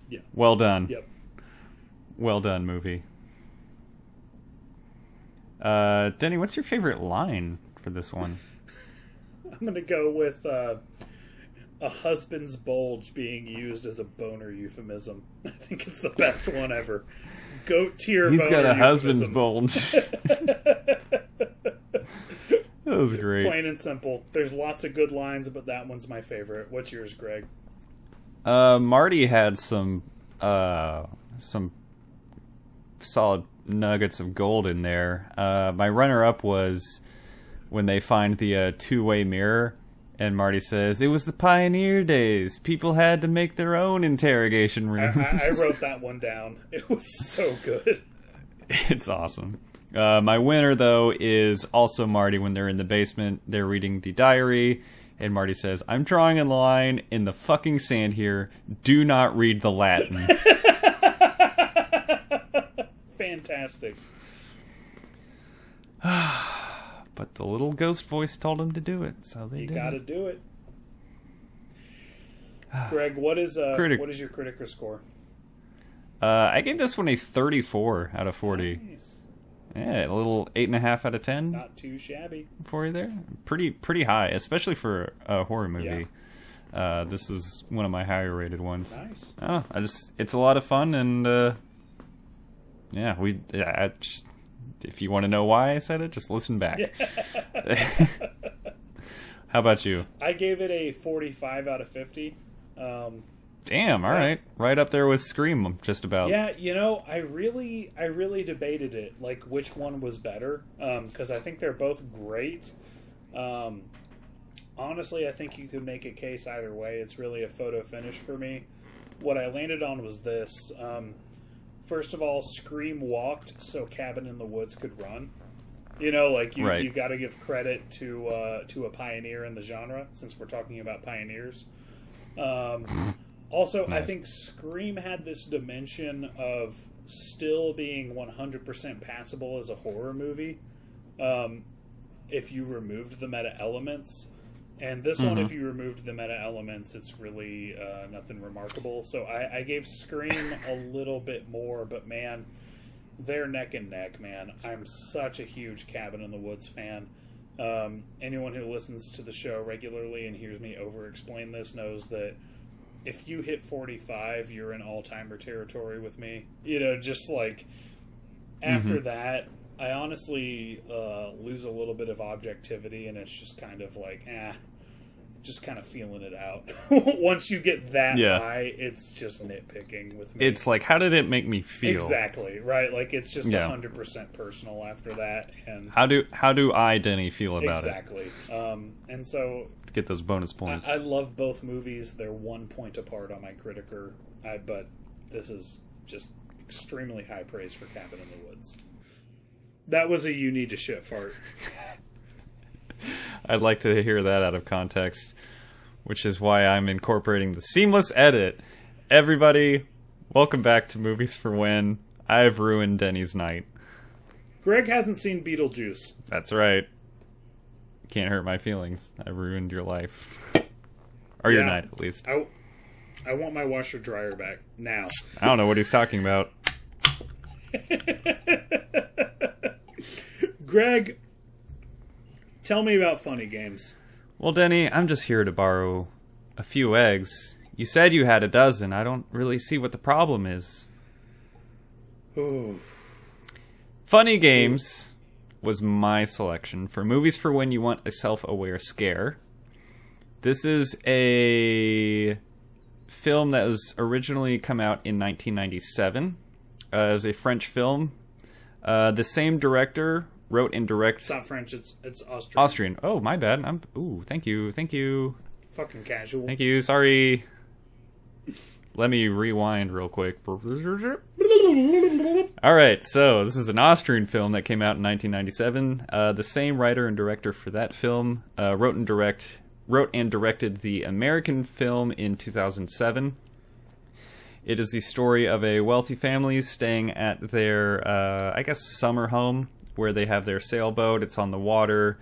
[SPEAKER 1] Yeah.
[SPEAKER 2] well done
[SPEAKER 1] Yep.
[SPEAKER 2] Well done movie uh denny what's your favorite line for this one *laughs*
[SPEAKER 1] I'm gonna go with uh, a husband's bulge being used as a boner euphemism. *laughs* I think it's the best one ever. Goat tier.
[SPEAKER 2] He's got a husband's bulge. *laughs* that was great.
[SPEAKER 1] Plain and simple. There's lots of good lines, but that one's my favorite. What's yours, Greg?
[SPEAKER 2] Uh, Marty had some uh, some solid nuggets of gold in there. Uh, my runner-up was when they find the uh, two-way mirror, and Marty says it was the pioneer days. People had to make their own interrogation
[SPEAKER 1] I,
[SPEAKER 2] rooms.
[SPEAKER 1] I, I wrote that one down. It was so good. *laughs*
[SPEAKER 2] it's awesome. Uh, my winner, though, is also Marty when they're in the basement. They're reading the diary, and Marty says, I'm drawing a line in the fucking sand here. Do not read the Latin. *laughs*
[SPEAKER 1] Fantastic. *sighs*
[SPEAKER 2] but the little ghost voice told him to do it, so they
[SPEAKER 1] You
[SPEAKER 2] did.
[SPEAKER 1] got to do it. *sighs* Greg, what is uh,
[SPEAKER 2] Critic-
[SPEAKER 1] what is your critical score?
[SPEAKER 2] Uh, I gave this one a 34 out of 40.
[SPEAKER 1] Nice.
[SPEAKER 2] Yeah, a little 8.5 out of 10
[SPEAKER 1] Not too shabby.
[SPEAKER 2] for you there. Pretty pretty high, especially for a horror movie. Uh, this is one of my higher rated ones.
[SPEAKER 1] Nice.
[SPEAKER 2] Oh, I just it's a lot of fun and uh, yeah, we yeah, I just, if you want to know why I said it, just listen back. *laughs* How about you?
[SPEAKER 1] I gave it a 45 out of 50. Um,
[SPEAKER 2] Damn, all
[SPEAKER 1] Yeah.
[SPEAKER 2] right, right up there with Scream, just about.
[SPEAKER 1] yeah, you know, I really, I really debated it, like which one was better, because I think they're both great. Um, honestly, I think you could make a case either way. It's really a photo finish for me. What I landed on was this. Um, first of all, Scream walked so Cabin in the Woods could run. You know, like you,
[SPEAKER 2] Right.
[SPEAKER 1] you got to give credit to uh, to a pioneer in the genre, since we're talking about pioneers. Um, *laughs* also, I think Scream had this dimension of still being 100% passable as a horror movie um, if you removed the meta elements. And this one,
[SPEAKER 2] Mhm.
[SPEAKER 1] if you removed the meta elements, it's really uh, nothing remarkable. So I, I gave Scream *laughs* a little bit more, but man, they're neck and neck, man. I'm such a huge Cabin in the Woods fan. Um, anyone who listens to the show regularly and hears me over explain this knows that if you hit 45, you're in all timer territory with me. You know, just like after that, I honestly uh, lose a little bit of objectivity, and it's just kind of like, eh, just kind of feeling it out. *laughs* Once you get that
[SPEAKER 2] Yeah.
[SPEAKER 1] high, it's just nitpicking with me.
[SPEAKER 2] It's like, how did it make me feel?
[SPEAKER 1] exactly right. Like it's just
[SPEAKER 2] Yeah.
[SPEAKER 1] hundred percent personal after that, and
[SPEAKER 2] How do how do I, Denny, feel about it?
[SPEAKER 1] exactly. Um, and so?
[SPEAKER 2] Get those bonus
[SPEAKER 1] I,
[SPEAKER 2] points.
[SPEAKER 1] I love both movies. They're one point apart on my Criticker, I, but this is just extremely high praise for Cabin in the Woods. That was a you need to shit fart. *laughs*
[SPEAKER 2] I'd like to hear that out of context, which is why I'm incorporating the seamless edit. Everybody, welcome back to Movies for When. I've ruined Denny's night.
[SPEAKER 1] Greg hasn't seen Beetlejuice.
[SPEAKER 2] That's right. Can't hurt my feelings. I ruined your life. or your night, at least.
[SPEAKER 1] I, I want my washer dryer back now.
[SPEAKER 2] I don't know what he's talking about. *laughs*
[SPEAKER 1] Greg, tell me about funny games.
[SPEAKER 2] Well, Denny, I'm just here to borrow a few eggs. You said you had a dozen. I don't really see what the problem is.
[SPEAKER 1] Ooh.
[SPEAKER 2] Funny Games was my selection for movies for when you want a self aware scare. This is a film that was originally come out in 1997. Uh, it was a French film. Uh, the same director wrote and direct
[SPEAKER 1] It's not French. It's it's Austrian.
[SPEAKER 2] Austrian. Oh, my bad. I'm. Ooh, thank you, thank you,
[SPEAKER 1] Fucking casual.
[SPEAKER 2] thank you. Sorry. Let me rewind real quick. All right, so this is an Austrian film that came out in 1997. Uh, the same writer and director for that film uh, wrote and direct wrote and directed the American film in 2007. It is the story of a wealthy family staying at their, uh, I guess, summer home where they have their sailboat. It's on the water,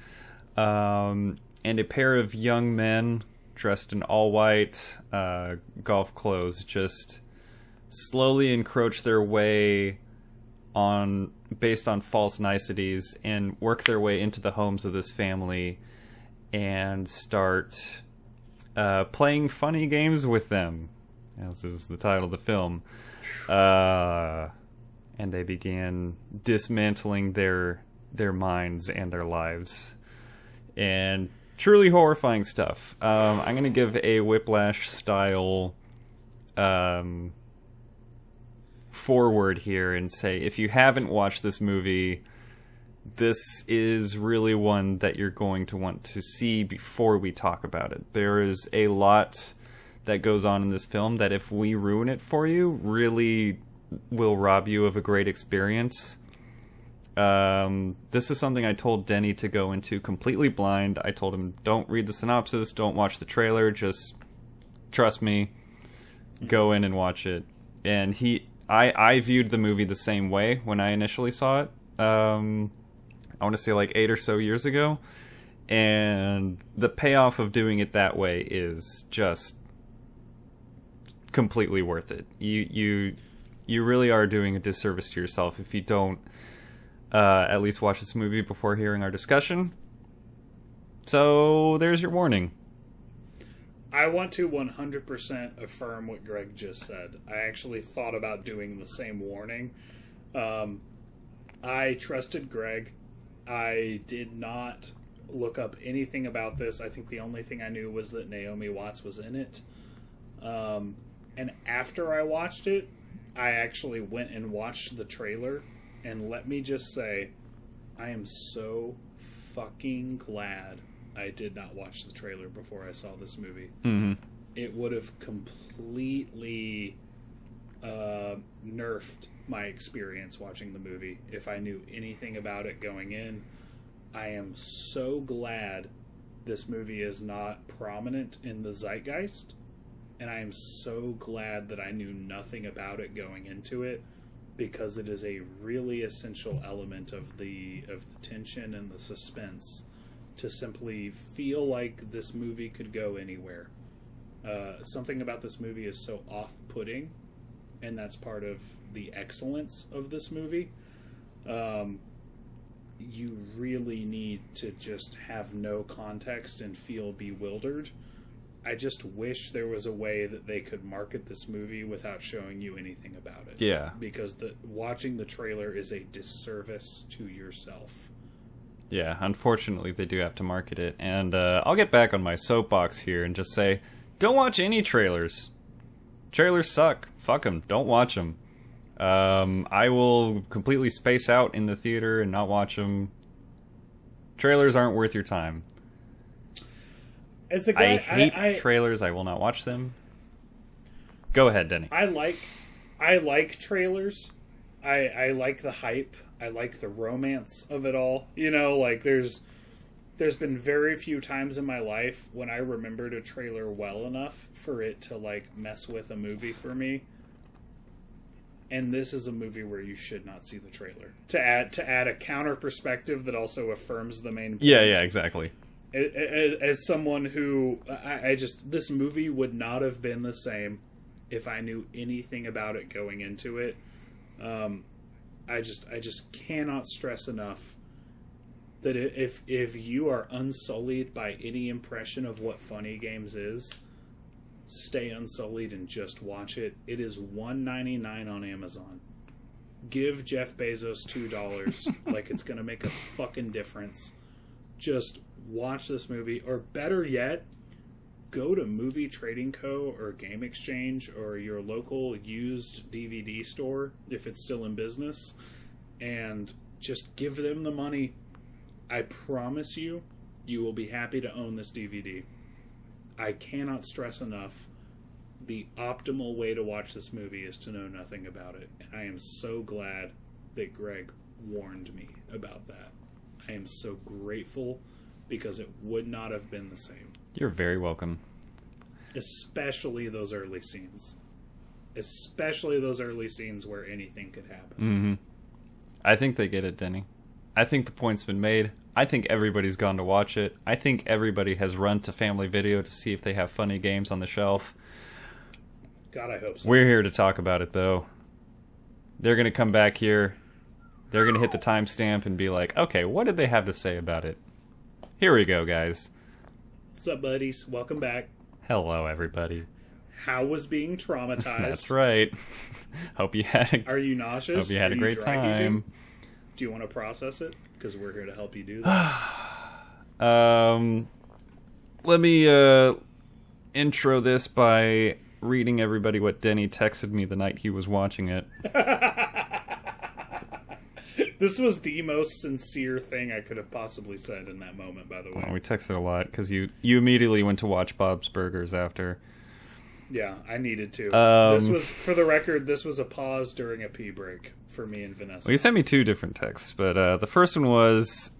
[SPEAKER 2] um, and a pair of young men dressed in all white uh, golf clothes just slowly encroach their way on based on false niceties and work their way into the homes of this family and start uh, playing funny games with them, as is the title of the film. Uh, and they began dismantling their their minds and their lives, and truly horrifying stuff. Um, I'm gonna give a Whiplash style um, forward here and say if you haven't watched this movie this is really one that you're going to want to see before we talk about it. There is a lot that goes on in this film that if we ruin it for you, really will rob you of a great experience. Um, this is something I told Denny to go into completely blind. I told him, don't read the synopsis, don't watch the trailer, just trust me, go in and watch it. And he, I, I viewed the movie the same way when I initially saw it. Um, I want to say like eight or so years ago, and the payoff of doing it that way is just completely worth it. You you you really are doing a disservice to yourself if you don't uh, at least watch this movie before hearing our discussion. So there's your warning.
[SPEAKER 1] I want to 100% affirm what Greg just said. I actually thought about doing the same warning. Um, I trusted Greg. I did not look up anything about this. I think the only thing I knew was that Naomi Watts was in it. Um, and after I watched it, I actually went and watched the trailer. And let me just say, I am so fucking glad I did not watch the trailer before I saw this movie.
[SPEAKER 2] Mm-hmm.
[SPEAKER 1] It would have completely uh, nerfed my experience watching the movie if I knew anything about it going in. I am so glad this movie is not prominent in the zeitgeist, and I am so glad that I knew nothing about it going into it because it is a really essential element of the of the tension and the suspense to simply feel like this movie could go anywhere. Uh, something about this movie is so off-putting, and that's part of the excellence of this movie. Um, you really need to just have no context and feel bewildered. I just wish there was a way that they could market this movie without showing you anything about it.
[SPEAKER 2] Yeah.
[SPEAKER 1] Because the watching the trailer is a disservice to yourself.
[SPEAKER 2] Yeah, unfortunately, they do have to market it. And uh, I'll get back on my soapbox here and just say don't watch any trailers. Trailers suck. Fuck them. Don't watch them. Um, I will completely space out in the theater and not watch them. Trailers aren't worth your time.
[SPEAKER 1] As a guy,
[SPEAKER 2] I hate
[SPEAKER 1] I, I,
[SPEAKER 2] trailers. I will not watch them. Go ahead, Denny.
[SPEAKER 1] I like I like trailers. I I like the hype. I like the romance of it all. You know, like there's there's been very few times in my life when I remembered a trailer well enough for it to like mess with a movie for me. And this is a movie where you should not see the trailer. To add to add a counter perspective that also affirms the main point.
[SPEAKER 2] Yeah, yeah, exactly.
[SPEAKER 1] As, someone who I, I just this movie would not have been the same if I knew anything about it going into it. Um, I just I just cannot stress enough that if if you are unsullied by any impression of what funny games is, stay unsullied and just watch it. It is one ninety nine on Amazon. Give Jeff Bezos two dollars, *laughs* like it's gonna make a fucking difference. Just watch this movie, or better yet, go to Movie Trading Co. or Game Exchange or your local used DVD store if it's still in business, and just give them the money. I promise you, you will be happy to own this DVD. I cannot stress enough the optimal way to watch this movie is to know nothing about it. And I am so glad that Greg warned me about that. I am so grateful because it would not have been the same.
[SPEAKER 2] You're very welcome.
[SPEAKER 1] Especially those early scenes. Especially those early scenes where anything could happen.
[SPEAKER 2] Mm-hmm. I think they get it, Denny. I think the point's been made. I think everybody's gone to watch it. I think everybody has run to Family Video to see if they have funny games on the shelf.
[SPEAKER 1] God, I hope so.
[SPEAKER 2] We're here to talk about it, though. They're going to come back here. They're going to hit the timestamp and be like, okay, what did they have to say about it? Here we go, guys.
[SPEAKER 1] What's up, buddies? Welcome back.
[SPEAKER 2] Hello, everybody.
[SPEAKER 1] How was being *laughs* traumatized?
[SPEAKER 2] That's right. *laughs* Hope you had.
[SPEAKER 1] A, Are you nauseous?
[SPEAKER 2] Hope you had
[SPEAKER 1] Are
[SPEAKER 2] a great time.
[SPEAKER 1] Do you want to process it? Because we're here to help you do *sighs* that.
[SPEAKER 2] Um, let me uh, intro this by reading everybody what Denny texted me the night he was watching it. *laughs*
[SPEAKER 1] this was the most sincere thing I could have possibly said in that moment. By the way,
[SPEAKER 2] Oh, we texted a lot because you you immediately went to watch Bob's Burgers after.
[SPEAKER 1] yeah, I needed to.
[SPEAKER 2] Um,
[SPEAKER 1] this was, for the record, this was a pause during a pee break for me and Vanessa.
[SPEAKER 2] Well, you sent me two different texts, but uh, the first one was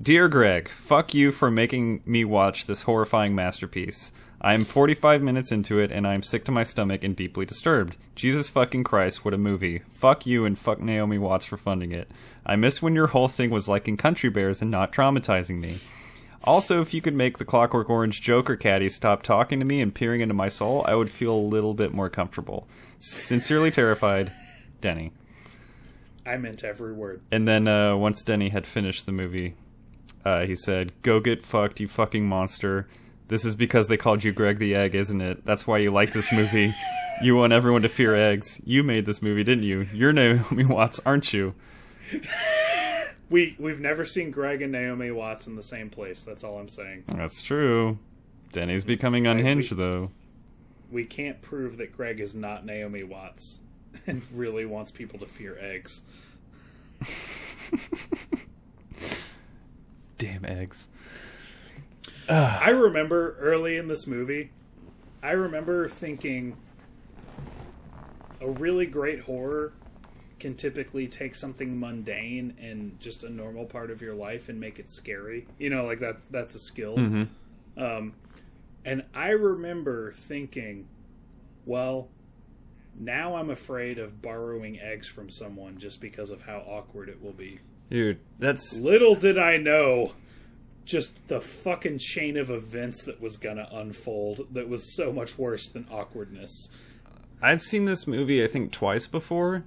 [SPEAKER 2] Dear Greg, fuck you for making me watch this horrifying masterpiece. I am 45 minutes into it and I am sick to my stomach and deeply disturbed. Jesus fucking Christ, what a movie. Fuck you and fuck Naomi Watts for funding it. I miss when your whole thing was liking Country Bears and not traumatizing me. Also, if you could make the Clockwork Orange Joker caddy stop talking to me and peering into my soul, I would feel a little bit more comfortable. Sincerely terrified, *laughs* Denny.
[SPEAKER 1] I meant every word.
[SPEAKER 2] And then uh, once Denny had finished the movie, uh, he said, "Go get fucked, you fucking monster. This is because they called you Greg the Egg, isn't it? That's why you like this movie. you want everyone to fear eggs. You made this movie, didn't you? You're Naomi Watts, aren't you? *laughs*
[SPEAKER 1] We we've never seen Greg and Naomi Watts in the same place. That's all I'm saying.
[SPEAKER 2] That's true. Denny's becoming unhinged,
[SPEAKER 1] we-
[SPEAKER 2] though.
[SPEAKER 1] We can't prove that Greg is not Naomi Watts *laughs* and really wants people to fear eggs. *laughs*
[SPEAKER 2] Damn eggs.
[SPEAKER 1] I remember early in this movie, I remember thinking a really great horror can typically take something mundane and just a normal part of your life and make it scary. You know, like that's that's a skill.
[SPEAKER 2] Mm-hmm.
[SPEAKER 1] Um, and I remember thinking, well, now I'm afraid of borrowing eggs from someone just because of how awkward it will be.
[SPEAKER 2] Dude, that's
[SPEAKER 1] Little did I know just the fucking chain of events that was gonna unfold that was so much worse than awkwardness.
[SPEAKER 2] I've seen this movie I think twice before,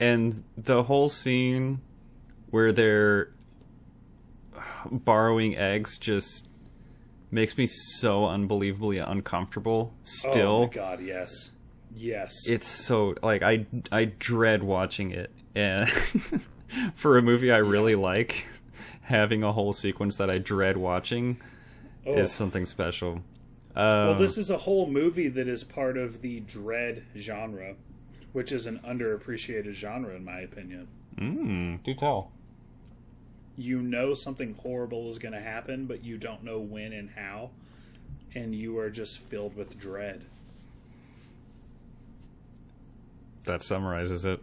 [SPEAKER 2] and the whole scene where they're borrowing eggs just makes me so unbelievably uncomfortable.
[SPEAKER 1] Oh
[SPEAKER 2] Still,
[SPEAKER 1] my god, yes. Yes.
[SPEAKER 2] it's so like I I dread watching it, and *laughs* for a movie I really like, having a whole sequence that I dread watching
[SPEAKER 1] oh.
[SPEAKER 2] is something special.
[SPEAKER 1] Well,
[SPEAKER 2] Um,
[SPEAKER 1] this is a whole movie that is part of the dread genre, which is an underappreciated genre in my opinion.
[SPEAKER 2] mm, do tell.
[SPEAKER 1] You know something horrible is going to happen, but you don't know when and how, and you are just filled with dread.
[SPEAKER 2] That summarizes it.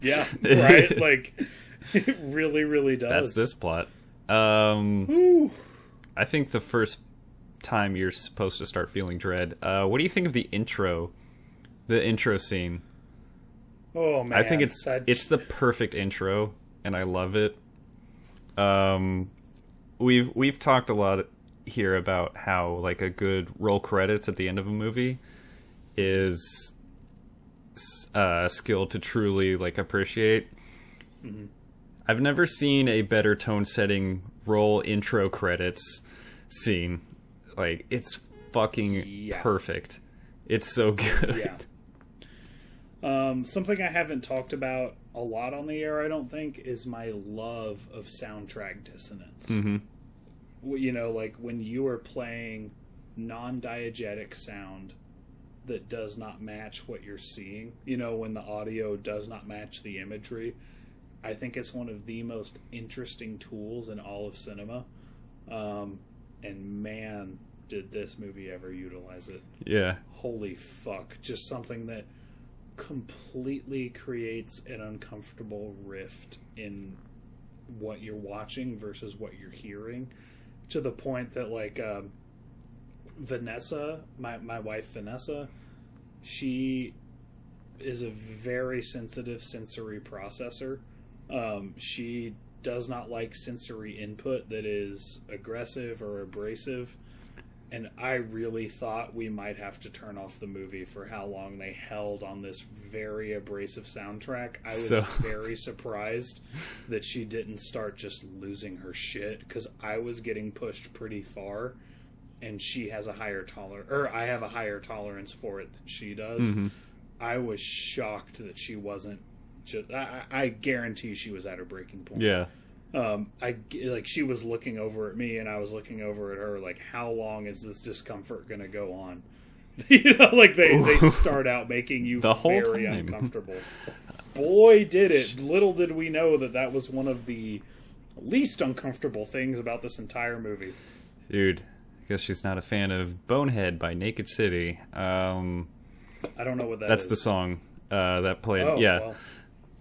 [SPEAKER 1] Yeah, *laughs* right? like *laughs* it really really does.
[SPEAKER 2] That's this plot. Um. I think the first time you're supposed to start feeling dread. Uh, what do you think of the intro? The intro scene.
[SPEAKER 1] Oh man.
[SPEAKER 2] I think it's it's the perfect intro, and I love it. Um, we've we've talked a lot here about how like a good roll credits at the end of a movie is uh, a skill to truly like appreciate.
[SPEAKER 1] Mm-hmm.
[SPEAKER 2] I've never seen a better tone setting roll intro credits scene. Like it's fucking
[SPEAKER 1] Yeah.
[SPEAKER 2] perfect. It's so *laughs* good.
[SPEAKER 1] Yeah. Um, something I haven't talked about a lot on the air, I don't think, is my love of soundtrack dissonance.
[SPEAKER 2] hmm
[SPEAKER 1] You know, like when you are playing non diegetic sound that does not match what you're seeing, you know, when the audio does not match the imagery, I think it's one of the most interesting tools in all of cinema. Um, and man, did this movie ever utilize it
[SPEAKER 2] Yeah.
[SPEAKER 1] holy fuck just something that completely creates an uncomfortable rift in what you're watching versus what you're hearing to the point that like um, vanessa my, my wife vanessa she is a very sensitive sensory processor um, she does not like sensory input that is aggressive or abrasive and I really thought we might have to turn off the movie for how long they held on this very abrasive soundtrack. I was
[SPEAKER 2] So-
[SPEAKER 1] very surprised that she didn't start just losing her shit because I was getting pushed pretty far and she has a higher tolerance, or I have a higher tolerance for it than she does.
[SPEAKER 2] Mhm.
[SPEAKER 1] I was shocked that she wasn't. Just, I, I guarantee she was at her breaking point.
[SPEAKER 2] Yeah.
[SPEAKER 1] Um, I like she was looking over at me, and I was looking over at her. Like, how long is this discomfort going to go on? *laughs* you know, like they they start out making you *laughs*
[SPEAKER 2] The whole
[SPEAKER 1] very
[SPEAKER 2] time.
[SPEAKER 1] uncomfortable. Boy, did it! Little did we know that that was one of the least uncomfortable things about this entire movie.
[SPEAKER 2] Dude, I guess she's not a fan of Bonehead by Naked City. Um,
[SPEAKER 1] I don't know what that
[SPEAKER 2] that's
[SPEAKER 1] is.
[SPEAKER 2] the song uh, that played.
[SPEAKER 1] Oh,
[SPEAKER 2] yeah,
[SPEAKER 1] well,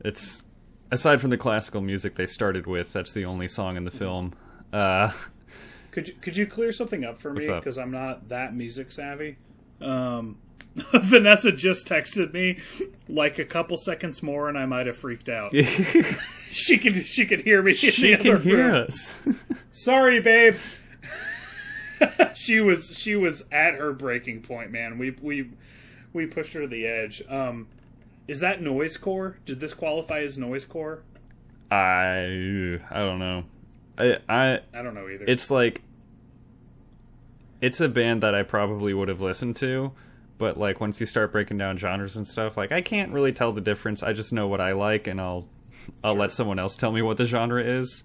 [SPEAKER 2] it's aside from the classical music they started with. That's the only song in the film. Uh,
[SPEAKER 1] Could you could you clear something up for me because I'm not that music savvy? Um, *laughs* Vanessa just texted me like a couple seconds more, and I might have freaked out. *laughs* she could she could hear me.
[SPEAKER 2] she can hear
[SPEAKER 1] room.
[SPEAKER 2] us. *laughs*
[SPEAKER 1] Sorry, babe. she was she was at her breaking point, man. We we we pushed her to the edge. Um, is that noise core? Did this qualify as noise core?
[SPEAKER 2] I I don't know. I I
[SPEAKER 1] I don't know either.
[SPEAKER 2] it's like it's a band that I probably would have listened to, but like once you start breaking down genres and stuff, like I can't really tell the difference. I just know what I like, and I'll I'll
[SPEAKER 1] Sure.
[SPEAKER 2] let someone else tell me what the genre is.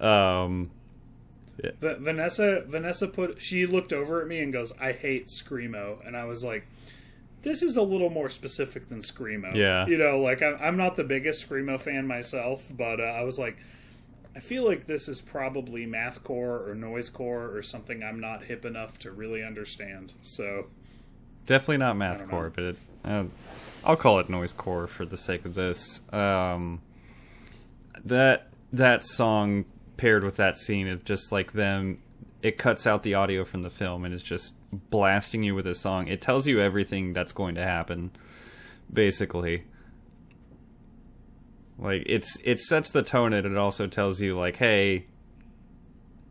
[SPEAKER 2] Um,
[SPEAKER 1] V- Vanessa Vanessa put she looked over at me and goes, "I hate screamo," and I was like, "This is a little more specific than screamo."
[SPEAKER 2] Yeah.
[SPEAKER 1] you know, like I'm, I'm not the biggest screamo fan myself, but uh, I was like, I feel like this is probably mathcore or noisecore or something I'm not hip enough to really understand. So
[SPEAKER 2] definitely not mathcore, but it, uh, I'll call it noisecore for the sake of this. Um, that that song paired with that scene of just like them, it cuts out the audio from the film and it's just blasting you with a song. It tells you everything that's going to happen, basically. Like it's it sets the tone and it also tells you like, hey,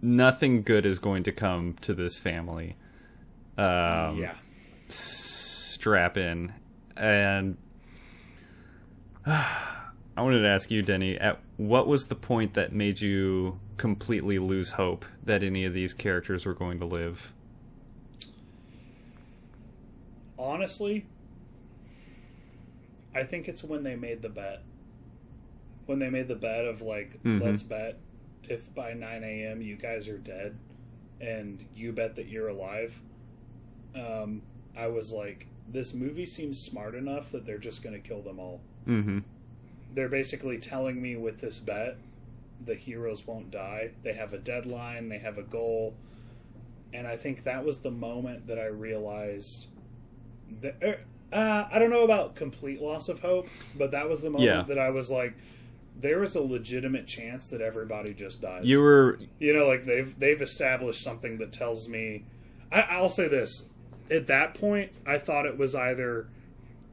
[SPEAKER 2] nothing good is going to come to this family. Um,
[SPEAKER 1] yeah,
[SPEAKER 2] strap in. And *sighs* I wanted to ask you, Denny, at what was the point that made you completely lose hope that any of these characters were going to live?
[SPEAKER 1] honestly, I think it's when they made the bet. When they made the bet of like,
[SPEAKER 2] Mhm.
[SPEAKER 1] let's bet if by 9 a.m. you guys are dead and you bet that you're alive. Um, I was like, this movie seems smart enough that they're just going to kill them all.
[SPEAKER 2] Mm-hmm.
[SPEAKER 1] They're basically telling me with this bet, the heroes won't die. They have a deadline, they have a goal. And I think that was the moment that I realized that. er, Uh, I don't know about complete loss of hope, but that was the moment
[SPEAKER 2] Yeah.
[SPEAKER 1] that I was like, there is a legitimate chance that everybody just dies.
[SPEAKER 2] You were
[SPEAKER 1] You know, like they've they've established something that tells me. I, I'll say this: at that point, I thought it was either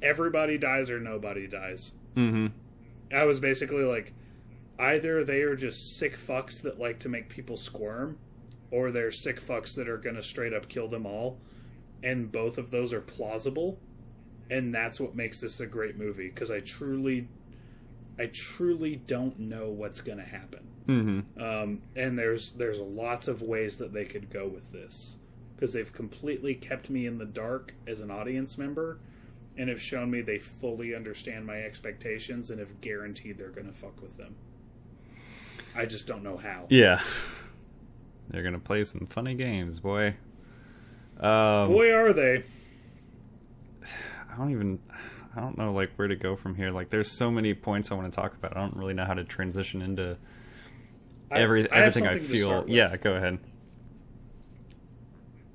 [SPEAKER 1] everybody dies or nobody dies.
[SPEAKER 2] mm-hmm.
[SPEAKER 1] I was basically like, either they are just sick fucks that like to make people squirm, or they're sick fucks that are gonna straight up kill them all, and both of those are plausible, and that's what makes this a great movie because I truly, I truly don't know what's gonna happen
[SPEAKER 2] Mm-hmm.
[SPEAKER 1] um, and there's there's lots of ways that they could go with this because they've completely kept me in the dark as an audience member and have shown me they fully understand my expectations and have guaranteed they're going to fuck with them i just don't know how
[SPEAKER 2] Yeah. They're gonna play some funny games, boy. Um,
[SPEAKER 1] boy are they
[SPEAKER 2] I don't even I don't know like where to go from here. Like there's so many points I want to talk about. I don't really know how to transition into
[SPEAKER 1] I-
[SPEAKER 2] every
[SPEAKER 1] I have
[SPEAKER 2] everything I,
[SPEAKER 1] to
[SPEAKER 2] feel. Yeah, go ahead.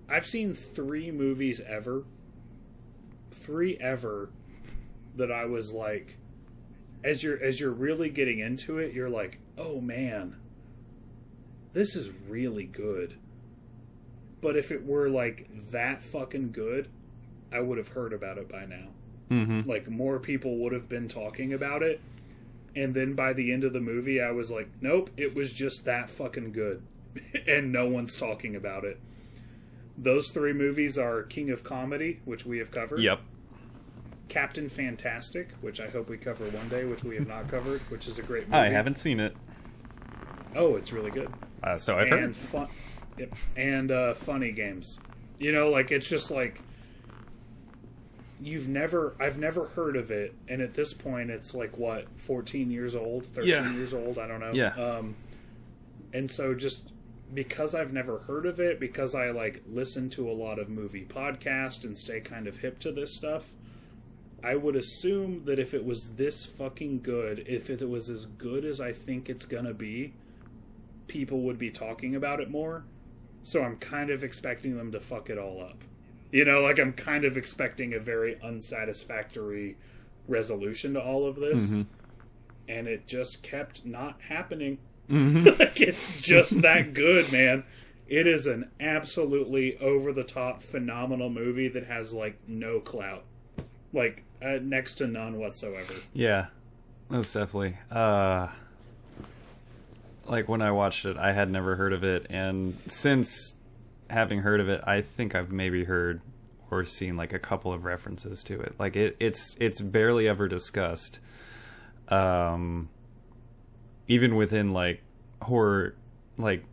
[SPEAKER 1] I've seen three movies ever, three ever, that I was like, as you're as you're really getting into it, you're like, oh man, this is really good. But if it were like that fucking good, I would have heard about it by now.
[SPEAKER 2] Mm-hmm.
[SPEAKER 1] Like more people would have been talking about it. And then by the end of the movie, I was like, nope, it was just that fucking good. *laughs* and no one's talking about it. Those three movies are King of Comedy, which we have covered.
[SPEAKER 2] Yep.
[SPEAKER 1] Captain Fantastic, which I hope we cover one day, which we have not covered, which is a great movie.
[SPEAKER 2] I haven't seen it,
[SPEAKER 1] Oh, it's really good.
[SPEAKER 2] uh, so I've
[SPEAKER 1] and
[SPEAKER 2] heard.
[SPEAKER 1] fun, Yep. And uh, funny games. You know, like it's just like you've never I've never heard of it and at this point it's like what 14 years old 13
[SPEAKER 2] Yeah.
[SPEAKER 1] years old I don't know
[SPEAKER 2] Yeah.
[SPEAKER 1] um and so just because I've never heard of it because I like listen to a lot of movie podcasts and stay kind of hip to this stuff I would assume that if it was this fucking good if it was as good as I think it's going to be people would be talking about it more so I'm kind of expecting them to fuck it all up. You know, like I'm kind of expecting a very unsatisfactory resolution to all of this.
[SPEAKER 2] Mm-hmm.
[SPEAKER 1] And it just kept not happening. *laughs* like it's just that good, man. It is an absolutely over the top phenomenal movie that has like no clout. Like uh, next to none whatsoever.
[SPEAKER 2] Yeah, most definitely. Uh, like when I watched it, I had never heard of it, and since having heard of it, I think I've maybe heard or seen like a couple of references to it. Like it, it's it's barely ever discussed. Um, even within like horror, like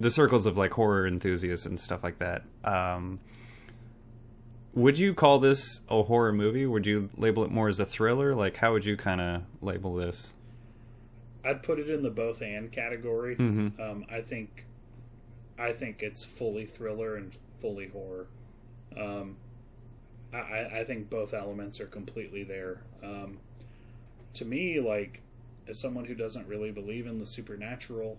[SPEAKER 2] the circles of like horror enthusiasts and stuff like that. Um, would you call this a horror movie? Would you label it more as a thriller? Like, how would you kind of label this?
[SPEAKER 1] I'd put it in the both and category.
[SPEAKER 2] Mhm.
[SPEAKER 1] Um, I think, I think it's fully thriller and fully horror. Um, I- I, I think both elements are completely there. Um, to me, like as someone who doesn't really believe in the supernatural,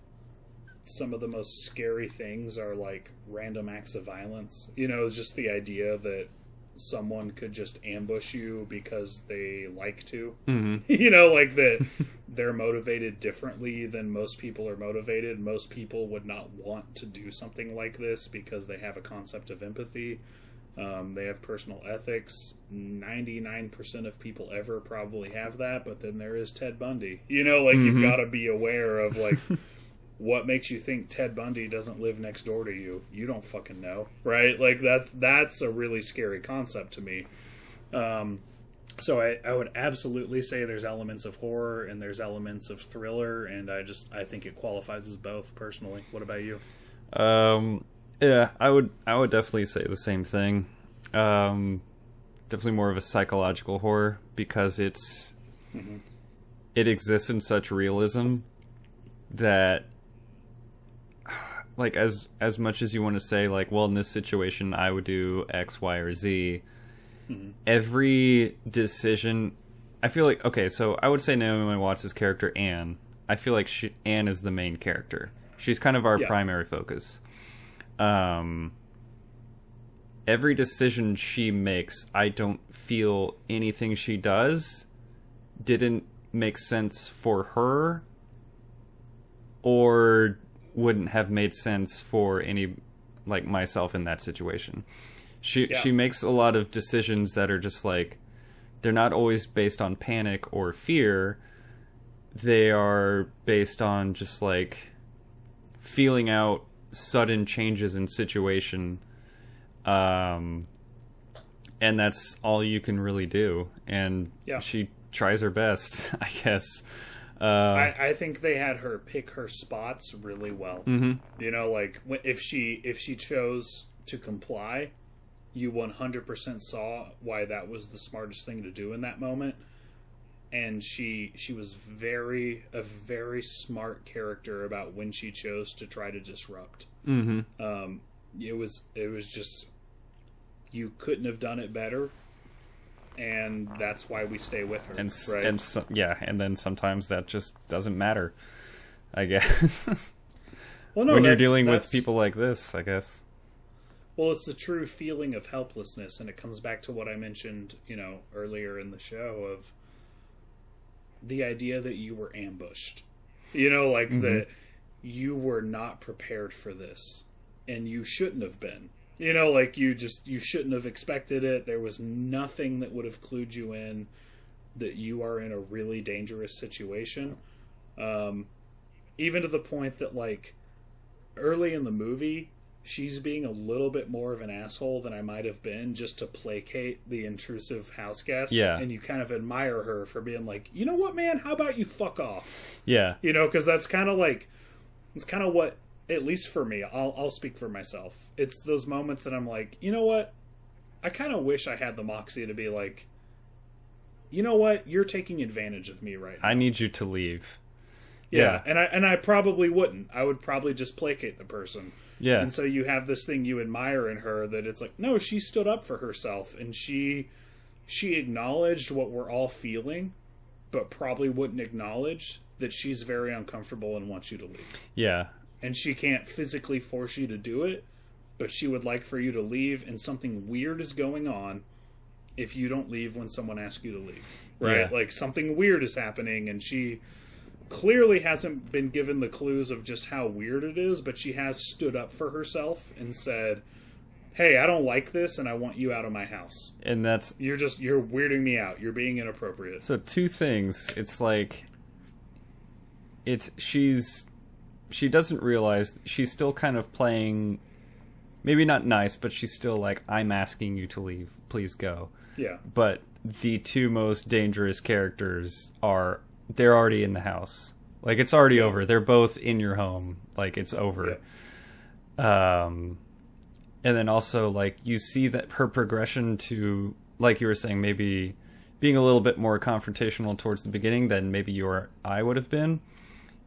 [SPEAKER 1] some of the most scary things are like random acts of violence. You know, just the idea that someone could just ambush you because they like to.
[SPEAKER 2] Mm-hmm. *laughs*
[SPEAKER 1] you know like that they're motivated differently than most people are motivated. Most people would not want to do something like this because they have a concept of empathy. Um, they have personal ethics. 99% of people ever probably have that but then there is ted bundy. You know like you've
[SPEAKER 2] Mhm.
[SPEAKER 1] got to be aware of like *laughs* what makes you think Ted Bundy doesn't live next door to you? You don't fucking know, right? Like that that's a really scary concept to me. Um, so I, I would absolutely say there's elements of horror and there's elements of thriller, and I just I think it qualifies as both personally. What about you?
[SPEAKER 2] Um, yeah, I would I would definitely say the same thing. Um, definitely more of a psychological horror because it's it exists in such realism that like as as much as you want to say like well in this situation I would do X Y or Z every decision I feel like okay so I would say Naomi Watts' character Anne. I feel like she Anne is the main character. She's kind of our
[SPEAKER 1] Yeah.
[SPEAKER 2] primary focus. Um every decision she makes I don't feel anything she does didn't make sense for her or wouldn't have made sense for any like myself in that situation. She
[SPEAKER 1] Yeah.
[SPEAKER 2] she makes a lot of decisions that are just like they're not always based on panic or fear. They are based on just like feeling out sudden changes in situation. Um and that's all you can really do and
[SPEAKER 1] Yeah.
[SPEAKER 2] she tries her best, *laughs* I guess. Uh
[SPEAKER 1] I, I think they had her pick her spots really well.
[SPEAKER 2] mhm.
[SPEAKER 1] You know, like if she if she chose to comply, you 100% saw why that was the smartest thing to do in that moment. And she she was very a very smart character about when she chose to try to disrupt.
[SPEAKER 2] Mhm.
[SPEAKER 1] Um, it was it was just you couldn't have done it better, and that's why we stay with her.
[SPEAKER 2] and
[SPEAKER 1] right?
[SPEAKER 2] and so, yeah, and then sometimes that just doesn't matter. I guess *laughs*
[SPEAKER 1] well, no,
[SPEAKER 2] when you're
[SPEAKER 1] that's-
[SPEAKER 2] dealing with people like this, I guess.
[SPEAKER 1] Well, it's the true feeling of helplessness, and it comes back to what I mentioned, you know, earlier in the show of the idea that you were ambushed. You know, like mm-hmm. that you were not prepared for this, and you shouldn't have been. You know, like you just you shouldn't have expected it. There was nothing that would have clued you in that you are in a really dangerous situation. Um, even to the point that like early in the movie, she's being a little bit more of an asshole than I might have been just to placate the intrusive house guest.
[SPEAKER 2] Yeah.
[SPEAKER 1] And you kind of admire her for being like, you know what, man? How about you fuck off?
[SPEAKER 2] Yeah,
[SPEAKER 1] You know, because that's kind of like, it's kind of what at least for me, I'll I'll speak for myself. It's those moments that I'm like, you know what? I kind of wish I had the moxie to be like, you know what? You're taking advantage of me right now.
[SPEAKER 2] I need you to leave.
[SPEAKER 1] yeah.
[SPEAKER 2] yeah.
[SPEAKER 1] and I and I probably wouldn't. I would probably just placate the person.
[SPEAKER 2] Yeah.
[SPEAKER 1] And so you have this thing you admire in her that it's like, no, she stood up for herself and she she acknowledged what we're all feeling, but probably wouldn't acknowledge that she's very uncomfortable and wants you to leave.
[SPEAKER 2] yeah.
[SPEAKER 1] And she can't physically force you to do it, but she would like for you to leave and something weird is going on if you don't leave when someone asks you to leave. Right?
[SPEAKER 2] Yeah.
[SPEAKER 1] Like something weird is happening and she clearly hasn't been given the clues of just how weird it is, but she has stood up for herself and said, "Hey, I don't like this and I want you out of my house.
[SPEAKER 2] And that's
[SPEAKER 1] You're just you're weirding me out. You're being inappropriate."
[SPEAKER 2] So two things. It's like it's she's she doesn't realize she's still kind of playing maybe not nice, but she's still like I'm asking you to leave. Please go.
[SPEAKER 1] Yeah.
[SPEAKER 2] But the two most dangerous characters are they're already in the house. Like it's already over. They're both in your home. Like it's over. Um and then also like you see that her progression to like you were saying maybe being a little bit more confrontational towards the beginning than maybe your or I would have been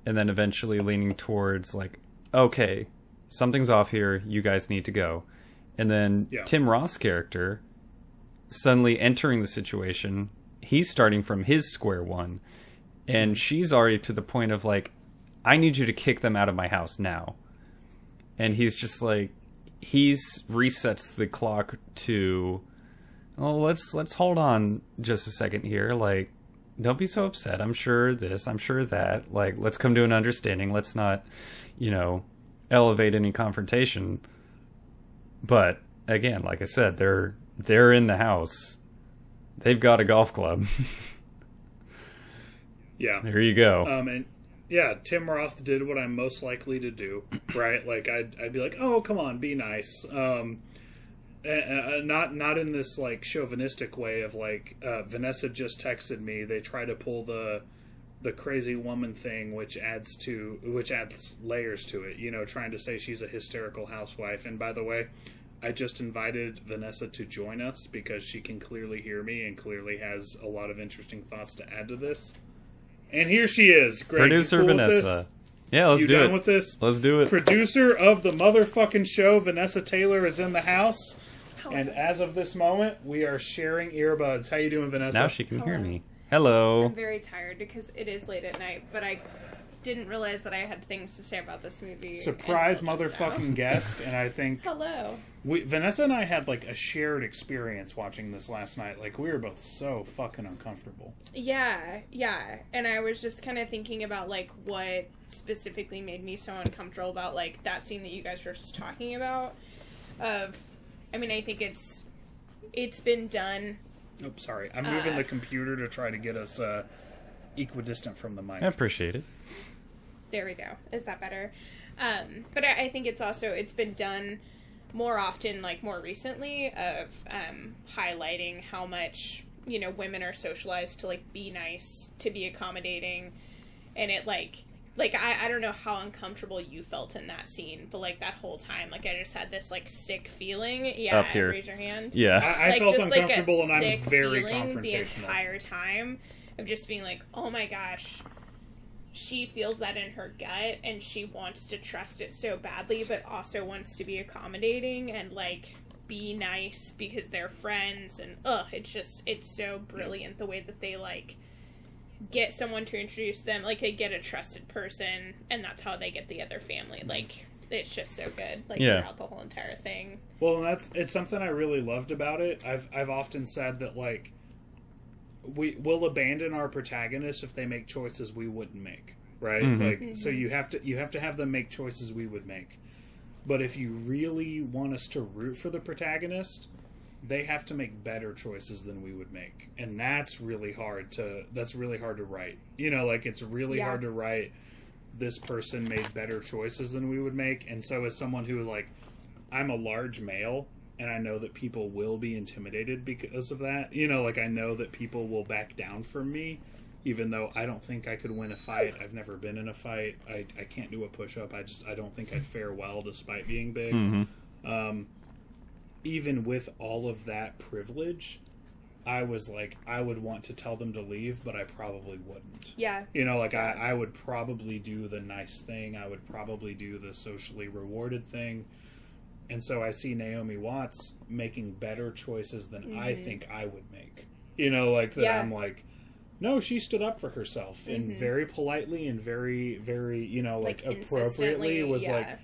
[SPEAKER 2] and then eventually leaning towards like okay something's off here you guys need to go and then
[SPEAKER 1] Yeah.
[SPEAKER 2] Tim Roth's character suddenly entering the situation he's starting from his square one and she's already to the point of like I need you to kick them out of my house now and he's just like he's resets the clock to oh let's let's hold on just a second here like don't be so upset. I'm sure this i'm sure that. Like let's come to an understanding. Let's not you know elevate any confrontation. But again like i said they're they're in the house. They've got a golf club. *laughs*
[SPEAKER 1] Yeah.
[SPEAKER 2] there you go.
[SPEAKER 1] Um, and yeah, Tim Roth did what I'm most likely to do, right? Like I'd, I'd be like, oh, come on, be nice. Um, uh, not not in this like chauvinistic way of like uh, Vanessa just texted me. They try to pull the the crazy woman thing, which adds to which adds layers to it. You know, trying to say she's a hysterical housewife. And by the way, I just invited Vanessa to join us because she can clearly hear me and clearly has a lot of interesting thoughts to add to this. And here she is, Greg.
[SPEAKER 2] producer
[SPEAKER 1] cool
[SPEAKER 2] vanessa yeah let's
[SPEAKER 1] you
[SPEAKER 2] do
[SPEAKER 1] down
[SPEAKER 2] it
[SPEAKER 1] with this?
[SPEAKER 2] let's do it
[SPEAKER 1] Producer of the motherfucking show, Vanessa Taylor, is in the house. And as of this moment, we are sharing earbuds. How you doing, Vanessa?
[SPEAKER 2] now she can hear me hello
[SPEAKER 3] I'm very tired because it is late at night, but I didn't realize that I had things to say about this movie.
[SPEAKER 1] Surprise
[SPEAKER 3] until just now.
[SPEAKER 1] motherfucking guest, and I think *laughs*
[SPEAKER 3] Hello.
[SPEAKER 1] we, Vanessa and I had like a shared experience watching this last night. Like we were both so fucking uncomfortable.
[SPEAKER 3] Yeah, yeah. And I was just kind of thinking about like what specifically made me so uncomfortable about like that scene that you guys were just talking about. Of, I mean, I think it's it's been done.
[SPEAKER 1] Oops, sorry. I'm moving
[SPEAKER 3] Uh.
[SPEAKER 1] the computer to try to get us uh, equidistant from the mic.
[SPEAKER 2] i appreciate it
[SPEAKER 3] There we go. Is that better? Um, but I, I think it's also it's been done more often, like more recently, of um, highlighting how much you know women are socialized to like be nice, to be accommodating, and it like like I, I don't know how uncomfortable you felt in that scene, but like that whole time, like I just had this like sick feeling. Yeah,
[SPEAKER 2] Up here.
[SPEAKER 3] raise your hand.
[SPEAKER 2] yeah
[SPEAKER 1] I, I
[SPEAKER 3] like,
[SPEAKER 1] felt
[SPEAKER 3] just, like, a
[SPEAKER 1] uncomfortable, and I'm very
[SPEAKER 3] feeling The entire time of just being like, oh my gosh, she feels that in her gut, and she wants to trust it so badly, but also wants to be accommodating and like be nice because they're friends. And ugh, it's just it's so brilliant the way that they like get someone to introduce them, like they get a trusted person, and that's how they get the other family. Like it's just so good, like
[SPEAKER 2] Yeah.
[SPEAKER 3] throughout the whole entire thing.
[SPEAKER 1] Well, and that's it's something I really loved about it. I've I've often said that like we will abandon our protagonists if they make choices we wouldn't make, right?
[SPEAKER 2] Mhm.
[SPEAKER 1] Like so you have to you have to have them make choices we would make. But if you really want us to root for the protagonist, they have to make better choices than we would make. And that's really hard to that's really hard to write. You know, like it's really
[SPEAKER 3] Yeah.
[SPEAKER 1] hard to write this person made better choices than we would make. And so as someone who like I'm a large male and I know that people will be intimidated because of that. You know, like I know that people will back down from me even though I don't think I could win a fight. I've never been in a fight. I, I can't do a push up. I just I don't think I'd fare well despite being big. Um, even with all of that privilege, I was like I would want to tell them to leave, but I probably wouldn't.
[SPEAKER 3] Yeah.
[SPEAKER 1] You know, like I, I would probably do the nice thing. I would probably do the socially rewarded thing. And so I see Naomi Watts making better choices than I mm-hmm. think I would make. You know, like that
[SPEAKER 3] Yeah.
[SPEAKER 1] I'm like, no, she stood up for herself and mm-hmm. very politely and very, very, you know, like,
[SPEAKER 3] Like,
[SPEAKER 1] appropriately was
[SPEAKER 3] yeah.
[SPEAKER 1] like,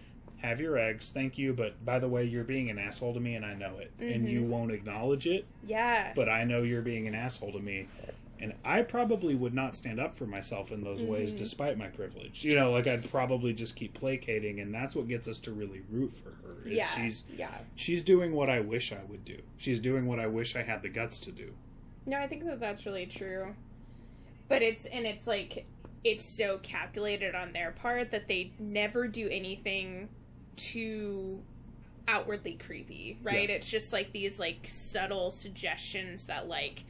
[SPEAKER 1] have your eggs, thank you, but by the way, you're being an asshole to me and I know it. And you mm-hmm. won't acknowledge it,
[SPEAKER 3] Yeah.
[SPEAKER 1] but I know you're being an asshole to me. And I probably would not stand up for myself in those ways mm-hmm. despite my privilege. You know, like I'd probably just keep placating and that's what gets us to really root for her.
[SPEAKER 3] yeah.
[SPEAKER 1] She's
[SPEAKER 3] yeah.
[SPEAKER 1] she's doing what I wish I would do. She's doing what I wish I had the guts to do.
[SPEAKER 3] No, I think that that's really true. But it's and it's like it's so calculated on their part that they never do anything too outwardly creepy, right?
[SPEAKER 1] Yeah.
[SPEAKER 3] It's just like these like subtle suggestions that like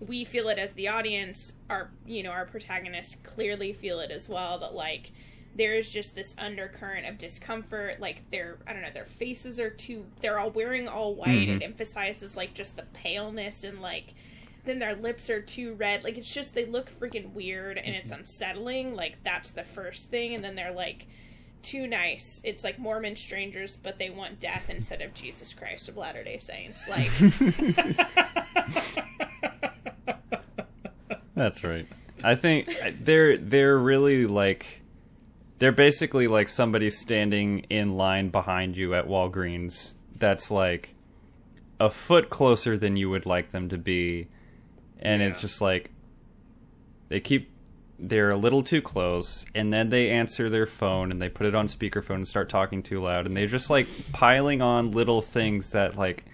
[SPEAKER 3] we feel it as the audience, our you know, our protagonists clearly feel it as well that like there is just this undercurrent of discomfort like their i don't know their faces are too they're all wearing all white. Mm-hmm. It emphasizes like just the paleness and like then their lips are too red. Like it's just they look freaking weird and mm-hmm. it's unsettling. Like that's the first thing. And then they're like too nice. It's like mormon strangers but they want death instead of jesus christ of latter day saints. Like *laughs*
[SPEAKER 2] That's right. I think they're they're really like they're basically like somebody standing in line behind you at Walgreens that's like a foot closer than you would like them to be. And it's just like they keep they're a little too close and then they answer their phone and they put it on speakerphone and start talking too loud and they're just like piling on little things that like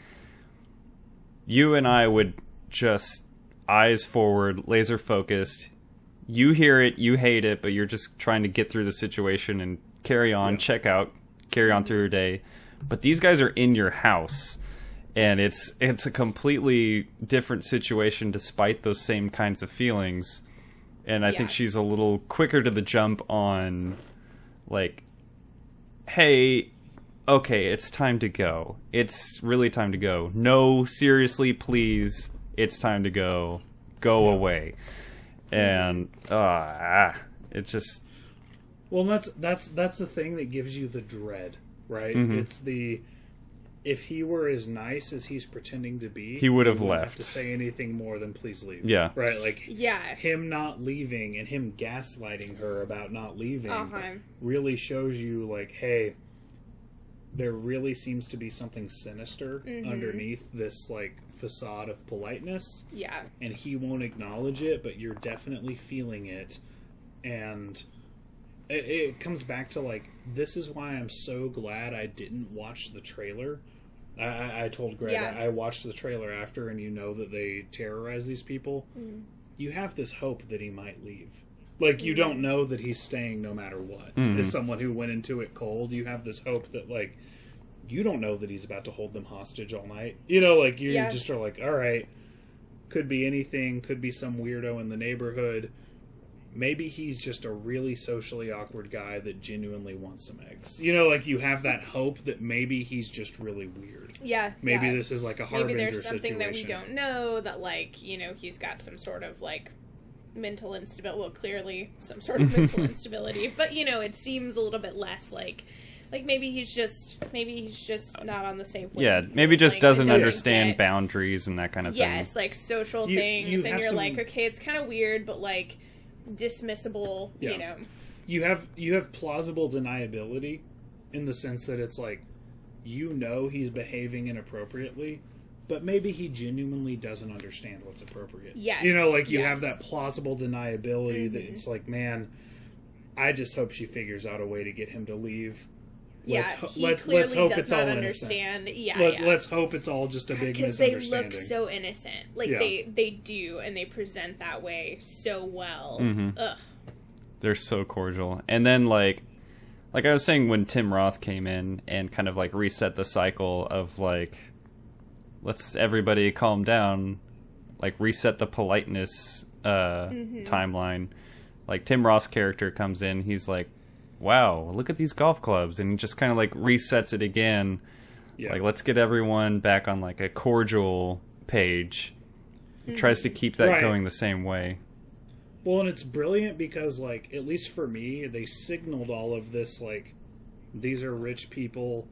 [SPEAKER 2] you and I would just eyes forward, laser focused. You hear it, you hate it, but you're just trying to get through the situation and carry on,
[SPEAKER 1] Yeah.
[SPEAKER 2] check out, carry on through your day. But these guys are in your house and it's it's a completely different situation despite those same kinds of feelings. And I think she's a little quicker to the jump on like hey, okay, it's time to go. It's really time to go. No, seriously, please, it's time to go. Go away. And uh, ah, it just
[SPEAKER 1] Well, that's that's that's the thing that gives you the dread, right?
[SPEAKER 2] Mhm.
[SPEAKER 1] It's the if he were as nice as he's pretending to be,
[SPEAKER 2] He would have
[SPEAKER 1] wouldn't
[SPEAKER 2] left.
[SPEAKER 1] to say anything more than "please leave."
[SPEAKER 2] Yeah.
[SPEAKER 1] right. Like
[SPEAKER 3] yeah
[SPEAKER 1] him not leaving and him gaslighting her about not leaving
[SPEAKER 3] uh-huh
[SPEAKER 1] really shows you, like, hey, there really seems to be something sinister
[SPEAKER 3] Mhm.
[SPEAKER 1] underneath this like facade of politeness
[SPEAKER 3] yeah
[SPEAKER 1] and he won't acknowledge it, but you're definitely feeling it. And it, it comes back to like, this is why I'm so glad I didn't watch the trailer. I, I, I told Greg
[SPEAKER 3] Yeah.
[SPEAKER 1] I, I watched the trailer after, and you know that they terrorize these people.
[SPEAKER 3] Mm.
[SPEAKER 1] You have this hope that he might leave. Like you don't know that he's staying no matter what.
[SPEAKER 2] Mhm.
[SPEAKER 1] As someone who went into it cold, you have this hope that like you don't know that he's about to hold them hostage all night. You know, like you
[SPEAKER 3] Yeah.
[SPEAKER 1] just are like, all right, could be anything, could be some weirdo in the neighborhood. Maybe he's just a really socially awkward guy that genuinely wants some eggs. You know, like you have that hope that maybe he's just really weird.
[SPEAKER 3] yeah
[SPEAKER 1] Maybe
[SPEAKER 3] yeah.
[SPEAKER 1] this is like a harbinger
[SPEAKER 3] maybe there's something
[SPEAKER 1] situation.
[SPEAKER 3] that we don't know that like you know he's got some sort of like mental instability well clearly some sort of mental *laughs* instability but you know it seems a little bit less like like maybe he's just maybe he's just not on the same
[SPEAKER 2] yeah, maybe just
[SPEAKER 3] like,
[SPEAKER 2] doesn't
[SPEAKER 3] and
[SPEAKER 2] understand
[SPEAKER 3] get-
[SPEAKER 2] boundaries and that kind of thing.
[SPEAKER 3] yes like social
[SPEAKER 1] You-
[SPEAKER 3] things
[SPEAKER 1] you
[SPEAKER 3] and you're
[SPEAKER 1] some-
[SPEAKER 3] like okay it's kind of weird but like dismissible
[SPEAKER 1] Yeah.
[SPEAKER 3] you know
[SPEAKER 1] you have you have plausible deniability in the sense that it's like you know he's behaving inappropriately but maybe he genuinely doesn't understand what's appropriate
[SPEAKER 3] Yes,
[SPEAKER 1] you know like you
[SPEAKER 3] yes.
[SPEAKER 1] have that plausible deniability that
[SPEAKER 3] Mhm.
[SPEAKER 1] it's like man i just hope she figures out a way to get him to leave
[SPEAKER 3] yeah
[SPEAKER 1] let's,
[SPEAKER 3] he
[SPEAKER 1] let's,
[SPEAKER 3] clearly
[SPEAKER 1] let's hope
[SPEAKER 3] does
[SPEAKER 1] it's
[SPEAKER 3] not
[SPEAKER 1] all innocent
[SPEAKER 3] understand yeah
[SPEAKER 1] Let,
[SPEAKER 3] yeah.
[SPEAKER 1] let's hope it's all just a big misunderstanding.
[SPEAKER 3] because they look so innocent like
[SPEAKER 1] Yeah.
[SPEAKER 3] they they do and they present that way so well
[SPEAKER 2] Mhm.
[SPEAKER 3] ugh
[SPEAKER 2] they're so cordial. And then like like I was saying when Tim Roth came in and kind of like reset the cycle of like let's everybody calm down, like reset the politeness uh, timeline. Like Tim Roth character comes in, he's like, "Wow, look at these golf clubs," and just kind of like resets it again.
[SPEAKER 1] Yeah.
[SPEAKER 2] Like, let's get everyone back on like a cordial page. He Tries to keep that
[SPEAKER 1] Right.
[SPEAKER 2] going the same way.
[SPEAKER 1] Well, and it's brilliant because, like, at least for me, they signaled all of this. Like, these are rich people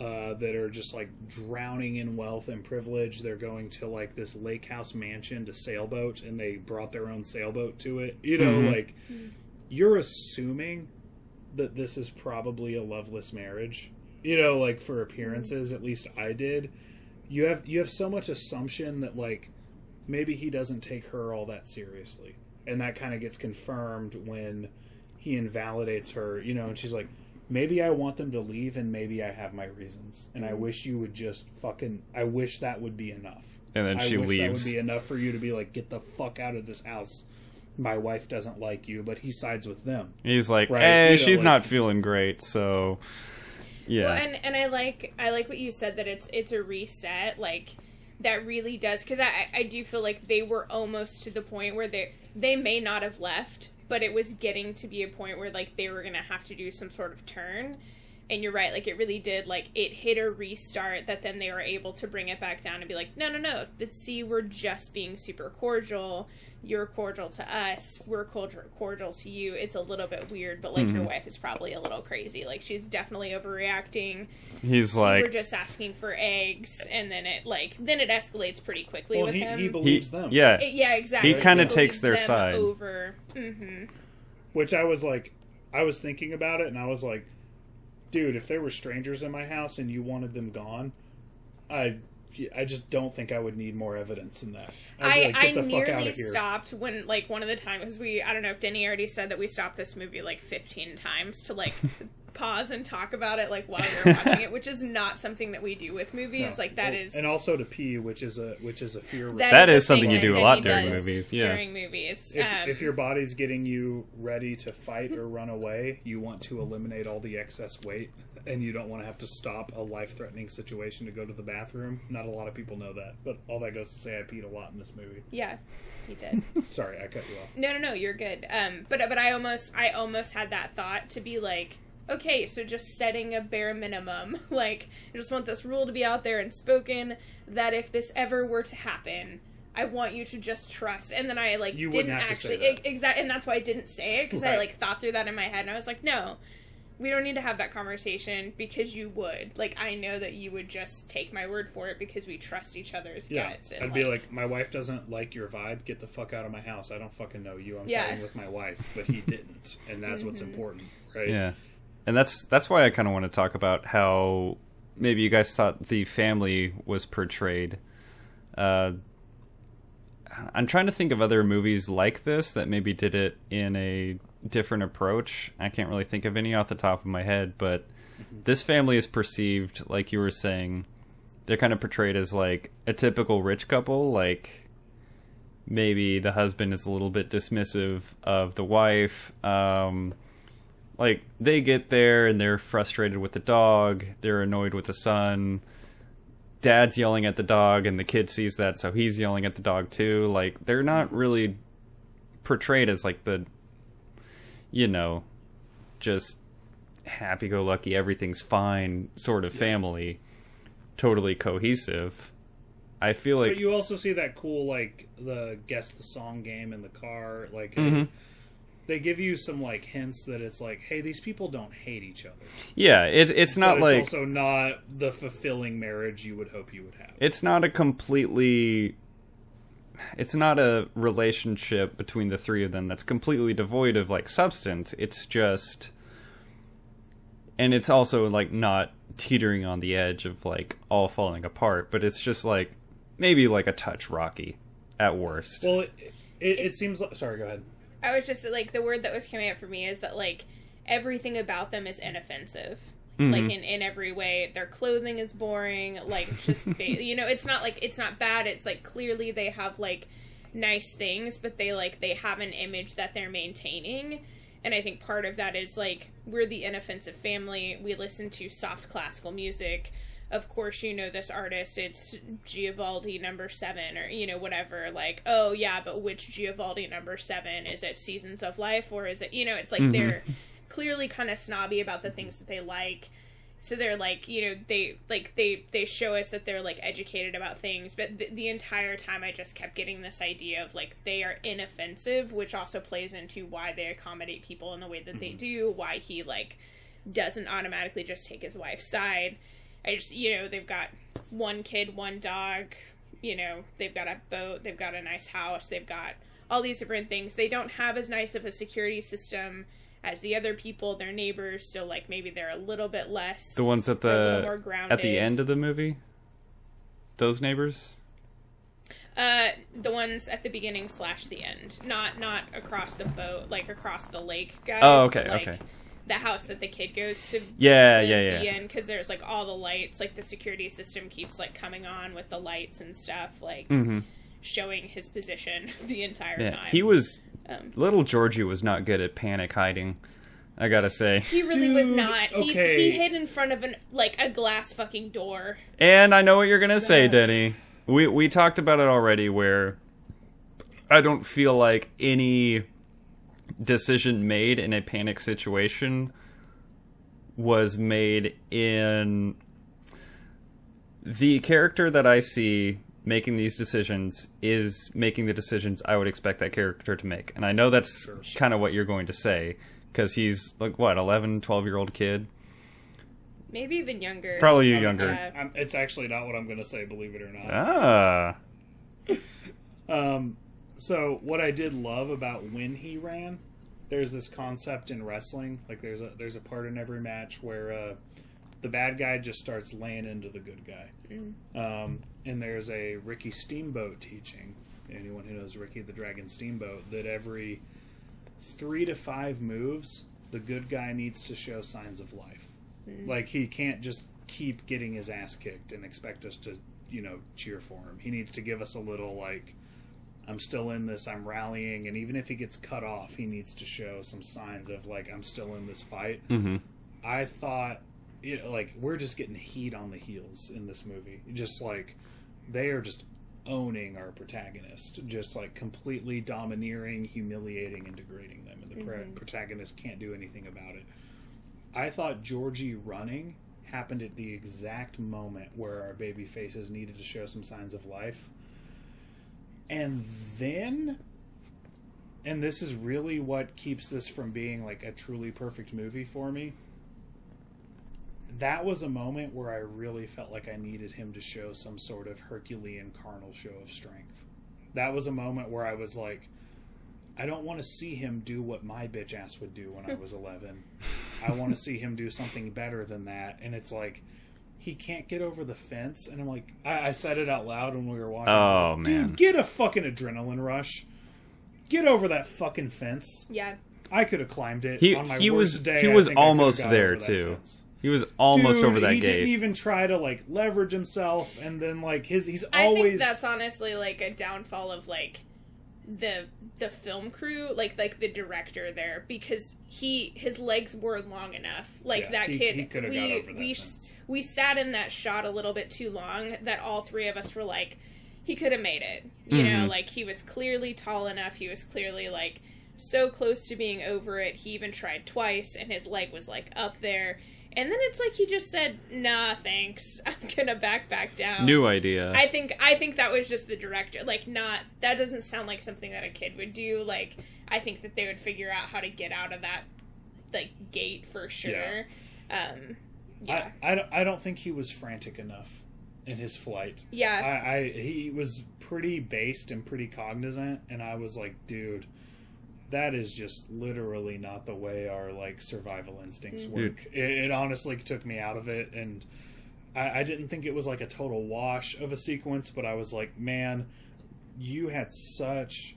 [SPEAKER 1] uh, that are just like drowning in wealth and privilege. They're going to like this lake house mansion to sailboat, and they brought their own sailboat to it. You know,
[SPEAKER 2] Mhm.
[SPEAKER 1] like you're assuming that this is probably a loveless marriage. You know, like for appearances, at least I did. You have you have so much assumption that like maybe he doesn't take her all that seriously. And that kind of gets confirmed when he invalidates her, you know, and she's like, maybe I want them to leave and maybe I have my reasons. And I mm-hmm. wish you would just fucking, I wish that would be enough.
[SPEAKER 2] And then
[SPEAKER 1] I
[SPEAKER 2] she
[SPEAKER 1] wish
[SPEAKER 2] leaves.
[SPEAKER 1] that would be enough for you to be like, get the fuck out of this house. My wife doesn't like you, but he sides with them.
[SPEAKER 2] He's like,
[SPEAKER 1] Right,
[SPEAKER 2] "Eh,
[SPEAKER 1] you know,
[SPEAKER 2] she's
[SPEAKER 1] like-
[SPEAKER 2] not feeling great." So, yeah,
[SPEAKER 3] Well, and and I like I like what you said that it's it's a reset like that really does because I I do feel like they were almost to the point where they they may not have left, but it was getting to be a point where like they were gonna have to do some sort of turn. And you're right, like it really did. Like it hit a restart that then they were able to bring it back down and be like, no, no, no. But see, we're just being super cordial. You're cordial to us. We're cordial, cordial to you. It's a little bit weird, but like your
[SPEAKER 2] Mhm.
[SPEAKER 3] wife is probably a little crazy. Like she's definitely overreacting.
[SPEAKER 2] he's
[SPEAKER 3] like, we're just asking for eggs, and then it like then it escalates pretty quickly
[SPEAKER 1] Well,
[SPEAKER 3] with
[SPEAKER 1] he,
[SPEAKER 3] him.
[SPEAKER 1] he
[SPEAKER 2] he,
[SPEAKER 1] believes them.
[SPEAKER 2] yeah,
[SPEAKER 3] It- yeah, exactly.
[SPEAKER 2] He kinda takes their side.
[SPEAKER 3] over. hmm
[SPEAKER 1] Which I was like, I was thinking about it and I was like, dude, if there were strangers in my house and you wanted them gone, I. I just don't think I would need more evidence than that.
[SPEAKER 3] I,
[SPEAKER 1] like,
[SPEAKER 3] I
[SPEAKER 1] "Get the fuck
[SPEAKER 3] nearly
[SPEAKER 1] outta here."
[SPEAKER 3] stopped when like one of the times we I don't know if Denny already said that we stopped this movie like 15 times to like *laughs* pause and talk about it like while *laughs* we're watching it, which is not something that we do with movies.
[SPEAKER 1] No.
[SPEAKER 3] Like that
[SPEAKER 1] Well,
[SPEAKER 3] is
[SPEAKER 1] and also to pee, which is a which is a fear.
[SPEAKER 2] That
[SPEAKER 3] a
[SPEAKER 2] is something you do a lot during movies, yeah.
[SPEAKER 3] During movies,
[SPEAKER 1] if,
[SPEAKER 3] um,
[SPEAKER 1] if your body's getting you ready to fight or run away, you want to eliminate all the excess weight, and you don't want to have to stop a life-threatening situation to go to the bathroom. Not a lot of people know that, but all that goes to say, I peed a lot in this movie.
[SPEAKER 3] yeah, he did. *laughs*
[SPEAKER 1] Sorry, I cut you off.
[SPEAKER 3] No, no, no, you're good. Um, but but I almost I almost had that thought to be like, okay, so just setting a bare minimum. *laughs* Like, I just want this rule to be out there and spoken that if this ever were to happen, I want you to just trust. And then I like
[SPEAKER 1] You
[SPEAKER 3] didn't
[SPEAKER 1] have
[SPEAKER 3] actually exactly, and that's why I didn't say it because I like thought through that in my head, and I was like, no. We don't need to have that conversation because you would. Like, I know that you would just take my word for it because we trust each other's
[SPEAKER 1] Yeah,
[SPEAKER 3] guts. And,
[SPEAKER 1] I'd be like, my wife doesn't like your vibe. Get the fuck out of my house. I don't fucking know you. I'm
[SPEAKER 3] Yeah.
[SPEAKER 1] siding with my wife, but he *laughs* didn't, and that's what's mm-hmm. important, right?
[SPEAKER 2] yeah, and that's that's why I kind of want to talk about how maybe you guys thought the family was portrayed. Uh, I'm trying to think of other movies like this that maybe did it in a different approach. I can't really think of any off the top of my head, but this family is perceived, like you were saying, they're kind of portrayed as like a typical rich couple. Like maybe the husband is a little bit dismissive of the wife. Um, like they get there and they're frustrated with the dog. They're annoyed with the son. Dad's yelling at the dog, and the kid sees that, so he's yelling at the dog too. Like they're not really portrayed as like the, you know, just happy-go-lucky, everything's fine sort of family. Totally cohesive. I feel like
[SPEAKER 1] But you also see that cool like the guess the song game in the car. Like
[SPEAKER 2] Mhm.
[SPEAKER 1] They give you some like hints that it's like, hey, these people don't hate each other.
[SPEAKER 2] yeah, it, it's not
[SPEAKER 1] but
[SPEAKER 2] like
[SPEAKER 1] it's also not the fulfilling marriage you would hope you would have.
[SPEAKER 2] it's not a completely it's not a relationship between the three of them that's completely devoid of like substance it's just and it's also like not teetering on the edge of like all falling apart but it's just like maybe like a touch rocky at worst
[SPEAKER 1] well, it, it, it seems like. Sorry, go ahead.
[SPEAKER 3] I was just like the word that was coming up for me is that like everything about them is inoffensive.
[SPEAKER 2] Mhm.
[SPEAKER 3] Like in, in every way, their clothing is boring. Like just ba- *laughs* you know, it's not like it's not bad. It's like clearly they have like nice things, but they like they have an image that they're maintaining. And I think part of that is like we're the inoffensive family. We listen to soft classical music. Of course you know this artist it's Givaldi number 7 or you know whatever like oh yeah but which Givaldi number 7 is it Seasons of Life or is it you know it's like mm-hmm. they're clearly kind of snobby about the things that they like. So they're like you know they like they they show us that they're like educated about things but the, the entire time i just kept getting this idea of like they are inoffensive which also plays into why they accommodate people in the way that they mm-hmm. do why he like doesn't automatically just take his wife's side i just you know they've got one kid one dog you know they've got a boat they've got a nice house they've got all these different things they don't have as nice of a security system as the other people, their neighbors. So like maybe they're a little bit less.
[SPEAKER 2] The ones at
[SPEAKER 3] They're a little
[SPEAKER 2] the
[SPEAKER 3] more
[SPEAKER 2] at the end of the movie. Those neighbors.
[SPEAKER 3] Uh, the ones at the beginning slash the end, not not across the boat, like across the lake, guys.
[SPEAKER 2] Oh, okay,
[SPEAKER 3] like,
[SPEAKER 2] okay.
[SPEAKER 3] The house that the kid goes to.
[SPEAKER 2] Yeah,
[SPEAKER 3] to
[SPEAKER 2] yeah, yeah.
[SPEAKER 3] because there's like all the lights, like the security system keeps like coming on with the lights and stuff, like
[SPEAKER 2] mm-hmm.
[SPEAKER 3] showing his position *laughs* the entire
[SPEAKER 2] Yeah,
[SPEAKER 3] time.
[SPEAKER 2] he was.
[SPEAKER 3] Um,
[SPEAKER 2] Little Georgie was not good at panic hiding. I gotta say.
[SPEAKER 3] He really was not. He
[SPEAKER 1] okay.
[SPEAKER 3] he hid in front of an like a glass fucking door.
[SPEAKER 2] And I know what you're gonna say, Denny. We we talked about it already. Where I don't feel like any decision made in a panic situation was made in the character that I see making these decisions is making the decisions I would expect that character to make. And I know that's
[SPEAKER 1] Sure.
[SPEAKER 2] kind of what you're going to say because he's like what 11, 12 year old kid.
[SPEAKER 3] Maybe even younger.
[SPEAKER 2] Probably
[SPEAKER 1] Um,
[SPEAKER 2] younger.
[SPEAKER 3] uh,
[SPEAKER 1] I'm, it's actually not what I'm going to say, believe it or not.
[SPEAKER 2] Ah. *laughs*
[SPEAKER 1] Um, so what I did love about when he ran, there's this concept in wrestling. Like there's a there's a part in every match where uh, the bad guy just starts laying into the good guy. Um, and there's a Ricky Steamboat teaching. Anyone who knows Ricky the Dragon Steamboat, that every three to five moves, the good guy needs to show signs of life. Like he can't just keep getting his ass kicked and expect us to, you know, cheer for him. He needs to give us a little like, I'm still in this, I'm rallying, and even if he gets cut off, he needs to show some signs of like I'm still in this fight.
[SPEAKER 2] hmm
[SPEAKER 1] I thought, you know, like we're just getting heat on the heels in this movie. Just like they are just owning our protagonist, just like completely domineering, humiliating, and degrading them, and the pro- protagonist can't do anything about it. I thought Georgie running happened at the exact moment where our baby faces needed to show some signs of life. And then and this is really what keeps this from being like a truly perfect movie for me. That was a moment where I really felt like I needed him to show some sort of Herculean carnal show of strength. That was a moment where I was like, I don't want to see him do what my bitch ass would do when I *laughs* was 11. I want to see him do something better than that. And it's like, he can't get over the fence. And I'm like, I, I said it out loud when we were watching.
[SPEAKER 2] Oh,
[SPEAKER 1] like,
[SPEAKER 2] man.
[SPEAKER 1] Dude, get a fucking adrenaline rush. Get over that fucking fence.
[SPEAKER 3] yeah.
[SPEAKER 1] I could have climbed it.
[SPEAKER 2] He
[SPEAKER 1] on my
[SPEAKER 2] he
[SPEAKER 1] worst
[SPEAKER 2] was
[SPEAKER 1] day,
[SPEAKER 2] he was
[SPEAKER 1] think I could've
[SPEAKER 2] almost there too. He was almost
[SPEAKER 1] Dude,
[SPEAKER 2] over that
[SPEAKER 1] he
[SPEAKER 2] gate.
[SPEAKER 1] He didn't even try to like leverage himself, and then like his he's
[SPEAKER 3] I
[SPEAKER 1] always
[SPEAKER 3] think that's honestly like a downfall of like the the film crew, like like the director there, because he his legs were long enough. Like
[SPEAKER 1] Yeah,
[SPEAKER 3] that
[SPEAKER 1] he-
[SPEAKER 3] kid,
[SPEAKER 1] he
[SPEAKER 3] we
[SPEAKER 1] that
[SPEAKER 3] we
[SPEAKER 1] fence.
[SPEAKER 3] we sat in that shot a little bit too long. That all three of us were like, he could have made it. You know,
[SPEAKER 2] Mhm.
[SPEAKER 3] like he was clearly tall enough. He was clearly like so close to being over it. He even tried twice, and his leg was like up there. And then it's like he just said, "Nah, thanks. *laughs* I'm gonna back back down."
[SPEAKER 2] New idea.
[SPEAKER 3] I think I think that was just the director. Like not that doesn't sound like something that a kid would do. Like I think that they would figure out how to get out of that like gate for sure. Um yeah.
[SPEAKER 1] I, I, don't, I don't think he was frantic enough in his flight.
[SPEAKER 3] yeah.
[SPEAKER 1] I, I he was pretty based and pretty cognizant, and I was like, dude, that is just literally not the way our like survival instincts mm. work. It, it honestly took me out of it, and I, I didn't think it was like a total wash of a sequence, but I was like, man, you had such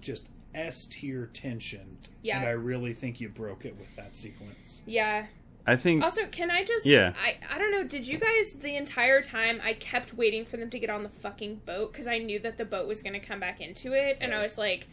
[SPEAKER 1] just S tier tension,
[SPEAKER 3] Yeah.
[SPEAKER 1] and I really think you broke it with that sequence.
[SPEAKER 3] yeah.
[SPEAKER 2] I think
[SPEAKER 3] Also, can I just
[SPEAKER 2] Yeah.
[SPEAKER 3] I I don't know, did you guys the entire time I kept waiting for them to get on the fucking boat cuz I knew that the boat was going to come back into it and I was like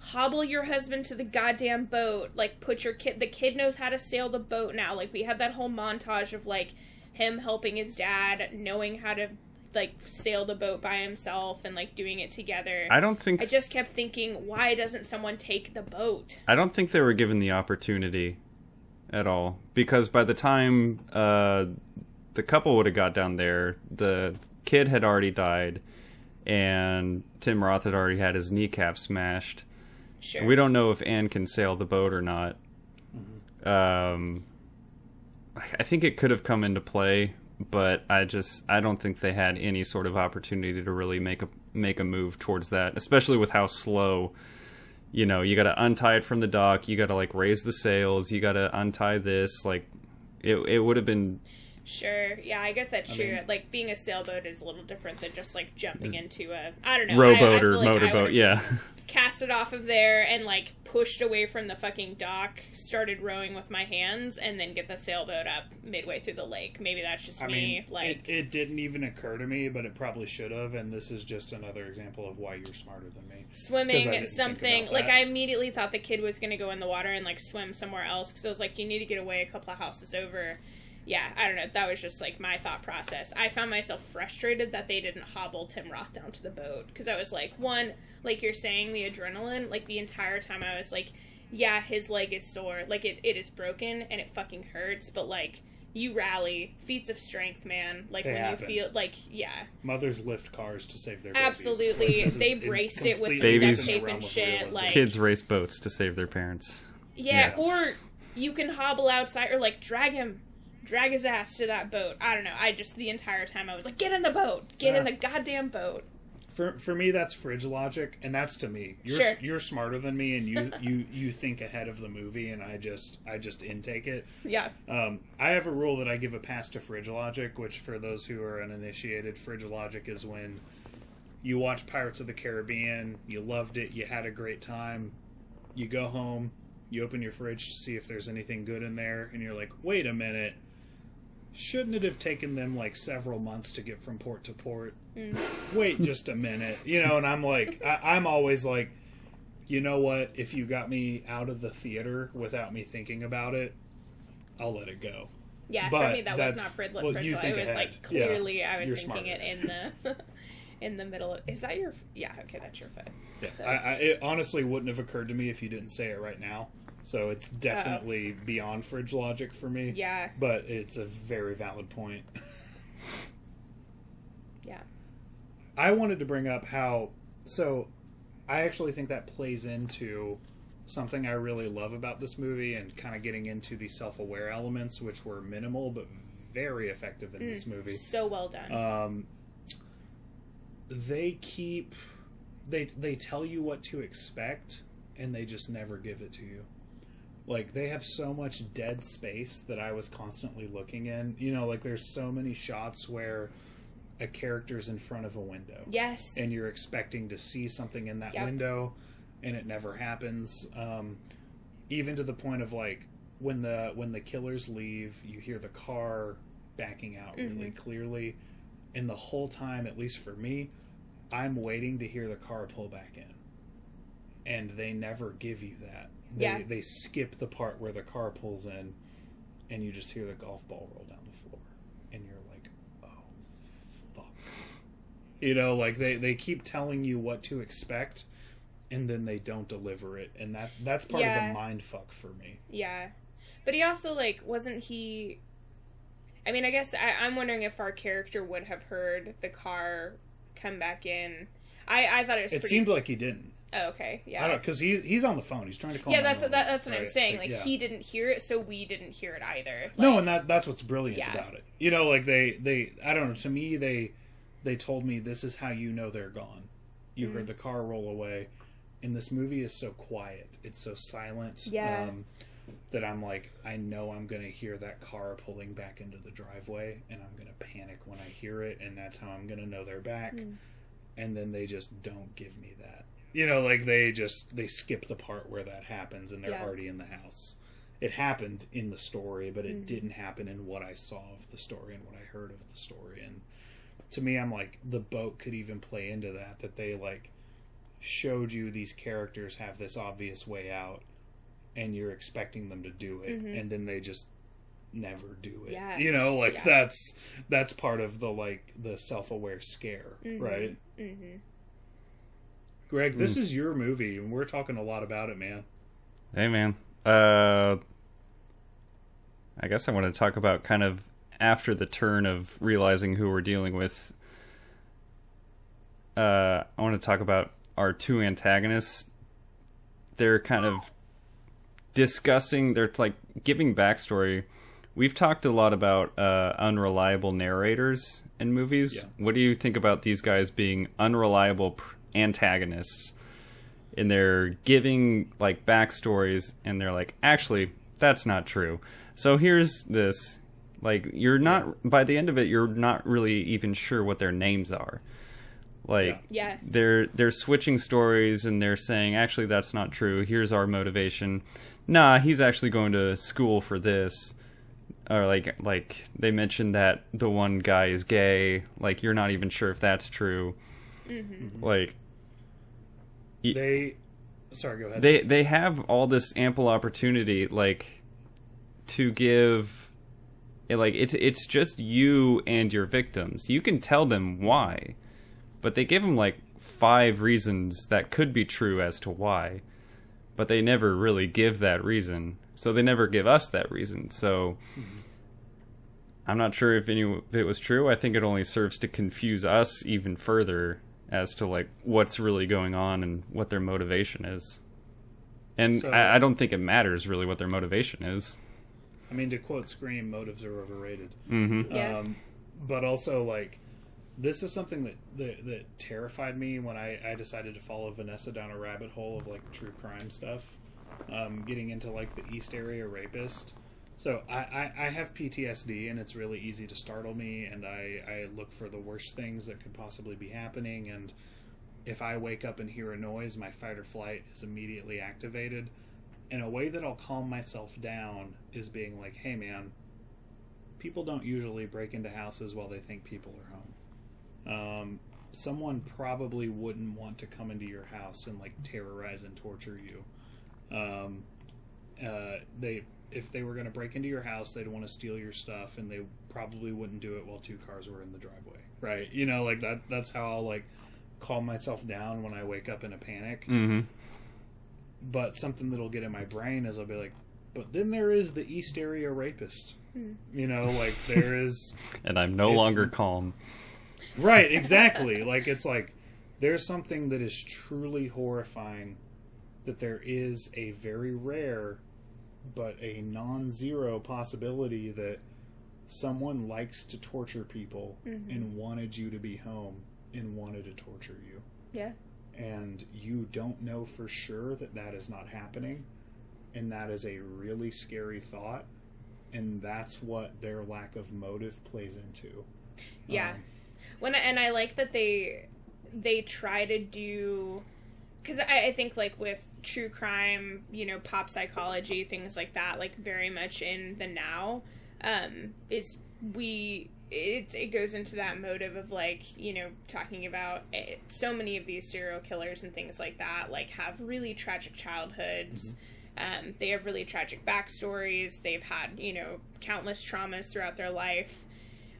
[SPEAKER 3] hobble your husband to the goddamn boat like put your kid the kid knows how to sail the boat now like we had that whole montage of like him helping his dad, knowing how to like sail the boat by himself and like doing it together.
[SPEAKER 2] I don't think
[SPEAKER 3] I just kept thinking, why doesn't someone take the boat?
[SPEAKER 2] I don't think they were given the opportunity at all because by the time uh, the couple would have got down there, the kid had already died, and Tim Roth had already had his kneecap smashed.
[SPEAKER 3] Sure.
[SPEAKER 2] We don't know if Anne can sail the boat or not. Um, I I think it could have come into play, but I just I don't think they had any sort of opportunity to really make a make a move towards that, especially with how slow. You know, you got to untie it from the dock. You got to like raise the sails. You got to untie this. Like, it it would have been
[SPEAKER 3] Sure. Yeah, I guess that's
[SPEAKER 1] I
[SPEAKER 3] true.
[SPEAKER 1] mean-
[SPEAKER 3] like being a sailboat is a little different than just like jumping into a I don't know
[SPEAKER 2] rowboat
[SPEAKER 3] I, I
[SPEAKER 2] or
[SPEAKER 3] like
[SPEAKER 2] motorboat. Yeah,
[SPEAKER 3] Cast it off of there and like pushed away from the fucking dock. Started rowing with my hands and then get the sailboat up midway through the lake. Maybe that's just
[SPEAKER 1] I
[SPEAKER 3] me.
[SPEAKER 1] mean,
[SPEAKER 3] like
[SPEAKER 1] it, it didn't even occur to me, but it probably should have. And this is just another example of why you're smarter than me.
[SPEAKER 3] Swimming something like i immediately thought the kid was going to go in the water and like swim somewhere else because i was like you need to get away a couple of houses over yeah i don't know that was just like my thought process i found myself frustrated that they didn't hobble tim roth down to the boat because i was like one like you're saying the adrenaline like the entire time i was like yeah his leg is sore like it, it is broken and it fucking hurts but like you rally feats of strength man like
[SPEAKER 1] They
[SPEAKER 3] when
[SPEAKER 1] happen.
[SPEAKER 3] you feel like yeah
[SPEAKER 1] Mothers lift cars to save their babies.
[SPEAKER 3] Absolutely. *laughs* They
[SPEAKER 1] in-
[SPEAKER 3] braced it with
[SPEAKER 1] completely
[SPEAKER 2] some duct
[SPEAKER 3] tape and shit, like-
[SPEAKER 2] kids race boats to save their parents.
[SPEAKER 3] Yeah,
[SPEAKER 1] Yeah.
[SPEAKER 3] or you can hobble outside or like drag him, drag his ass to that boat. I don't know. I just the entire time I was like, get in the boat, get in the goddamn boat.
[SPEAKER 1] For for me, that's fridge logic, and that's to me. You're
[SPEAKER 3] Sure.
[SPEAKER 1] you're smarter than me, and you *laughs* you you think ahead of the movie, and I just I just intake it.
[SPEAKER 3] Yeah,
[SPEAKER 1] Um, I have a rule that I give a pass to fridge logic, which for those who are uninitiated, fridge logic is when you watch Pirates of the Caribbean, you loved it, you had a great time, you go home, you open your fridge to see if there's anything good in there, and you're like, wait a minute, shouldn't it have taken them like several months to get from port to port? Mm. Wait just a minute, you know, and I'm like, I, I'm always like, you know what? If you got me out of the theater without me thinking about it, I'll let it go.
[SPEAKER 3] yeah.
[SPEAKER 1] But
[SPEAKER 3] for me, that was not frid
[SPEAKER 1] well,
[SPEAKER 3] fridge.
[SPEAKER 1] you
[SPEAKER 3] I
[SPEAKER 1] think
[SPEAKER 3] was
[SPEAKER 1] ahead.
[SPEAKER 3] like
[SPEAKER 1] Yeah.
[SPEAKER 3] clearly, I was thinking
[SPEAKER 1] smarter.
[SPEAKER 3] it in the *laughs* in the middle. of... Is that your? Yeah. Okay, that's your foot.
[SPEAKER 1] Yeah, I, I, it honestly wouldn't have occurred to me if you didn't say it right now. So it's definitely beyond fridge logic for me.
[SPEAKER 3] Yeah.
[SPEAKER 1] But it's a very valid point. *laughs*
[SPEAKER 3] Yeah.
[SPEAKER 1] I wanted to bring up how so I actually think that plays into something I really love about this movie and kind of getting into the self-aware elements which were minimal but very effective in this movie.
[SPEAKER 3] So well done.
[SPEAKER 1] um, they keep they they tell you what to expect and they just never give it to you like they have so much dead space that i was constantly looking in. You know like there's so many shots where a character's in front of a window.
[SPEAKER 3] Yes.
[SPEAKER 1] and you're expecting to see something in that
[SPEAKER 3] Yep.
[SPEAKER 1] window and it never happens. Um, even to the point of like when the when the killers leave you hear the car backing out really clearly. And the whole time at least for me i'm waiting to hear the car pull back in. And they never give you that they,
[SPEAKER 3] Yeah.
[SPEAKER 1] they skip the part where the car pulls in and you just hear the golf ball roll down the floor and you're like oh fuck you know like they they keep telling you what to expect and then they don't deliver it and that that's part of the mind fuck for me
[SPEAKER 3] Yeah. But he also like wasn't he I mean, I guess I, I'm wondering if our character would have heard the car come back in. I, I thought it was
[SPEAKER 1] it
[SPEAKER 3] pretty
[SPEAKER 1] seemed like he didn't
[SPEAKER 3] oh, okay, yeah.
[SPEAKER 1] i don't because he's he's on the phone he's trying to call
[SPEAKER 3] yeah, that's that, that's what I'm saying. Like
[SPEAKER 1] yeah.
[SPEAKER 3] he didn't hear it, so we didn't hear it either.
[SPEAKER 1] no and that that's what's brilliant
[SPEAKER 3] Yeah.
[SPEAKER 1] about it you know like they they i don't know to me they they told me this is how you know they're gone you
[SPEAKER 3] Mm-hmm.
[SPEAKER 1] heard the car roll away and this movie is so quiet it's so silent
[SPEAKER 3] Yeah.
[SPEAKER 1] um, that i'm like i know i'm gonna hear that car pulling back into the driveway and i'm gonna panic when i hear it and that's how i'm gonna know they're back
[SPEAKER 3] Mm.
[SPEAKER 1] and then they just don't give me that you know like they just they skip the part where that happens and they're
[SPEAKER 3] Yeah.
[SPEAKER 1] already in the house it happened in the story but it
[SPEAKER 3] Mm-hmm.
[SPEAKER 1] didn't happen in what i saw of the story and what i heard of the story and to me i'm like the boat could even play into that that they like showed you these characters have this obvious way out and you're expecting them to do it
[SPEAKER 3] Mhm.
[SPEAKER 1] and then they just never do it.
[SPEAKER 3] Yeah.
[SPEAKER 1] You know, like
[SPEAKER 3] Yeah.
[SPEAKER 1] that's that's part of the like the self-aware scare, right? Greg, this is your movie and we're talking a lot about it, man.
[SPEAKER 2] Hey, man. Uh, I guess I want to talk about kind of after the turn of realizing who we're dealing with. Uh, I want to talk about our two antagonists. They're kind of discussing, they're like giving backstory. We've talked a lot about uh, unreliable narrators in movies.
[SPEAKER 1] Yeah.
[SPEAKER 2] What do you think about these guys being unreliable pr- antagonists? and they're giving like backstories and they're like actually that's not true. So here's this like you're not by the end of it you're not really even sure what their names are. Like
[SPEAKER 3] Yeah.
[SPEAKER 2] they're they're switching stories and they're saying actually that's not true. Here's our motivation. Nah he's actually going to school for this. Or like like they mentioned that the one guy is gay. Like you're not even sure if that's true. Mm-hmm. Like y-
[SPEAKER 1] They sorry, go ahead.
[SPEAKER 2] they they have all this ample opportunity like to give eh, like it's it's just you and your victims. You can tell them why but they give them like five reasons that could be true as to why but they never really give that reason. So they never give us that reason. So mm-hmm. i'm not sure if any if it was true. I think it only serves to confuse us even further as to like what's really going on and what their motivation is and
[SPEAKER 1] So-
[SPEAKER 2] I, I don't think it matters really what their motivation is
[SPEAKER 1] I mean to quote Scream, motives are overrated.
[SPEAKER 2] mm-hmm
[SPEAKER 3] Yeah.
[SPEAKER 1] Um, but also like this is something that, that that terrified me when I, I decided to follow Vanessa down a rabbit hole of like true crime stuff, um, getting into like the East Area rapist. So I, I, I have PTSD and it's really easy to startle me and I, I look for the worst things that could possibly be happening and if I wake up and hear a noise, my fight or flight is immediately activated. And a way that I'll calm myself down is being like, hey man, people don't usually break into houses while they think people are home. Um, someone probably wouldn't want to come into your house and like terrorize and torture you. Um, uh, they if they were going to break into your house, they'd want to steal your stuff, and they probably wouldn't do it while two cars were in the driveway, right? You know, like that. That's how I'll like calm myself down when I wake up in a panic
[SPEAKER 2] mm-hmm
[SPEAKER 1] but something that'll get in my brain is I'll be like, but then there is the East Area rapist. You know, like there is *laughs*
[SPEAKER 2] and i'm no longer calm
[SPEAKER 1] right, exactly. *laughs* like it's like there's something that is truly horrifying that there is a very rare but a non-zero possibility that someone likes to torture people and wanted you to be home and wanted to torture you.
[SPEAKER 3] Yeah.
[SPEAKER 1] and you don't know for sure that that is not happening and that is a really scary thought and that's what their lack of motive plays into
[SPEAKER 3] Yeah.
[SPEAKER 1] Um,
[SPEAKER 3] when I, and I like that they they try to do because I, I think like with true crime, you know, pop psychology, things like that, like very much in the now, um, is we it it goes into that motive of like you know talking about it, so many of these serial killers and things like that like have really tragic childhoods. Um, they have really tragic backstories. They've had you know countless traumas throughout their life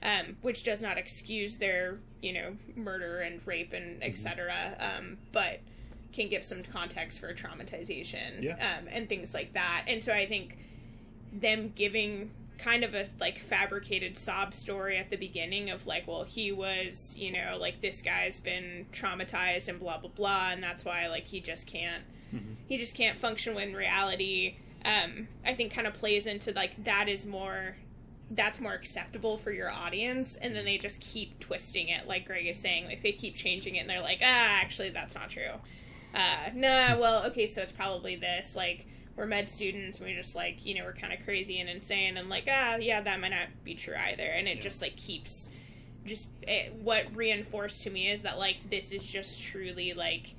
[SPEAKER 3] um, which does not excuse their you know murder and rape and etc. Um, but can give some context for traumatization
[SPEAKER 1] Yeah.
[SPEAKER 3] um, and things like that. And so I think them giving kind of a like fabricated sob story at the beginning of like well he was you know like this guy's been traumatized and blah blah blah and that's why like he just can't he just can't function when reality um i think kind of plays into like that is more that's more acceptable for your audience and then they just keep twisting it like greg is saying like they keep changing it and they're like ah actually that's not true uh nah well okay so it's probably this like we're med students and we just like you know we're kind of crazy and insane and like ah yeah that might not be true either and it
[SPEAKER 1] Yeah.
[SPEAKER 3] just like keeps just it, what reinforced to me is that like this is just truly like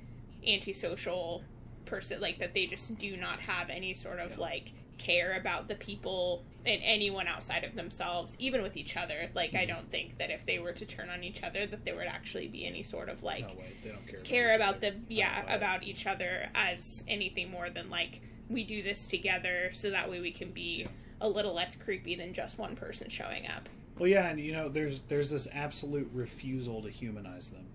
[SPEAKER 3] antisocial person like that they just do not have any sort of like care about the people and anyone outside of themselves even with each other like i don't think that if they were to turn on each other that there would actually be any sort of like
[SPEAKER 1] no they don't care
[SPEAKER 3] care
[SPEAKER 1] each
[SPEAKER 3] about the yeah
[SPEAKER 1] Oh,
[SPEAKER 3] about each other as anything more than like we do this together so that way we can be a little less creepy than just one person showing up.
[SPEAKER 1] Well, yeah, and you know, there's there's this absolute refusal to humanize them.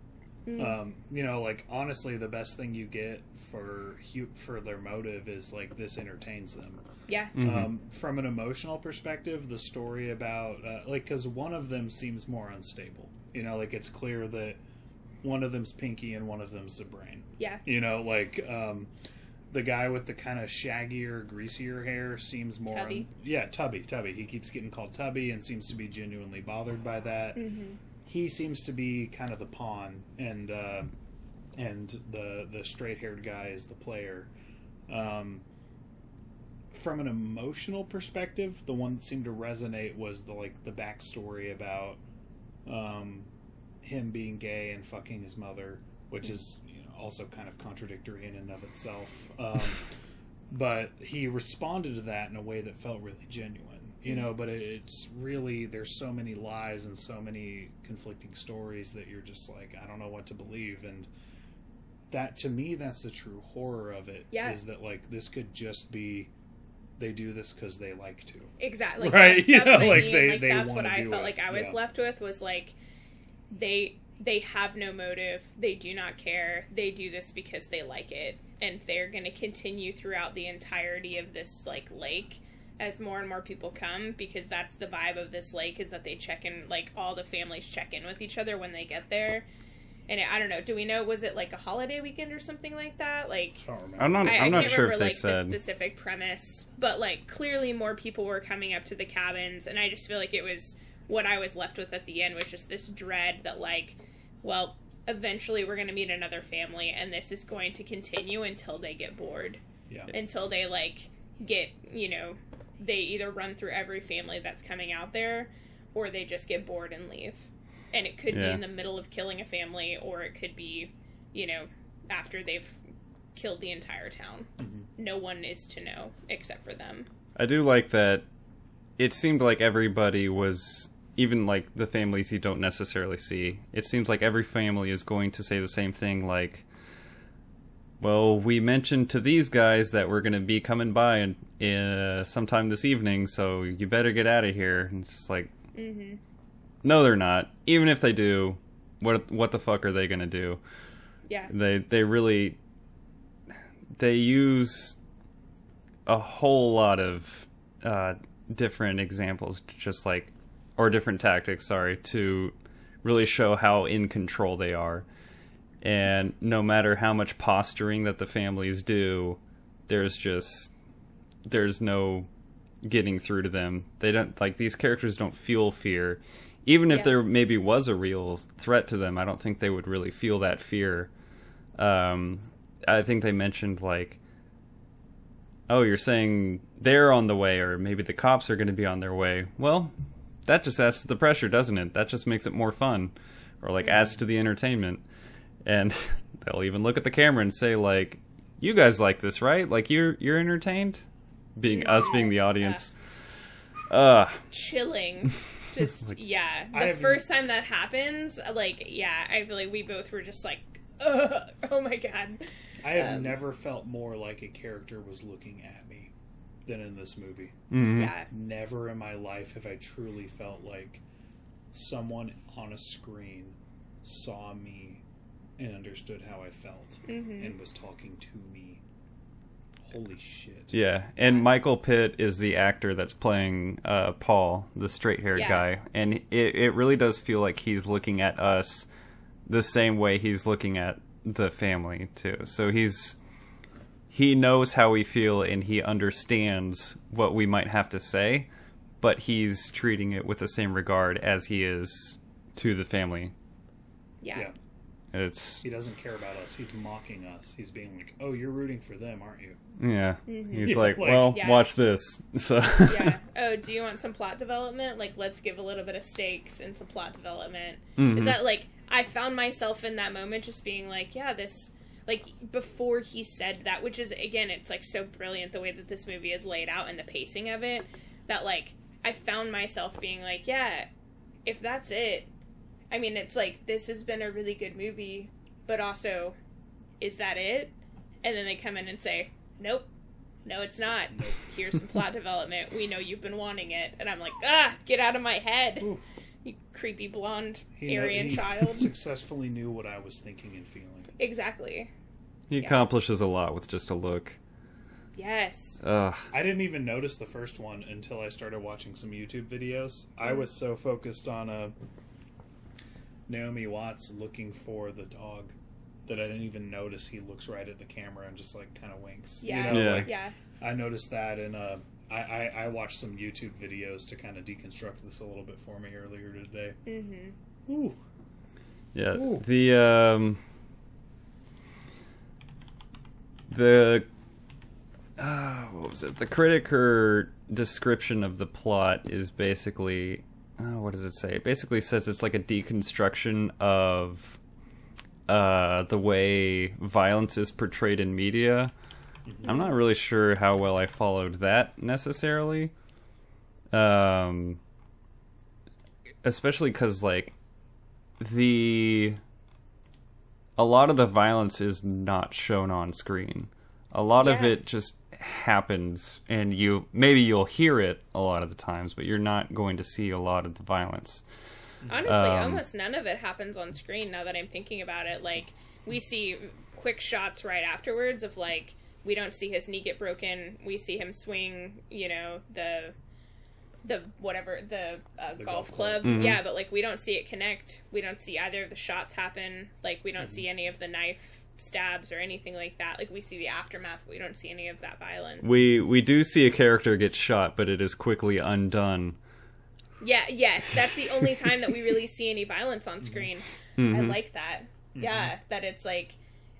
[SPEAKER 1] Um, you know, like honestly, the best thing you get for for their motive is like this entertains them.
[SPEAKER 3] Yeah.
[SPEAKER 1] Um, from an emotional perspective, the story about uh, like because one of them seems more unstable. You know, like it's clear that one of them's Pinky and one of them's the brain.
[SPEAKER 3] Yeah.
[SPEAKER 1] You know, like um, the guy with the kind of shaggier, greasier hair seems more.
[SPEAKER 3] Tubby.
[SPEAKER 1] yeah, Tubby. Tubby. He keeps getting called Tubby and seems to be genuinely bothered by that. He seems to be kind of the pawn, and uh, and the the straight haired guy is the player. Um, from an emotional perspective, the one that seemed to resonate was the like the backstory about um, him being gay and fucking his mother, which is you know, also kind of contradictory in and of itself. Um, *laughs* but he responded to that in a way that felt really genuine, you mm. know. But it's really there's so many lies and so many conflicting stories that you're just like I don't know what to believe, and that to me that's the true horror of it.
[SPEAKER 3] Yeah.
[SPEAKER 1] is that like this could just be they do this because they like to.
[SPEAKER 3] Exactly.
[SPEAKER 1] Right,
[SPEAKER 3] That's, *laughs*
[SPEAKER 1] you
[SPEAKER 3] that's
[SPEAKER 1] know,
[SPEAKER 3] what I
[SPEAKER 1] like,
[SPEAKER 3] mean.
[SPEAKER 1] they-
[SPEAKER 3] like
[SPEAKER 1] they
[SPEAKER 3] that's what I felt
[SPEAKER 1] it,
[SPEAKER 3] like I was
[SPEAKER 1] yeah.
[SPEAKER 3] left with was like they they have no motive. They do not care. They do this because they like it and they're going to continue throughout the entirety of this like lake as more and more people come because that's the vibe of this lake is that they check in like all the families check in with each other when they get there. And I don't know, do we know was it like a holiday weekend or something like that? Like
[SPEAKER 1] I don't remember.
[SPEAKER 2] I'm not.
[SPEAKER 3] I,
[SPEAKER 2] I'm
[SPEAKER 3] I
[SPEAKER 2] not
[SPEAKER 3] can't
[SPEAKER 2] sure
[SPEAKER 3] remember
[SPEAKER 2] if they
[SPEAKER 3] like
[SPEAKER 2] said.
[SPEAKER 3] the specific premise, but like clearly more people were coming up to the cabins, and I just feel like it was what I was left with at the end was just this dread that like, well, eventually we're gonna meet another family, and this is going to continue until they get bored,
[SPEAKER 1] yeah.
[SPEAKER 3] until they like get you know they either run through every family that's coming out there, or they just get bored and leave, and it could be in the middle of killing a family, or it could be, you know, after they've killed the entire town. Mm-hmm. No one is to know except for them.
[SPEAKER 2] I do like that. It seemed like everybody was, even like the families you don't necessarily see. It seems like every family is going to say the same thing, like, "Well, we mentioned to these guys that we're going to be coming by and uh, sometime this evening, so you better get out of here." And it's just like,
[SPEAKER 3] Mm-hmm.
[SPEAKER 2] no, they're not. Even if they do, what what the fuck are they going to do?
[SPEAKER 3] Yeah.
[SPEAKER 2] they they really they use a whole lot of uh, different examples just like or different tactics sorry to really show how in control they are and no matter how much posturing that the families do there's just there's no getting through to them they don't like these characters don't feel fear even if
[SPEAKER 3] Yeah.
[SPEAKER 2] there maybe was a real threat to them i don't think they would really feel that fear um, I think they mentioned like, oh, you're saying they're on the way, or maybe the cops are going to be on their way. Well, that just adds to the pressure, doesn't it? That just makes it more fun, or like adds to the entertainment. And *laughs* they'll even look at the camera and say like, "You guys like this, right? Like you're you're entertained." Being us being the audience. Uh
[SPEAKER 3] Chilling. *laughs* Just yeah.
[SPEAKER 1] I
[SPEAKER 3] The
[SPEAKER 1] have-
[SPEAKER 3] first time that happens, like yeah, I feel like we both were just like, Ugh, *laughs* oh my god.
[SPEAKER 1] I have
[SPEAKER 3] Um,
[SPEAKER 1] never felt more like a character was looking at me than in this movie.
[SPEAKER 2] mhm.
[SPEAKER 3] Yeah.
[SPEAKER 1] Never in my life have I truly felt like someone on a screen saw me and understood how I felt
[SPEAKER 3] Mhm.
[SPEAKER 1] and was talking to me. Holy shit.
[SPEAKER 2] Yeah, and Michael Pitt is the actor that's playing uh, Paul, the straight-haired
[SPEAKER 3] Yeah.
[SPEAKER 2] guy, and it it really does feel like he's looking at us the same way he's looking at the family too. So he's he knows how we feel and he understands what we might have to say, but he's treating it with the same regard as he is to the family.
[SPEAKER 3] Yeah.
[SPEAKER 1] Yeah.
[SPEAKER 2] It's
[SPEAKER 1] He doesn't care about us. He's mocking us. He's being like, "Oh, you're rooting for them, aren't you?"
[SPEAKER 2] yeah.
[SPEAKER 3] Mhm.
[SPEAKER 2] He's
[SPEAKER 1] Yeah,
[SPEAKER 2] like,
[SPEAKER 1] like-
[SPEAKER 2] well,
[SPEAKER 3] Yeah.
[SPEAKER 2] watch this. *laughs* So
[SPEAKER 3] yeah. Oh, do you want some plot development? Like, let's give a little bit of stakes and some plot development.
[SPEAKER 2] Mhm.
[SPEAKER 3] Is that like I found myself in that moment just being like, yeah, this like before he said that, which is again, it's like so brilliant the way that this movie is laid out and the pacing of it that like I found myself being like, yeah, if that's it, I mean, it's like this has been a really good movie, but also, is that it? And then they come in and say, nope, no, it's not. Here's some plot *laughs* development. We know you've been wanting it. And I'm like, ah, get out of my head.
[SPEAKER 1] Ooh.
[SPEAKER 3] You creepy blonde
[SPEAKER 1] He
[SPEAKER 3] Aryan
[SPEAKER 1] he *laughs*
[SPEAKER 3] child.
[SPEAKER 1] successfully knew what I was thinking and feeling.
[SPEAKER 3] exactly.
[SPEAKER 2] He
[SPEAKER 3] Yeah.
[SPEAKER 2] accomplishes a lot with just a look.
[SPEAKER 3] Yes.
[SPEAKER 2] Ugh.
[SPEAKER 1] I didn't even notice the first one until I started watching some YouTube videos. I
[SPEAKER 3] Mm.
[SPEAKER 1] was so focused on uh, Naomi Watts looking for the dog that I didn't even notice he looks right at the camera and just like kind of winks.
[SPEAKER 3] Yeah.
[SPEAKER 1] You know,
[SPEAKER 2] Yeah.
[SPEAKER 1] like
[SPEAKER 3] Yeah.
[SPEAKER 1] I noticed that, and uh, I, I I watched some YouTube videos to kind of deconstruct this a little bit for me earlier today.
[SPEAKER 3] Mm-hmm.
[SPEAKER 1] Ooh,
[SPEAKER 2] Yeah.
[SPEAKER 1] Ooh.
[SPEAKER 2] The um the uh, what was it? The critic or description of the plot is basically uh, what does it say? It basically says it's like a deconstruction of uh, the way violence is portrayed in media. I'm not really sure how well I followed that necessarily. Um, especially because like the a lot of the violence is not shown on screen. A lot of it just happens and you maybe you'll hear it a lot of the times, but you're not going to see a lot of the violence.
[SPEAKER 3] Honestly,
[SPEAKER 2] Um,
[SPEAKER 3] almost none of it happens on screen now that I'm thinking about it. Like, we see quick shots right afterwards of, like, we don't see his knee get broken. We see him swing, you know, the. The whatever the, uh,
[SPEAKER 1] The
[SPEAKER 3] golf,
[SPEAKER 1] golf
[SPEAKER 3] club,
[SPEAKER 1] club.
[SPEAKER 2] Mhm.
[SPEAKER 3] yeah, but like we don't see it connect. We don't see either of the shots happen. Like we don't see any of the knife stabs or anything like that. Like we see the aftermath. But we don't see any of that violence.
[SPEAKER 2] We we do see a character get shot, but it is quickly undone.
[SPEAKER 3] Yeah, yes, that's the only time that we really see any violence on screen. *laughs* I
[SPEAKER 2] Mhm.
[SPEAKER 3] like that. Yeah, that it's like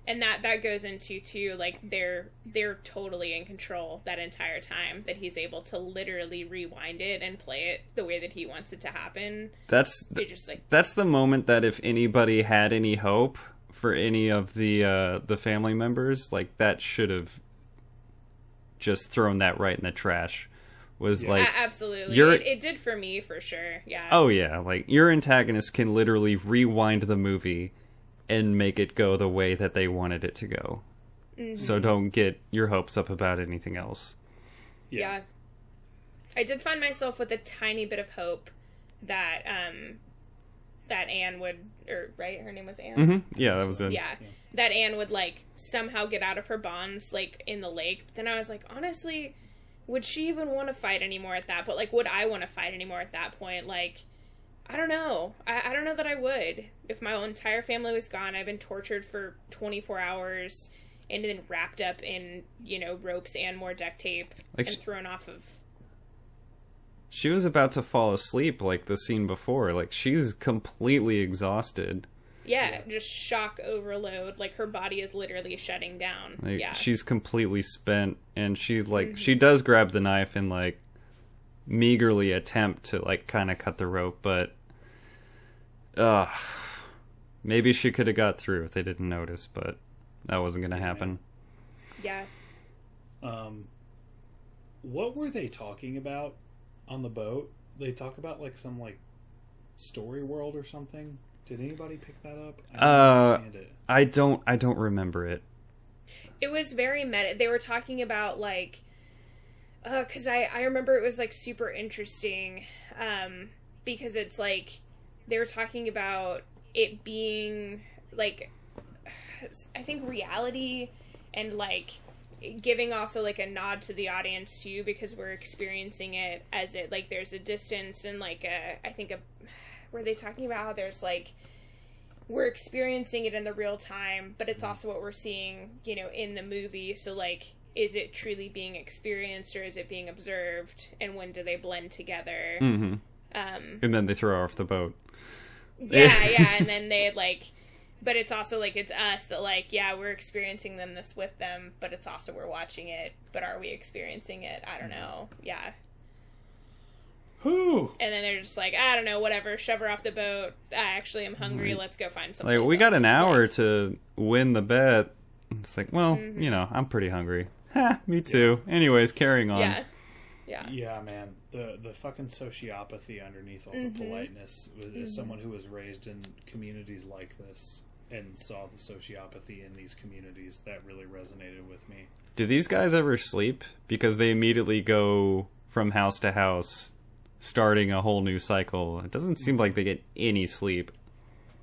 [SPEAKER 3] and that that goes into too like they're they're totally in control that entire time that he's able to literally rewind it and play it the way that he wants it to happen.
[SPEAKER 2] That's
[SPEAKER 3] They just like
[SPEAKER 2] that's the moment that if anybody had any hope for any of the uh, the family members, like that should have just thrown that right in the trash. Was
[SPEAKER 1] Yeah.
[SPEAKER 2] like,
[SPEAKER 3] a- absolutely.
[SPEAKER 2] you're-
[SPEAKER 3] It, it did for me for sure. Yeah.
[SPEAKER 2] oh yeah, like your antagonist can literally rewind the movie and make it go the way that they wanted it to go.
[SPEAKER 3] Mhm.
[SPEAKER 2] So don't get your hopes up about anything else.
[SPEAKER 3] yeah. I did find myself with a tiny bit of hope that um that Anne would or right her name was Anne.
[SPEAKER 2] hmm Yeah, that was it.
[SPEAKER 3] yeah, that Anne would like somehow get out of her bonds like in the lake. But then I was like, honestly, would she even want to fight anymore at that? But like, would I want to fight anymore at that point? Like, I don't know. I, I don't know that I would. If my entire family was gone, I've been tortured for 24 hours and then wrapped up in you know ropes and more duct tape
[SPEAKER 2] Like
[SPEAKER 3] and
[SPEAKER 2] sh-
[SPEAKER 3] thrown off of.
[SPEAKER 2] She was about to fall asleep like the scene before. Like she's completely exhausted.
[SPEAKER 3] Yeah,
[SPEAKER 1] Yeah.
[SPEAKER 3] just shock overload. Like her body is literally shutting down.
[SPEAKER 2] Like
[SPEAKER 3] yeah.
[SPEAKER 2] she's completely spent and she's like
[SPEAKER 3] Mhm.
[SPEAKER 2] she does grab the knife and like meagerly attempt to like kind of cut the rope, but uh maybe she could have got through if they didn't notice, but that wasn't going to happen.
[SPEAKER 3] yeah.
[SPEAKER 1] Um, what were they talking about on the boat? They talk about like some like story world or something. Did anybody pick that up? I don't
[SPEAKER 2] Uh,
[SPEAKER 1] understand it.
[SPEAKER 2] I don't I don't remember it.
[SPEAKER 3] it was very meta they were talking about like uh because i i remember it was like super interesting um because it's like they were talking about it being like *sighs* i think reality and like giving also like a nod to the audience too because we're experiencing it as it like there's a distance and like a i think a were they talking about how there's like we're experiencing it in the real time, but it's also what we're seeing, you know, in the movie. So like is it truly being experienced or is it being observed and when do they blend together?
[SPEAKER 2] hmm
[SPEAKER 3] Um
[SPEAKER 2] And then they throw off the boat.
[SPEAKER 3] yeah, yeah, *laughs* and then they like but it's also like it's us that like yeah, we're experiencing them this with them, but it's also we're watching it, but are we experiencing it? I don't know. Yeah.
[SPEAKER 1] who
[SPEAKER 3] And then they're just like, I don't know, whatever, shove her off the boat. I actually am hungry,
[SPEAKER 2] Right.
[SPEAKER 3] let's go find something.
[SPEAKER 2] Like we got an hour
[SPEAKER 3] Like,
[SPEAKER 2] to win the bet. It's like, well,
[SPEAKER 3] Mhm.
[SPEAKER 2] you know, I'm pretty hungry. *laughs* Ha, me too. Anyways, carrying on.
[SPEAKER 3] yeah. Yeah.
[SPEAKER 1] Yeah, man. The the fucking sociopathy underneath all the mm-hmm. politeness is mm-hmm. someone who was raised in communities like this. and saw the sociopathy in these communities that really resonated with me.
[SPEAKER 2] Do these guys ever sleep? Because they immediately go from house to house, starting a whole new cycle. It doesn't seem like they get any sleep.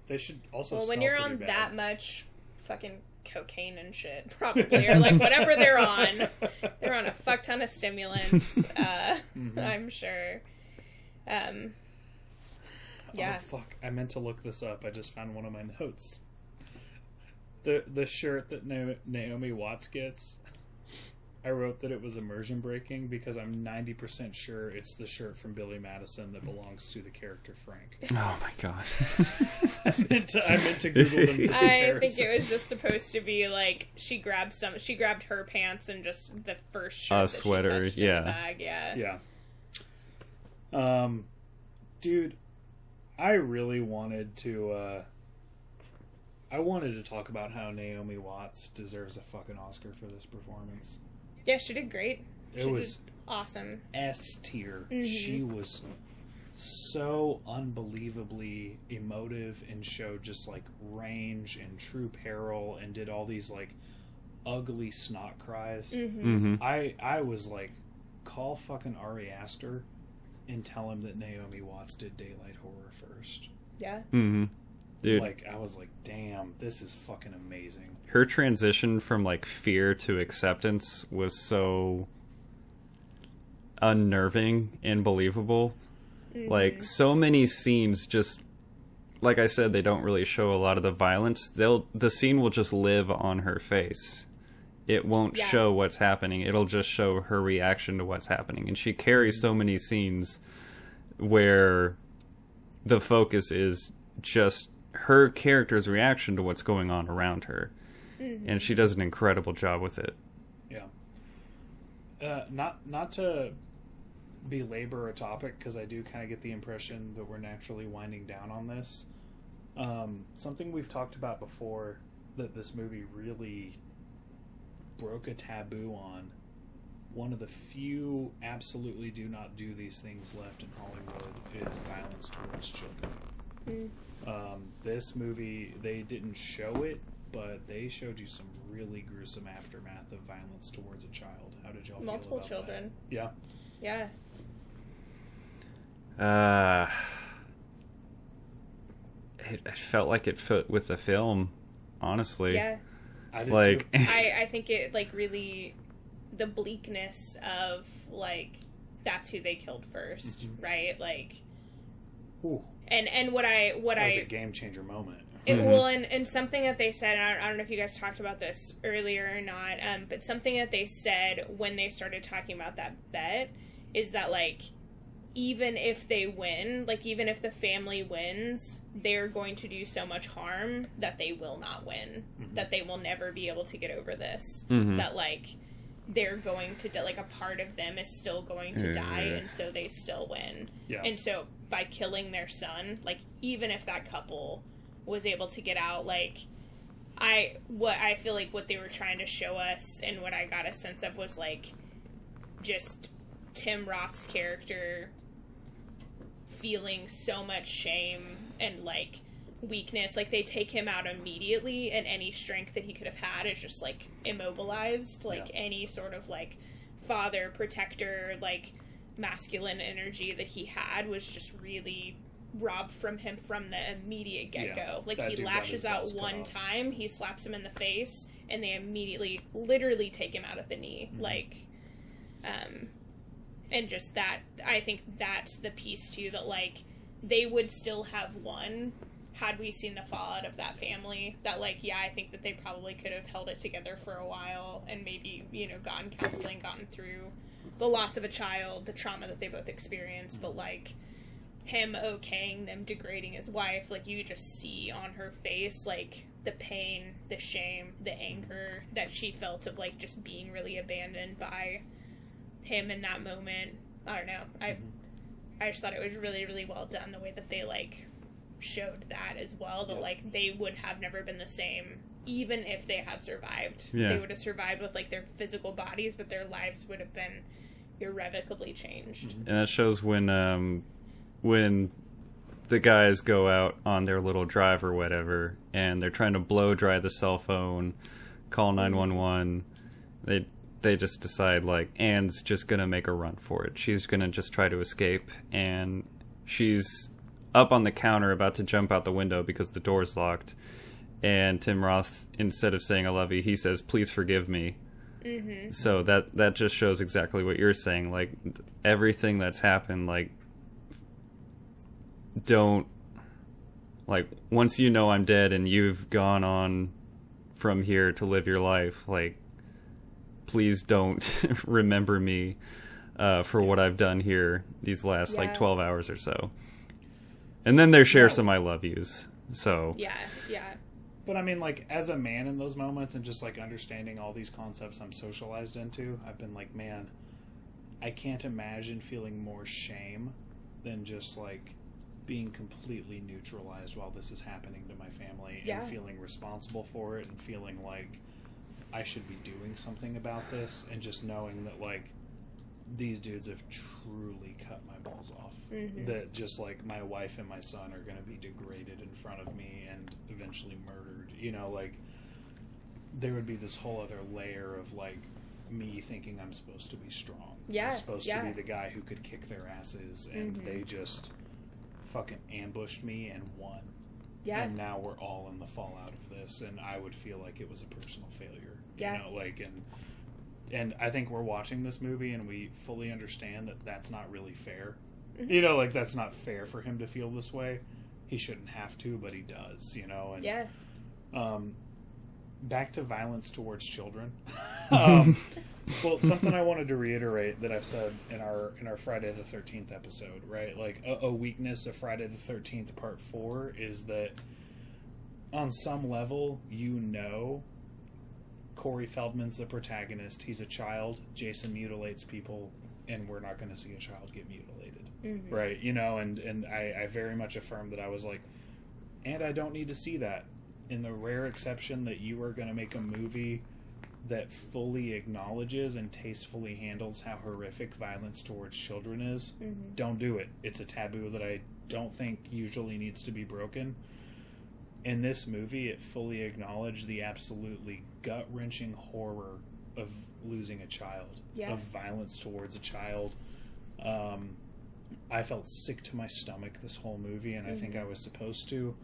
[SPEAKER 1] They should also.
[SPEAKER 3] Well, when you're on
[SPEAKER 1] bad.
[SPEAKER 3] that much fucking cocaine and shit, probably, or like whatever they're on, they're on a fuck ton of stimulants. *laughs* Uh,
[SPEAKER 1] Mm-hmm.
[SPEAKER 3] I'm sure. Um, yeah.
[SPEAKER 1] Oh fuck! I meant to look this up. I just found one of my notes. The the shirt that Na- Naomi Watts gets. I wrote that it was immersion breaking because I'm 90% sure it's the shirt from Billy Madison that belongs to the character Frank. *laughs*
[SPEAKER 2] Oh my god. *laughs*
[SPEAKER 1] I meant to, I meant to Google them. for *laughs*
[SPEAKER 3] I think it was just supposed to be like she grabbed some. She grabbed her pants and just the first shirt
[SPEAKER 2] A
[SPEAKER 3] that she
[SPEAKER 2] sweater,
[SPEAKER 3] in
[SPEAKER 2] yeah.
[SPEAKER 3] the bag. Yeah.
[SPEAKER 1] Yeah. Um, dude, I really wanted to. uh I wanted to talk about how Naomi Watts deserves a fucking Oscar for this performance.
[SPEAKER 3] Yeah, she did great.
[SPEAKER 1] It
[SPEAKER 3] She
[SPEAKER 1] was
[SPEAKER 3] awesome.
[SPEAKER 1] S tier.
[SPEAKER 3] Mhm.
[SPEAKER 1] She was so unbelievably emotive and showed just like range and true peril and did all these like ugly snot cries.
[SPEAKER 3] hmm
[SPEAKER 2] hmm
[SPEAKER 1] I I was like, call fucking Ari Aster and tell him that Naomi Watts did Daylight Horror first.
[SPEAKER 3] Yeah.
[SPEAKER 2] hmm Dude,
[SPEAKER 1] Like I was like, damn, this is fucking amazing.
[SPEAKER 2] her transition from like fear to acceptance was so unnerving and believable. Mm-hmm. Like so many scenes just like I said they don't really show a lot of the violence. They'll the scene will just live on her face. It won't
[SPEAKER 3] Yeah.
[SPEAKER 2] show what's happening. It'll just show her reaction to what's happening. And she carries so mm-hmm. many scenes where the focus is just her character's reaction to what's going on around her. And she does an incredible job with it.
[SPEAKER 1] Yeah. Uh, not not to belabor a topic because I do kind of get the impression that we're naturally winding down on this. Um, something we've talked about before that this movie really broke a taboo on. One of the few absolutely do not do these things left in Hollywood is violence towards children. Um, this movie, they didn't show it, but they showed you some really gruesome aftermath of violence towards a child. How did y'all feel
[SPEAKER 3] Multiple
[SPEAKER 1] about
[SPEAKER 3] children.
[SPEAKER 1] That? Yeah.
[SPEAKER 3] Yeah.
[SPEAKER 2] Uh, it, it felt like it fit with the film, honestly.
[SPEAKER 3] Yeah.
[SPEAKER 1] I did
[SPEAKER 2] Like,
[SPEAKER 1] too. *laughs*
[SPEAKER 3] I, I think it like really the bleakness of like that's who they killed 1st
[SPEAKER 1] Mhm.
[SPEAKER 3] right? Like
[SPEAKER 1] Ooh,
[SPEAKER 3] and and what I what
[SPEAKER 1] that was a game changer moment.
[SPEAKER 3] It,
[SPEAKER 2] Mhm.
[SPEAKER 3] Well, and, and something that they said, and I don't, I don't know if you guys talked about this earlier or not, um, but something that they said when they started talking about that bet is that, like, even if they win, like, even if the family wins, they're going to do so much harm that they will not win,
[SPEAKER 1] Mhm.
[SPEAKER 3] that they will never be able to get over this,
[SPEAKER 2] Mhm.
[SPEAKER 3] that, like, they're going to, die, like, a part of them is still going to die,
[SPEAKER 2] mm.
[SPEAKER 3] and so they still win.
[SPEAKER 1] Yeah.
[SPEAKER 3] And so by killing their son, like even if that couple was able to get out, like I what I feel like what they were trying to show us and what I got a sense of was like just Tim Roth's character feeling so much shame and like weakness like they take him out immediately and any strength that he could have had is just like immobilized like
[SPEAKER 1] Yeah.
[SPEAKER 3] any sort of like father protector like masculine energy that he had was just really robbed from him from the immediate get go.
[SPEAKER 1] Yeah,
[SPEAKER 3] like he lashes out one time, he slaps him in the face, and they immediately, literally, take him out of the knee.
[SPEAKER 1] Mhm.
[SPEAKER 3] Like, um, and just that, I think that's the piece too that like they would still have won had we seen the fallout of that family. That like, yeah, I think that they probably could have held it together for a while and maybe you know gotten counseling, gotten through the loss of a child, the trauma that they both experienced, but like him okaying them degrading his wife, like you just see on her face like the pain, the shame, the anger that she felt of like just being really abandoned by him in that moment. I don't know. I mm-hmm. I just thought it was really really well done the way that they like showed that as well that
[SPEAKER 1] Yeah.
[SPEAKER 3] like they would have never been the same even if they had survived.
[SPEAKER 2] Yeah.
[SPEAKER 3] They would have survived with like their physical bodies, but their lives would have been irrevocably changed.
[SPEAKER 2] and that shows when um when the guys go out on their little drive or whatever, and they're trying to blow dry the cell phone, call nine one one. They they just decide like Anne's just gonna make a run for it. She's gonna just try to escape, and she's up on the counter about to jump out the window because the door's locked. And Tim Roth, instead of saying "I love you," he says, "Please forgive me."
[SPEAKER 3] Mm-hmm.
[SPEAKER 2] So that that just shows exactly what you're saying. Like everything that's happened, like don't like once you know I'm dead and you've gone on from here to live your life, like please don't *laughs* remember me uh, for what I've done here these last like 12 hours or so. And then there share
[SPEAKER 1] Yeah.
[SPEAKER 2] some I love yous. So
[SPEAKER 3] Yeah, yeah.
[SPEAKER 1] But I mean, like, as a man in those moments and just like understanding all these concepts I'm socialized into, I've been like, man, I can't imagine feeling more shame than just like being completely neutralized while this is happening to my family
[SPEAKER 3] Yeah.
[SPEAKER 1] and feeling responsible for it and feeling like I should be doing something about this and just knowing that like these dudes have truly cut my balls off.
[SPEAKER 3] Mhm.
[SPEAKER 1] That just like my wife and my son are going to be degraded in front of me and eventually murdered. You know, like there would be this whole other layer of like me thinking I'm supposed to be strong.
[SPEAKER 3] Yeah,
[SPEAKER 1] I'm supposed
[SPEAKER 3] yeah.
[SPEAKER 1] to be the guy who could kick their asses, and
[SPEAKER 3] Mhm.
[SPEAKER 1] they just fucking ambushed me and won.
[SPEAKER 3] Yeah.
[SPEAKER 1] And now we're all in the fallout of this, and I would feel like it was a personal failure.
[SPEAKER 3] Yeah.
[SPEAKER 1] You know, like and and I think we're watching this movie and we fully understand that that's not really fair.
[SPEAKER 3] Mm-hmm.
[SPEAKER 1] You know, like that's not fair for him to feel this way. He shouldn't have to, but he does. You know, and
[SPEAKER 3] Yeah.
[SPEAKER 1] um, back to violence towards children. *laughs* *laughs* um, well, something I wanted to reiterate that I've said in our in our Friday the Thirteenth episode, right? Like a, a weakness of Friday the Thirteenth Part Four is that on some level, you know, Corey Feldman's the protagonist. He's a child. Jason mutilates people, and we're not going to see a child get mutilated
[SPEAKER 3] Mhm.
[SPEAKER 1] right you know and and I, I very much affirm that i was like and i don't need to see that in the rare exception that you are going to make a movie that fully acknowledges and tastefully handles how horrific violence towards children is
[SPEAKER 3] Mhm.
[SPEAKER 1] don't do it it's a taboo that i don't think usually needs to be broken in this movie it fully acknowledged the absolutely gut-wrenching horror of losing a child
[SPEAKER 3] Yeah.
[SPEAKER 1] of violence towards a child um, I felt sick to my stomach this whole movie, and I think I was supposed to.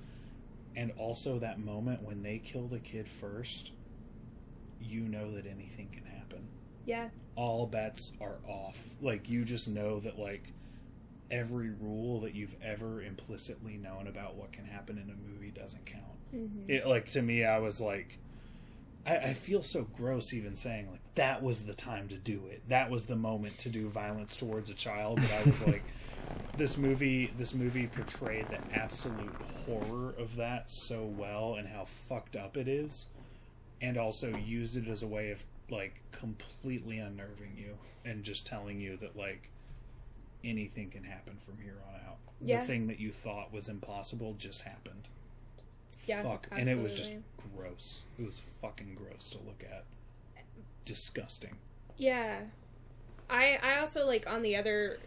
[SPEAKER 1] And also that moment when they kill the kid first, you know that anything can happen.
[SPEAKER 3] Yeah.
[SPEAKER 1] All bets are off. Like you just know that like every rule that you've ever implicitly known about what can happen in a movie doesn't count.
[SPEAKER 3] Mhm.
[SPEAKER 1] It, like to me, I was like, I, I feel so gross even saying like that was the time to do it. That was the moment to do violence towards a child. But I was like, *laughs* this movie, this movie portrayed the absolute horror of that so well and how fucked up it is, and also used it as a way of like completely unnerving you and just telling you that like anything can happen from here on out.
[SPEAKER 3] Yeah.
[SPEAKER 1] The thing that you thought was impossible just happened
[SPEAKER 3] Yeah.
[SPEAKER 1] fuck and it was just gross it was fucking gross to look at disgusting
[SPEAKER 3] Yeah. I I also like on the other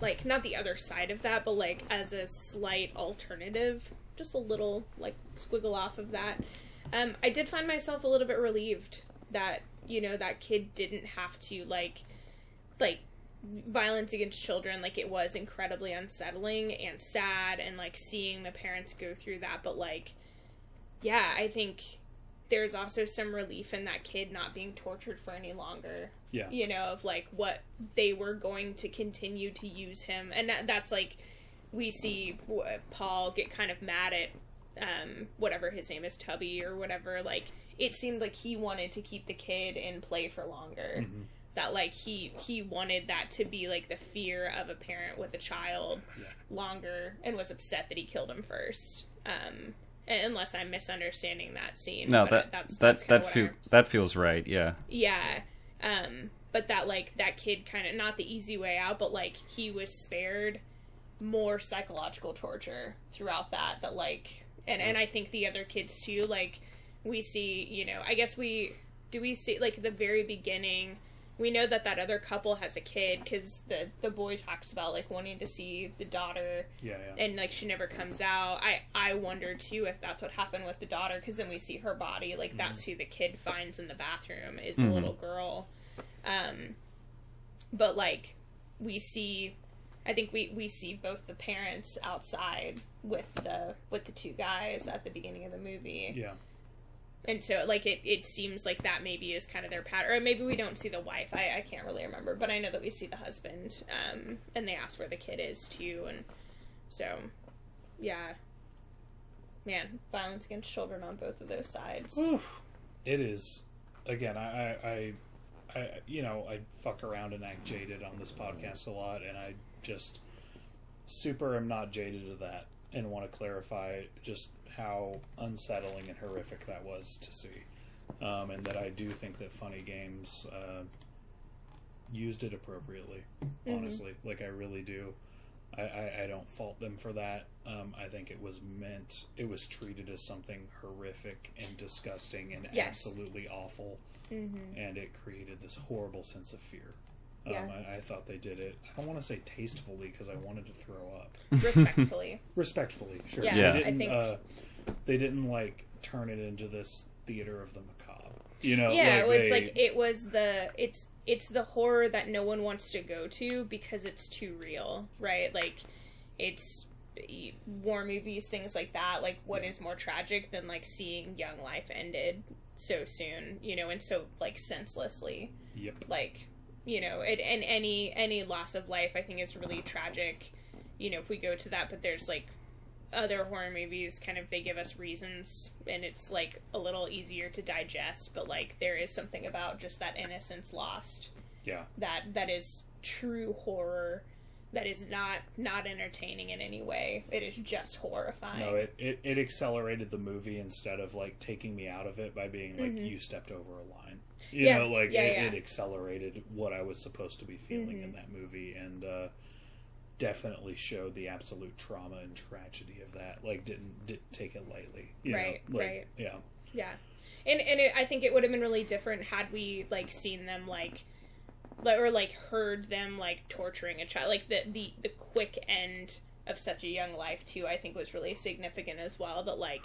[SPEAKER 3] like not the other side of that, but like as a slight alternative, just a little like squiggle off of that. Um I did find myself a little bit relieved that, you know, that kid didn't have to like like violence against children like it was incredibly unsettling and sad and like seeing the parents go through that but like yeah i think there's also some relief in that kid not being tortured for any longer.
[SPEAKER 1] Yeah.
[SPEAKER 3] You know of like what they were going to continue to use him. And that, that's like we see paul get kind of mad at um whatever his name is tubby or whatever. Like it seemed like he wanted to keep the kid in play for longer.
[SPEAKER 1] Mm-hmm.
[SPEAKER 3] that like he he wanted that to be like the fear of a parent with a child
[SPEAKER 1] Yeah.
[SPEAKER 3] longer and was upset that he killed him first. Um unless i'm misunderstanding that scene
[SPEAKER 2] no,
[SPEAKER 3] but
[SPEAKER 2] that
[SPEAKER 3] that's,
[SPEAKER 2] that
[SPEAKER 3] that's
[SPEAKER 2] that feel, that feels right. Yeah.
[SPEAKER 3] yeah. Um, but that like that kid kind of not the easy way out, but like he was spared more psychological torture throughout that. That like, and and I think the other kids too. Like we see, you know, I guess we do we see like the very beginning we know that that other couple has a kid because the the boy talks about like wanting to see the daughter
[SPEAKER 1] Yeah, yeah.
[SPEAKER 3] and like she never comes out i i wonder too if that's what happened with the daughter because then we see her body like that's who the kid finds in the bathroom is the
[SPEAKER 2] Mhm.
[SPEAKER 3] little girl um but like we see i think we we see both the parents outside with the with the two guys at the beginning of the movie
[SPEAKER 1] yeah.
[SPEAKER 3] And so like it, it seems like that maybe is kind of their pattern or maybe we don't see the wife I, I can't really remember but i know that we see the husband um and they ask where the kid is too and so yeah man violence against children on both of those sides
[SPEAKER 1] Oof. It is. Again, I, I, I, you know, I fuck around and act jaded on this podcast a lot, and I just super am not jaded to that, and want to clarify just how unsettling and horrific that was to see, um, and that I do think that Funny Games uh, used it appropriately. Honestly, like I really do. I, I, I don't fault them for that. Um, I think it was meant, it was treated as something horrific and disgusting and
[SPEAKER 3] Yes.
[SPEAKER 1] absolutely awful,
[SPEAKER 3] hmm
[SPEAKER 1] and it created this horrible sense of fear. Um,
[SPEAKER 3] Yeah.
[SPEAKER 1] I, I thought they did it. I don't want to say tastefully because I wanted to throw up.
[SPEAKER 3] respectfully *laughs*
[SPEAKER 1] Respectfully, sure.
[SPEAKER 3] Yeah,
[SPEAKER 2] Yeah.
[SPEAKER 1] They
[SPEAKER 3] I
[SPEAKER 1] didn't,
[SPEAKER 3] think-
[SPEAKER 1] uh, they didn't like turn it into this theater of the macabre. You know,
[SPEAKER 3] yeah
[SPEAKER 1] like
[SPEAKER 3] well, it's
[SPEAKER 1] they-
[SPEAKER 3] like it was the it's it's the horror that no one wants to go to because it's too real right like it's war movies things like that like what is more tragic than like seeing young life ended so soon you know and so like senselessly
[SPEAKER 1] Yep.
[SPEAKER 3] like you know it, and any any loss of life i think is really tragic you know if we go to that but there's like other horror movies kind of they give us reasons and it's like a little easier to digest but like there is something about just that innocence lost
[SPEAKER 1] Yeah.
[SPEAKER 3] that that is true horror that is not not entertaining in any way it is just horrifying
[SPEAKER 1] No, it, it, it accelerated the movie instead of like taking me out of it by being like
[SPEAKER 3] Mhm.
[SPEAKER 1] you stepped over a line. You
[SPEAKER 3] Yeah,
[SPEAKER 1] know, like
[SPEAKER 3] yeah,
[SPEAKER 1] it,
[SPEAKER 3] yeah.
[SPEAKER 1] it accelerated what I was supposed to be feeling in
[SPEAKER 3] Mhm.
[SPEAKER 1] that movie and uh, definitely showed the absolute trauma and tragedy of that. Like didn't didn't take it lightly. You
[SPEAKER 3] Right,
[SPEAKER 1] know? like,
[SPEAKER 3] right.
[SPEAKER 1] Yeah.
[SPEAKER 3] Yeah, and and it, I think it would have been really different had we like seen them like or like heard them like torturing a child. Like the the the quick end of such a young life too. I think was really significant as well. That like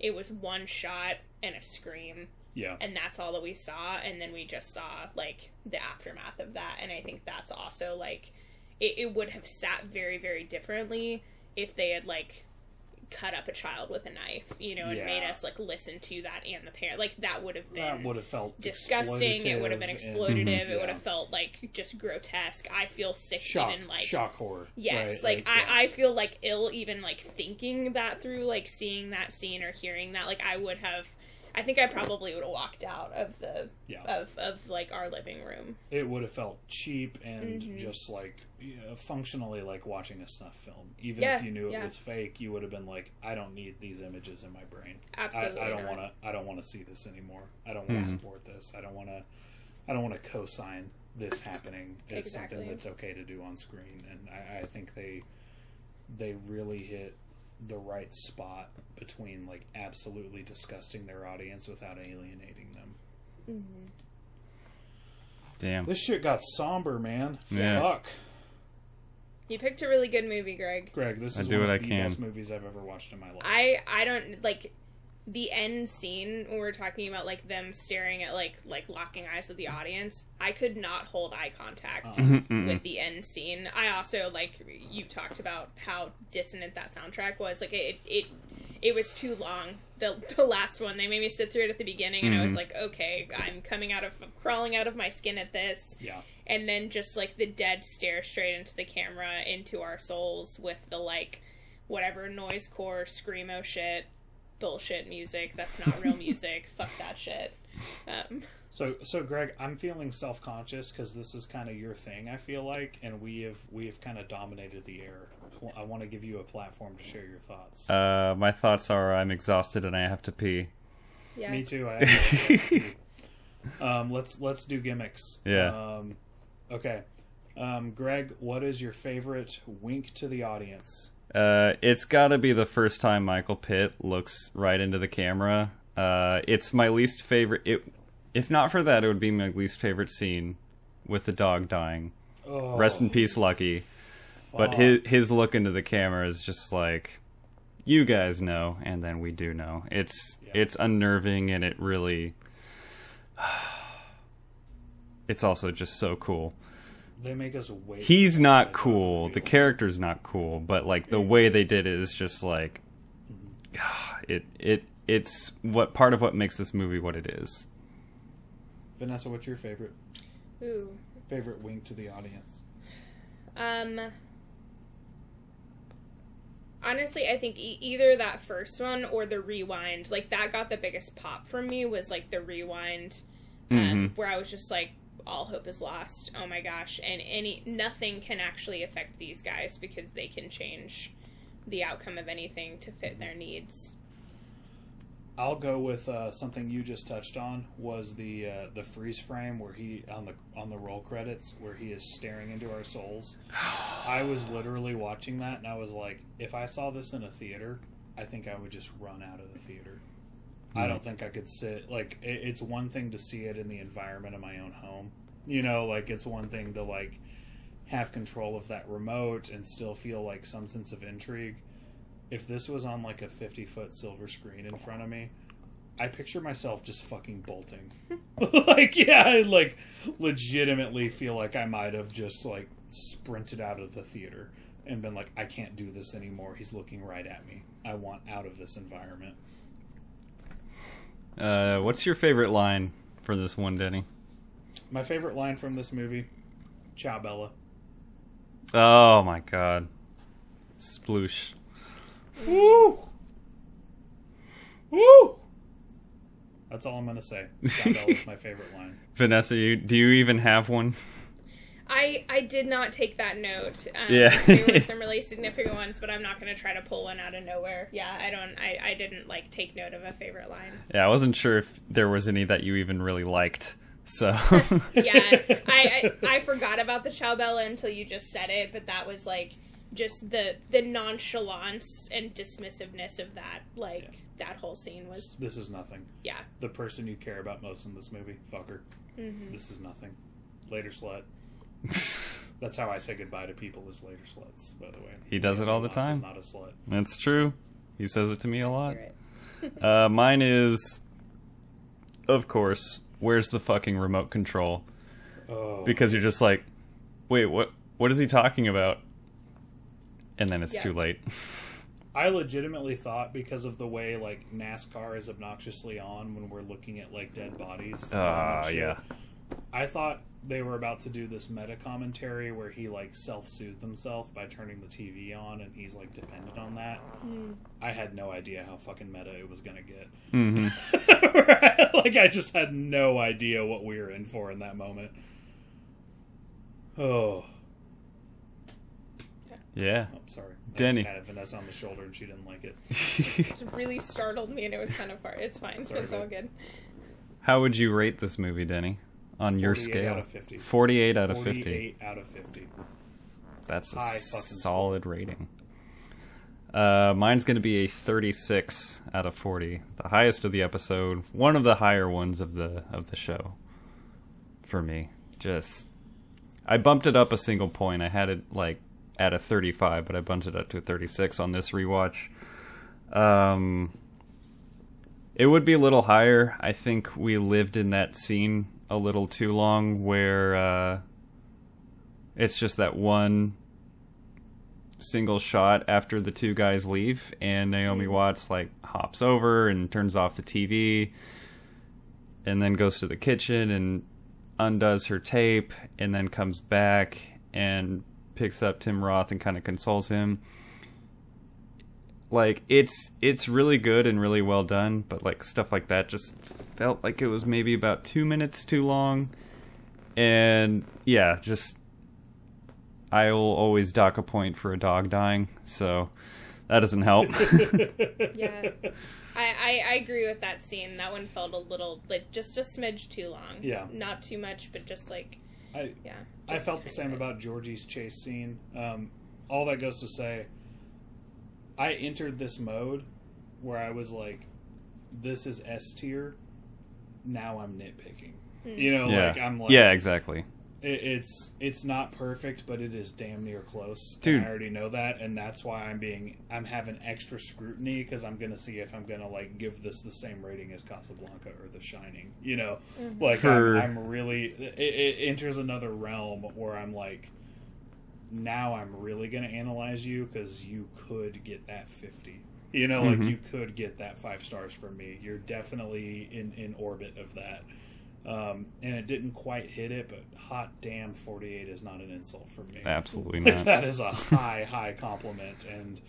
[SPEAKER 3] it was one shot and a scream,
[SPEAKER 1] Yeah.
[SPEAKER 3] and that's all that we saw. And then we just saw like the aftermath of that. And I think that's also like it, it would have sat very very differently if they had like cut up a child with a knife, you know, and made us like listen to that and the parent. Like that would have been
[SPEAKER 1] That would have felt
[SPEAKER 3] disgusting. It would have been
[SPEAKER 1] exploitative and-
[SPEAKER 3] It mm-hmm,
[SPEAKER 1] would
[SPEAKER 3] have felt like just grotesque. I feel sick
[SPEAKER 1] shock,
[SPEAKER 3] even like
[SPEAKER 1] shock horror.
[SPEAKER 3] Yes,
[SPEAKER 1] right?
[SPEAKER 3] like,
[SPEAKER 1] yeah.
[SPEAKER 3] I, I feel like ill even like thinking that through, like seeing that scene or hearing that. Like I would have, I think I probably would have walked out of the
[SPEAKER 1] Yeah.
[SPEAKER 3] of of like our living room.
[SPEAKER 1] it would have felt cheap and
[SPEAKER 3] Mhm.
[SPEAKER 1] just like you know, functionally like watching a snuff film. Even
[SPEAKER 3] Yeah,
[SPEAKER 1] if you knew it was fake, you would have been like, "I don't need these images in my brain.
[SPEAKER 3] Absolutely,
[SPEAKER 1] I, I don't want to. I don't want to see this anymore. I don't want to
[SPEAKER 2] Mhm.
[SPEAKER 1] support this. I don't want to. I don't want to co-sign this happening as
[SPEAKER 3] Exactly.
[SPEAKER 1] something that's okay to do on screen. And I, I think they they really hit the right spot between like absolutely disgusting their audience without alienating them.
[SPEAKER 3] Mhm.
[SPEAKER 2] Damn.
[SPEAKER 1] This shit got somber, man.
[SPEAKER 2] Yeah.
[SPEAKER 1] Fuck.
[SPEAKER 3] You picked a really good movie, Greg.
[SPEAKER 1] Greg, this is
[SPEAKER 2] I
[SPEAKER 1] is
[SPEAKER 2] do
[SPEAKER 1] one
[SPEAKER 2] what
[SPEAKER 1] of
[SPEAKER 2] I
[SPEAKER 1] the
[SPEAKER 2] can.
[SPEAKER 1] best movies I've ever watched in my life.
[SPEAKER 3] I I don't like the end scene when we're talking about like them staring at like like locking eyes with the audience. I could not hold eye contact
[SPEAKER 1] Uh-uh.
[SPEAKER 3] With the end scene. I also like you talked about how dissonant that soundtrack was. Like it it it was too long. The the last one they made me sit through it at the beginning, and I was
[SPEAKER 2] Mhm.
[SPEAKER 3] like, okay, I'm coming out of I'm crawling out of my skin at this
[SPEAKER 1] yeah.
[SPEAKER 3] and then just like the dead stare straight into the camera into our souls with the like whatever noise core screamo shit bullshit music that's not real *laughs* music fuck that shit um,
[SPEAKER 1] So, so Greg, I'm feeling self conscious because this is kind of your thing. I feel like, and we have we have kind of dominated the air. I want to give you a platform to share your thoughts.
[SPEAKER 2] Uh, my thoughts are I'm exhausted and I have to pee.
[SPEAKER 3] yeah
[SPEAKER 1] Me too. I *laughs* have um, let's let's do gimmicks.
[SPEAKER 2] Yeah.
[SPEAKER 1] Um, okay. Um, Greg, what is your favorite wink to the audience?
[SPEAKER 2] Uh, it's got to be the first time Michael Pitt looks right into the camera. Uh, it's my least favorite. It, if not for that, it would be my least favorite scene with the dog dying.
[SPEAKER 1] Oh,
[SPEAKER 2] Rest in peace, Lucky. But his his look into the camera is just like, you guys know, and then we do know. It's
[SPEAKER 1] Yeah.
[SPEAKER 2] it's unnerving and it really. *sighs* It's also just so cool.
[SPEAKER 1] They make us wait.
[SPEAKER 2] He's not cool.
[SPEAKER 1] movie
[SPEAKER 2] The
[SPEAKER 1] to-
[SPEAKER 2] character's not cool, but like the way they did it is just like, it it it's what part of what makes this movie what it is.
[SPEAKER 1] Vanessa, what's your favorite
[SPEAKER 3] Ooh.
[SPEAKER 1] favorite wink to the audience?
[SPEAKER 3] Um. Honestly, I think e- either that first one or the rewind, like that got the biggest pop from me. Was like the rewind, um,
[SPEAKER 2] Mhm.
[SPEAKER 3] where I was just like, all hope is lost. Oh my gosh! And any nothing can actually affect these guys because they can change the outcome of anything to fit their needs.
[SPEAKER 1] I'll go with uh, something you just touched on was the uh, the freeze frame where he on the on the roll credits where he is staring into our souls. *sighs* I was literally watching that and I was like, if I saw this in a theater, I think I would just run out of the theater. I hmm. don't think I could sit like it, it's one thing to see it in the environment of my own home. You know, like it's one thing to like have control of that remote and still feel like some sense of intrigue if this was on like a 50 foot silver screen in front of me, I picture myself just fucking bolting. *laughs* *laughs* like, yeah, I like legitimately feel like I might have just like sprinted out of the theater and been like, I can't do this anymore. He's looking right at me. I want out of this environment.
[SPEAKER 2] Uh, what's your favorite line for this one, Denny?
[SPEAKER 1] My favorite line from this movie Ciao, Bella.
[SPEAKER 2] Oh my god, sploosh.
[SPEAKER 1] Woo! Woo! That's all I'm going to say. Ciao, Bella's my favorite line. *laughs*
[SPEAKER 2] Vanessa, you, do you even have one?
[SPEAKER 3] I I did not take that note. Um,
[SPEAKER 2] Yeah.
[SPEAKER 3] there were some really significant ones, but I'm not going to try to pull one out of nowhere. Yeah, I don't. I I didn't like take note of a favorite line.
[SPEAKER 2] Yeah, I wasn't sure if there was any that you even really liked. So *laughs*
[SPEAKER 3] yeah, I, *laughs* I I forgot about the Ciao Bella until you just said it, but that was like just the the nonchalance and dismissiveness of that. Like that whole scene was
[SPEAKER 1] This is nothing.
[SPEAKER 3] yeah.
[SPEAKER 1] the person you care about most in this movie, fucker. This is nothing. Later slut. *laughs* That's how I say goodbye to people as later sluts, by the way.
[SPEAKER 2] He does it all the time.
[SPEAKER 1] Not a slut.
[SPEAKER 2] that's true. He says it to me a lot. *laughs* *laughs* Uh, mine is, of course, where's the fucking remote control?
[SPEAKER 1] Oh,
[SPEAKER 2] Because you're just like, wait, what? What is he talking about? And then it's
[SPEAKER 3] Yeah.
[SPEAKER 2] too late.
[SPEAKER 1] I legitimately thought because of the way like NASCAR is obnoxiously on when we're looking at like dead bodies. on
[SPEAKER 2] Ah,
[SPEAKER 1] that shit,
[SPEAKER 2] yeah.
[SPEAKER 1] I thought they were about to do this meta commentary where he like self-soothed himself by turning the TV on and he's like dependent on that. I had no idea how fucking meta it was gonna get.
[SPEAKER 2] hmm *laughs*
[SPEAKER 1] like I just had no idea what we were in for in that moment. Oh,
[SPEAKER 2] Yeah.
[SPEAKER 1] I'm sorry. I
[SPEAKER 2] Denny.
[SPEAKER 1] just patted Vanessa on the shoulder and she didn't like it. *laughs*
[SPEAKER 3] It really startled me, and it was kind of hard. It's fine.
[SPEAKER 1] Sorry,
[SPEAKER 3] it's all good.
[SPEAKER 2] How would you rate this movie, Denny? On your scale?
[SPEAKER 1] out of 50.
[SPEAKER 2] 48 out of 50.
[SPEAKER 1] 48 out of 50.
[SPEAKER 2] That's a solid rating. Uh, mine's going to be a 36 out of 40, the highest of the episode, one of the higher ones of the of the show. For me, just I bumped it up a single point. I had it like at a 35, but I bumped it up to a 36 on this rewatch. Um, it would be a little higher. I think we lived in that scene a little too long, where. Uh, it's just that one single shot after the two guys leave, and Naomi Watts like hops over and turns off the TV, and then goes to the kitchen and undoes her tape, and then comes back and picks up Tim Roth and kind of consoles him. Like it's it's really good and really well done, but like stuff like that just felt like it was maybe about two minutes too long, and yeah, just I will always dock a point for a dog dying, so that doesn't help. *laughs* *laughs*
[SPEAKER 3] Yeah. I, I, I agree with that scene. That one felt a little like just a smidge too long.
[SPEAKER 1] Yeah.
[SPEAKER 3] Not too much, but just like
[SPEAKER 1] I
[SPEAKER 3] yeah.
[SPEAKER 1] I felt the same
[SPEAKER 3] bit.
[SPEAKER 1] about Georgie's chase scene. Um, all that goes to say, I entered this mode where I was like, "This is S tier." Now I'm nitpicking. Hmm. You know,
[SPEAKER 2] yeah,
[SPEAKER 1] like I'm like,
[SPEAKER 2] yeah, exactly.
[SPEAKER 1] It, it's it's not perfect, but it is damn near close.
[SPEAKER 2] Dude.
[SPEAKER 1] And I already know that, and that's why I'm being I'm having extra scrutiny because I'm gonna see if I'm gonna like give this the same rating as Casablanca or The Shining. You know, mm-hmm. like
[SPEAKER 2] For-
[SPEAKER 1] I'm, I'm really it, it enters another realm where I'm like, now I'm really gonna analyze you because you could get that fifty. You know, like
[SPEAKER 2] Mhm.
[SPEAKER 1] you could get that five stars from me. You're definitely in in orbit of that. Um, and it didn't quite hit it, but hot damn, 48 is not an insult for me.
[SPEAKER 2] Absolutely *laughs* not.
[SPEAKER 1] that is a high, high compliment. And,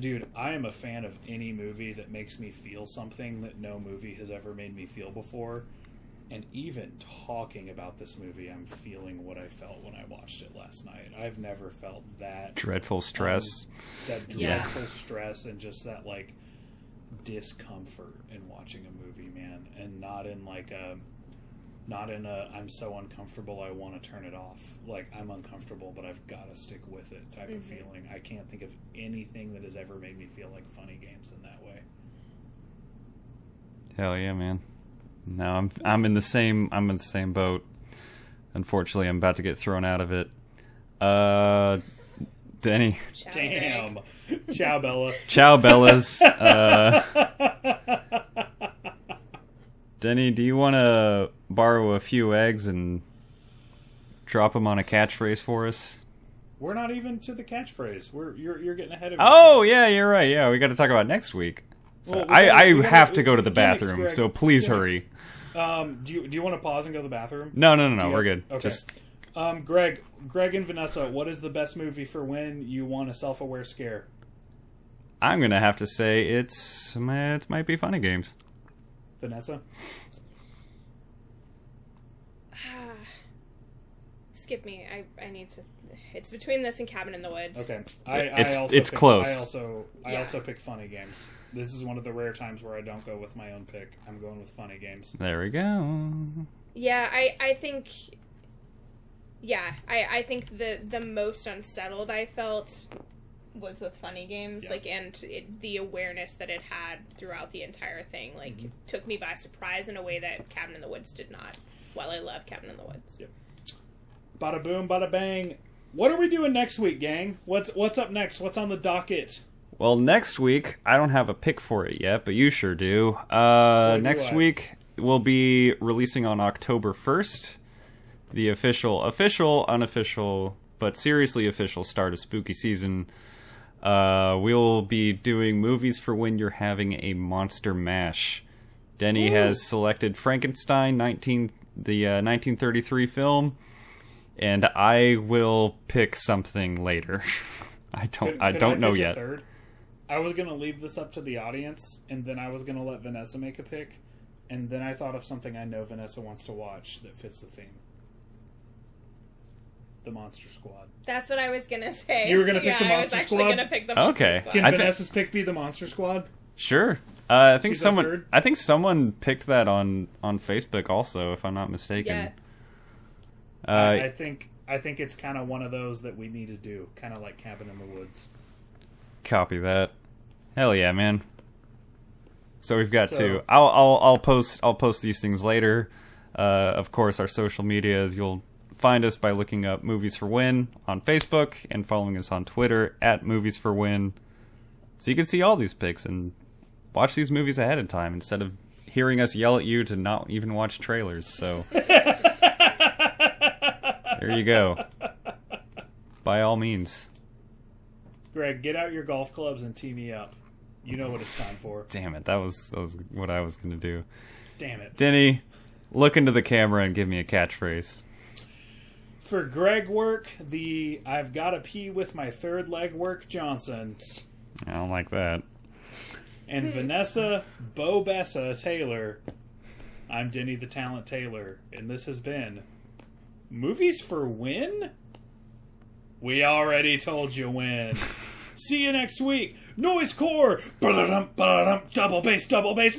[SPEAKER 1] dude, I am a fan of any movie that makes me feel something that no movie has ever made me feel before. And even talking about this movie, I'm feeling what I felt when I watched it last night. I've never felt that
[SPEAKER 2] Dreadful stress.
[SPEAKER 1] that
[SPEAKER 3] Yeah.
[SPEAKER 1] dreadful stress and just that like discomfort in watching a movie, man, and not in like a not in a I'm so uncomfortable I want to turn it off. Like I'm uncomfortable but I've got to stick with it type of
[SPEAKER 3] Mhm.
[SPEAKER 1] feeling. I can't think of anything that has ever made me feel like funny games in that way.
[SPEAKER 2] Hell yeah, man. No, I'm I'm in the same I'm in the same boat. Unfortunately, I'm about to get thrown out of it. Uh, Denny,
[SPEAKER 3] Ciao,
[SPEAKER 1] Damn. Ciao Bella.
[SPEAKER 2] ciao, Bellas. Uh, *laughs* Denny, do you want to borrow a few eggs and drop them on a catchphrase for us?
[SPEAKER 1] We're not even to the catchphrase. We're you're you're getting ahead of
[SPEAKER 2] Oh yeah, you're right. Yeah, we got to talk about next week. So
[SPEAKER 1] Well, we
[SPEAKER 2] I,
[SPEAKER 1] gotta-
[SPEAKER 2] I
[SPEAKER 1] we gotta-
[SPEAKER 2] have to go to the bathroom, so please hurry.
[SPEAKER 1] Um, do you do you want to pause and go to the bathroom?
[SPEAKER 2] No, no, no, no. We're good.
[SPEAKER 1] Okay.
[SPEAKER 2] Just
[SPEAKER 1] Um, Greg, Greg and Vanessa, what is the best movie for when you want a self-aware scare?
[SPEAKER 2] I'm gonna have to say it's it might be funny games.
[SPEAKER 1] Vanessa,
[SPEAKER 3] Ah. Skip me. I, I need to. It's between this and Cabin in the Woods.
[SPEAKER 1] okay. I,
[SPEAKER 2] It's-
[SPEAKER 1] I also
[SPEAKER 2] it's
[SPEAKER 1] pick-
[SPEAKER 2] close.
[SPEAKER 1] I also I
[SPEAKER 3] Yeah.
[SPEAKER 1] also pick funny games. This is one of the rare times where I don't go with my own pick. I'm going with funny games.
[SPEAKER 2] There we go.
[SPEAKER 3] Yeah, I, I think. Yeah, I, I think the the most unsettled I felt was with funny games,
[SPEAKER 1] Yeah.
[SPEAKER 3] like and it, the awareness that it had throughout the entire thing, like
[SPEAKER 1] Mm-hmm.
[SPEAKER 3] took me by surprise in a way that Cabin in the Woods did not. While I love Cabin in the Woods,
[SPEAKER 1] Bada boom, bada bang. What are we doing next week, gang? What's what's up next? What's on the docket?
[SPEAKER 2] Well, next week I don't have a pick for it yet, but you sure do. Uh,
[SPEAKER 1] do
[SPEAKER 2] next
[SPEAKER 1] I.
[SPEAKER 2] week we'll be releasing on October first the official, official, unofficial, but seriously official start of spooky season. Uh, we'll be doing movies for when you're having a monster mash. Denny has selected Frankenstein, nineteen the uh, 1933 film, and I will pick something later. *laughs* I don't
[SPEAKER 1] Could-
[SPEAKER 2] I
[SPEAKER 1] could
[SPEAKER 2] don't know yet.
[SPEAKER 1] Third? I was gonna leave this up to the audience, and then I was gonna let Vanessa make a pick, and then I thought of something I know Vanessa wants to watch that fits the theme. The Monster Squad.
[SPEAKER 3] that's what I was gonna *laughs* say.
[SPEAKER 1] You were gonna pick
[SPEAKER 3] yeah,
[SPEAKER 1] the
[SPEAKER 3] I was
[SPEAKER 1] Monster
[SPEAKER 3] actually
[SPEAKER 1] Squad?
[SPEAKER 3] gonna pick the Monster
[SPEAKER 2] Okay.
[SPEAKER 3] Squad.
[SPEAKER 1] Can
[SPEAKER 2] I thi-
[SPEAKER 1] Vanessa's pick be the Monster Squad?
[SPEAKER 2] Sure. Uh, I think
[SPEAKER 1] She's
[SPEAKER 2] someone. I think someone picked that on on Facebook also, if I'm not mistaken.
[SPEAKER 3] Yeah.
[SPEAKER 2] Uh,
[SPEAKER 1] I, think I think it's kind of one of those that we need to do, kind of like Cabin in the Woods.
[SPEAKER 2] copy that. Hell yeah, man. So we've got
[SPEAKER 1] So-
[SPEAKER 2] to. I'll I'll I'll post I'll post these things later. Uh, of course, our social medias. You'll find us by looking up Movies for When on Facebook and following us on Twitter at Movies for When. So you can see all these picks and watch these movies ahead of time instead of hearing us yell at you to not even watch trailers. So *laughs* there you go. *laughs* By all means.
[SPEAKER 1] Greg, get out your golf clubs and tee me up. You know what it's time for.
[SPEAKER 2] Damn it, that was that was what I was gonna do.
[SPEAKER 1] Damn it.
[SPEAKER 2] Denny, look into the camera and give me a catchphrase.
[SPEAKER 1] For Greg work, the I've got to pee with my third leg work Johnson.
[SPEAKER 2] I don't like that.
[SPEAKER 1] And hmm. Vanessa Bobessa Taylor. I'm Denny the Talent Taylor, and this has been Movies for When? We already told you when. See you next week. Noise core. Double bass, double bass.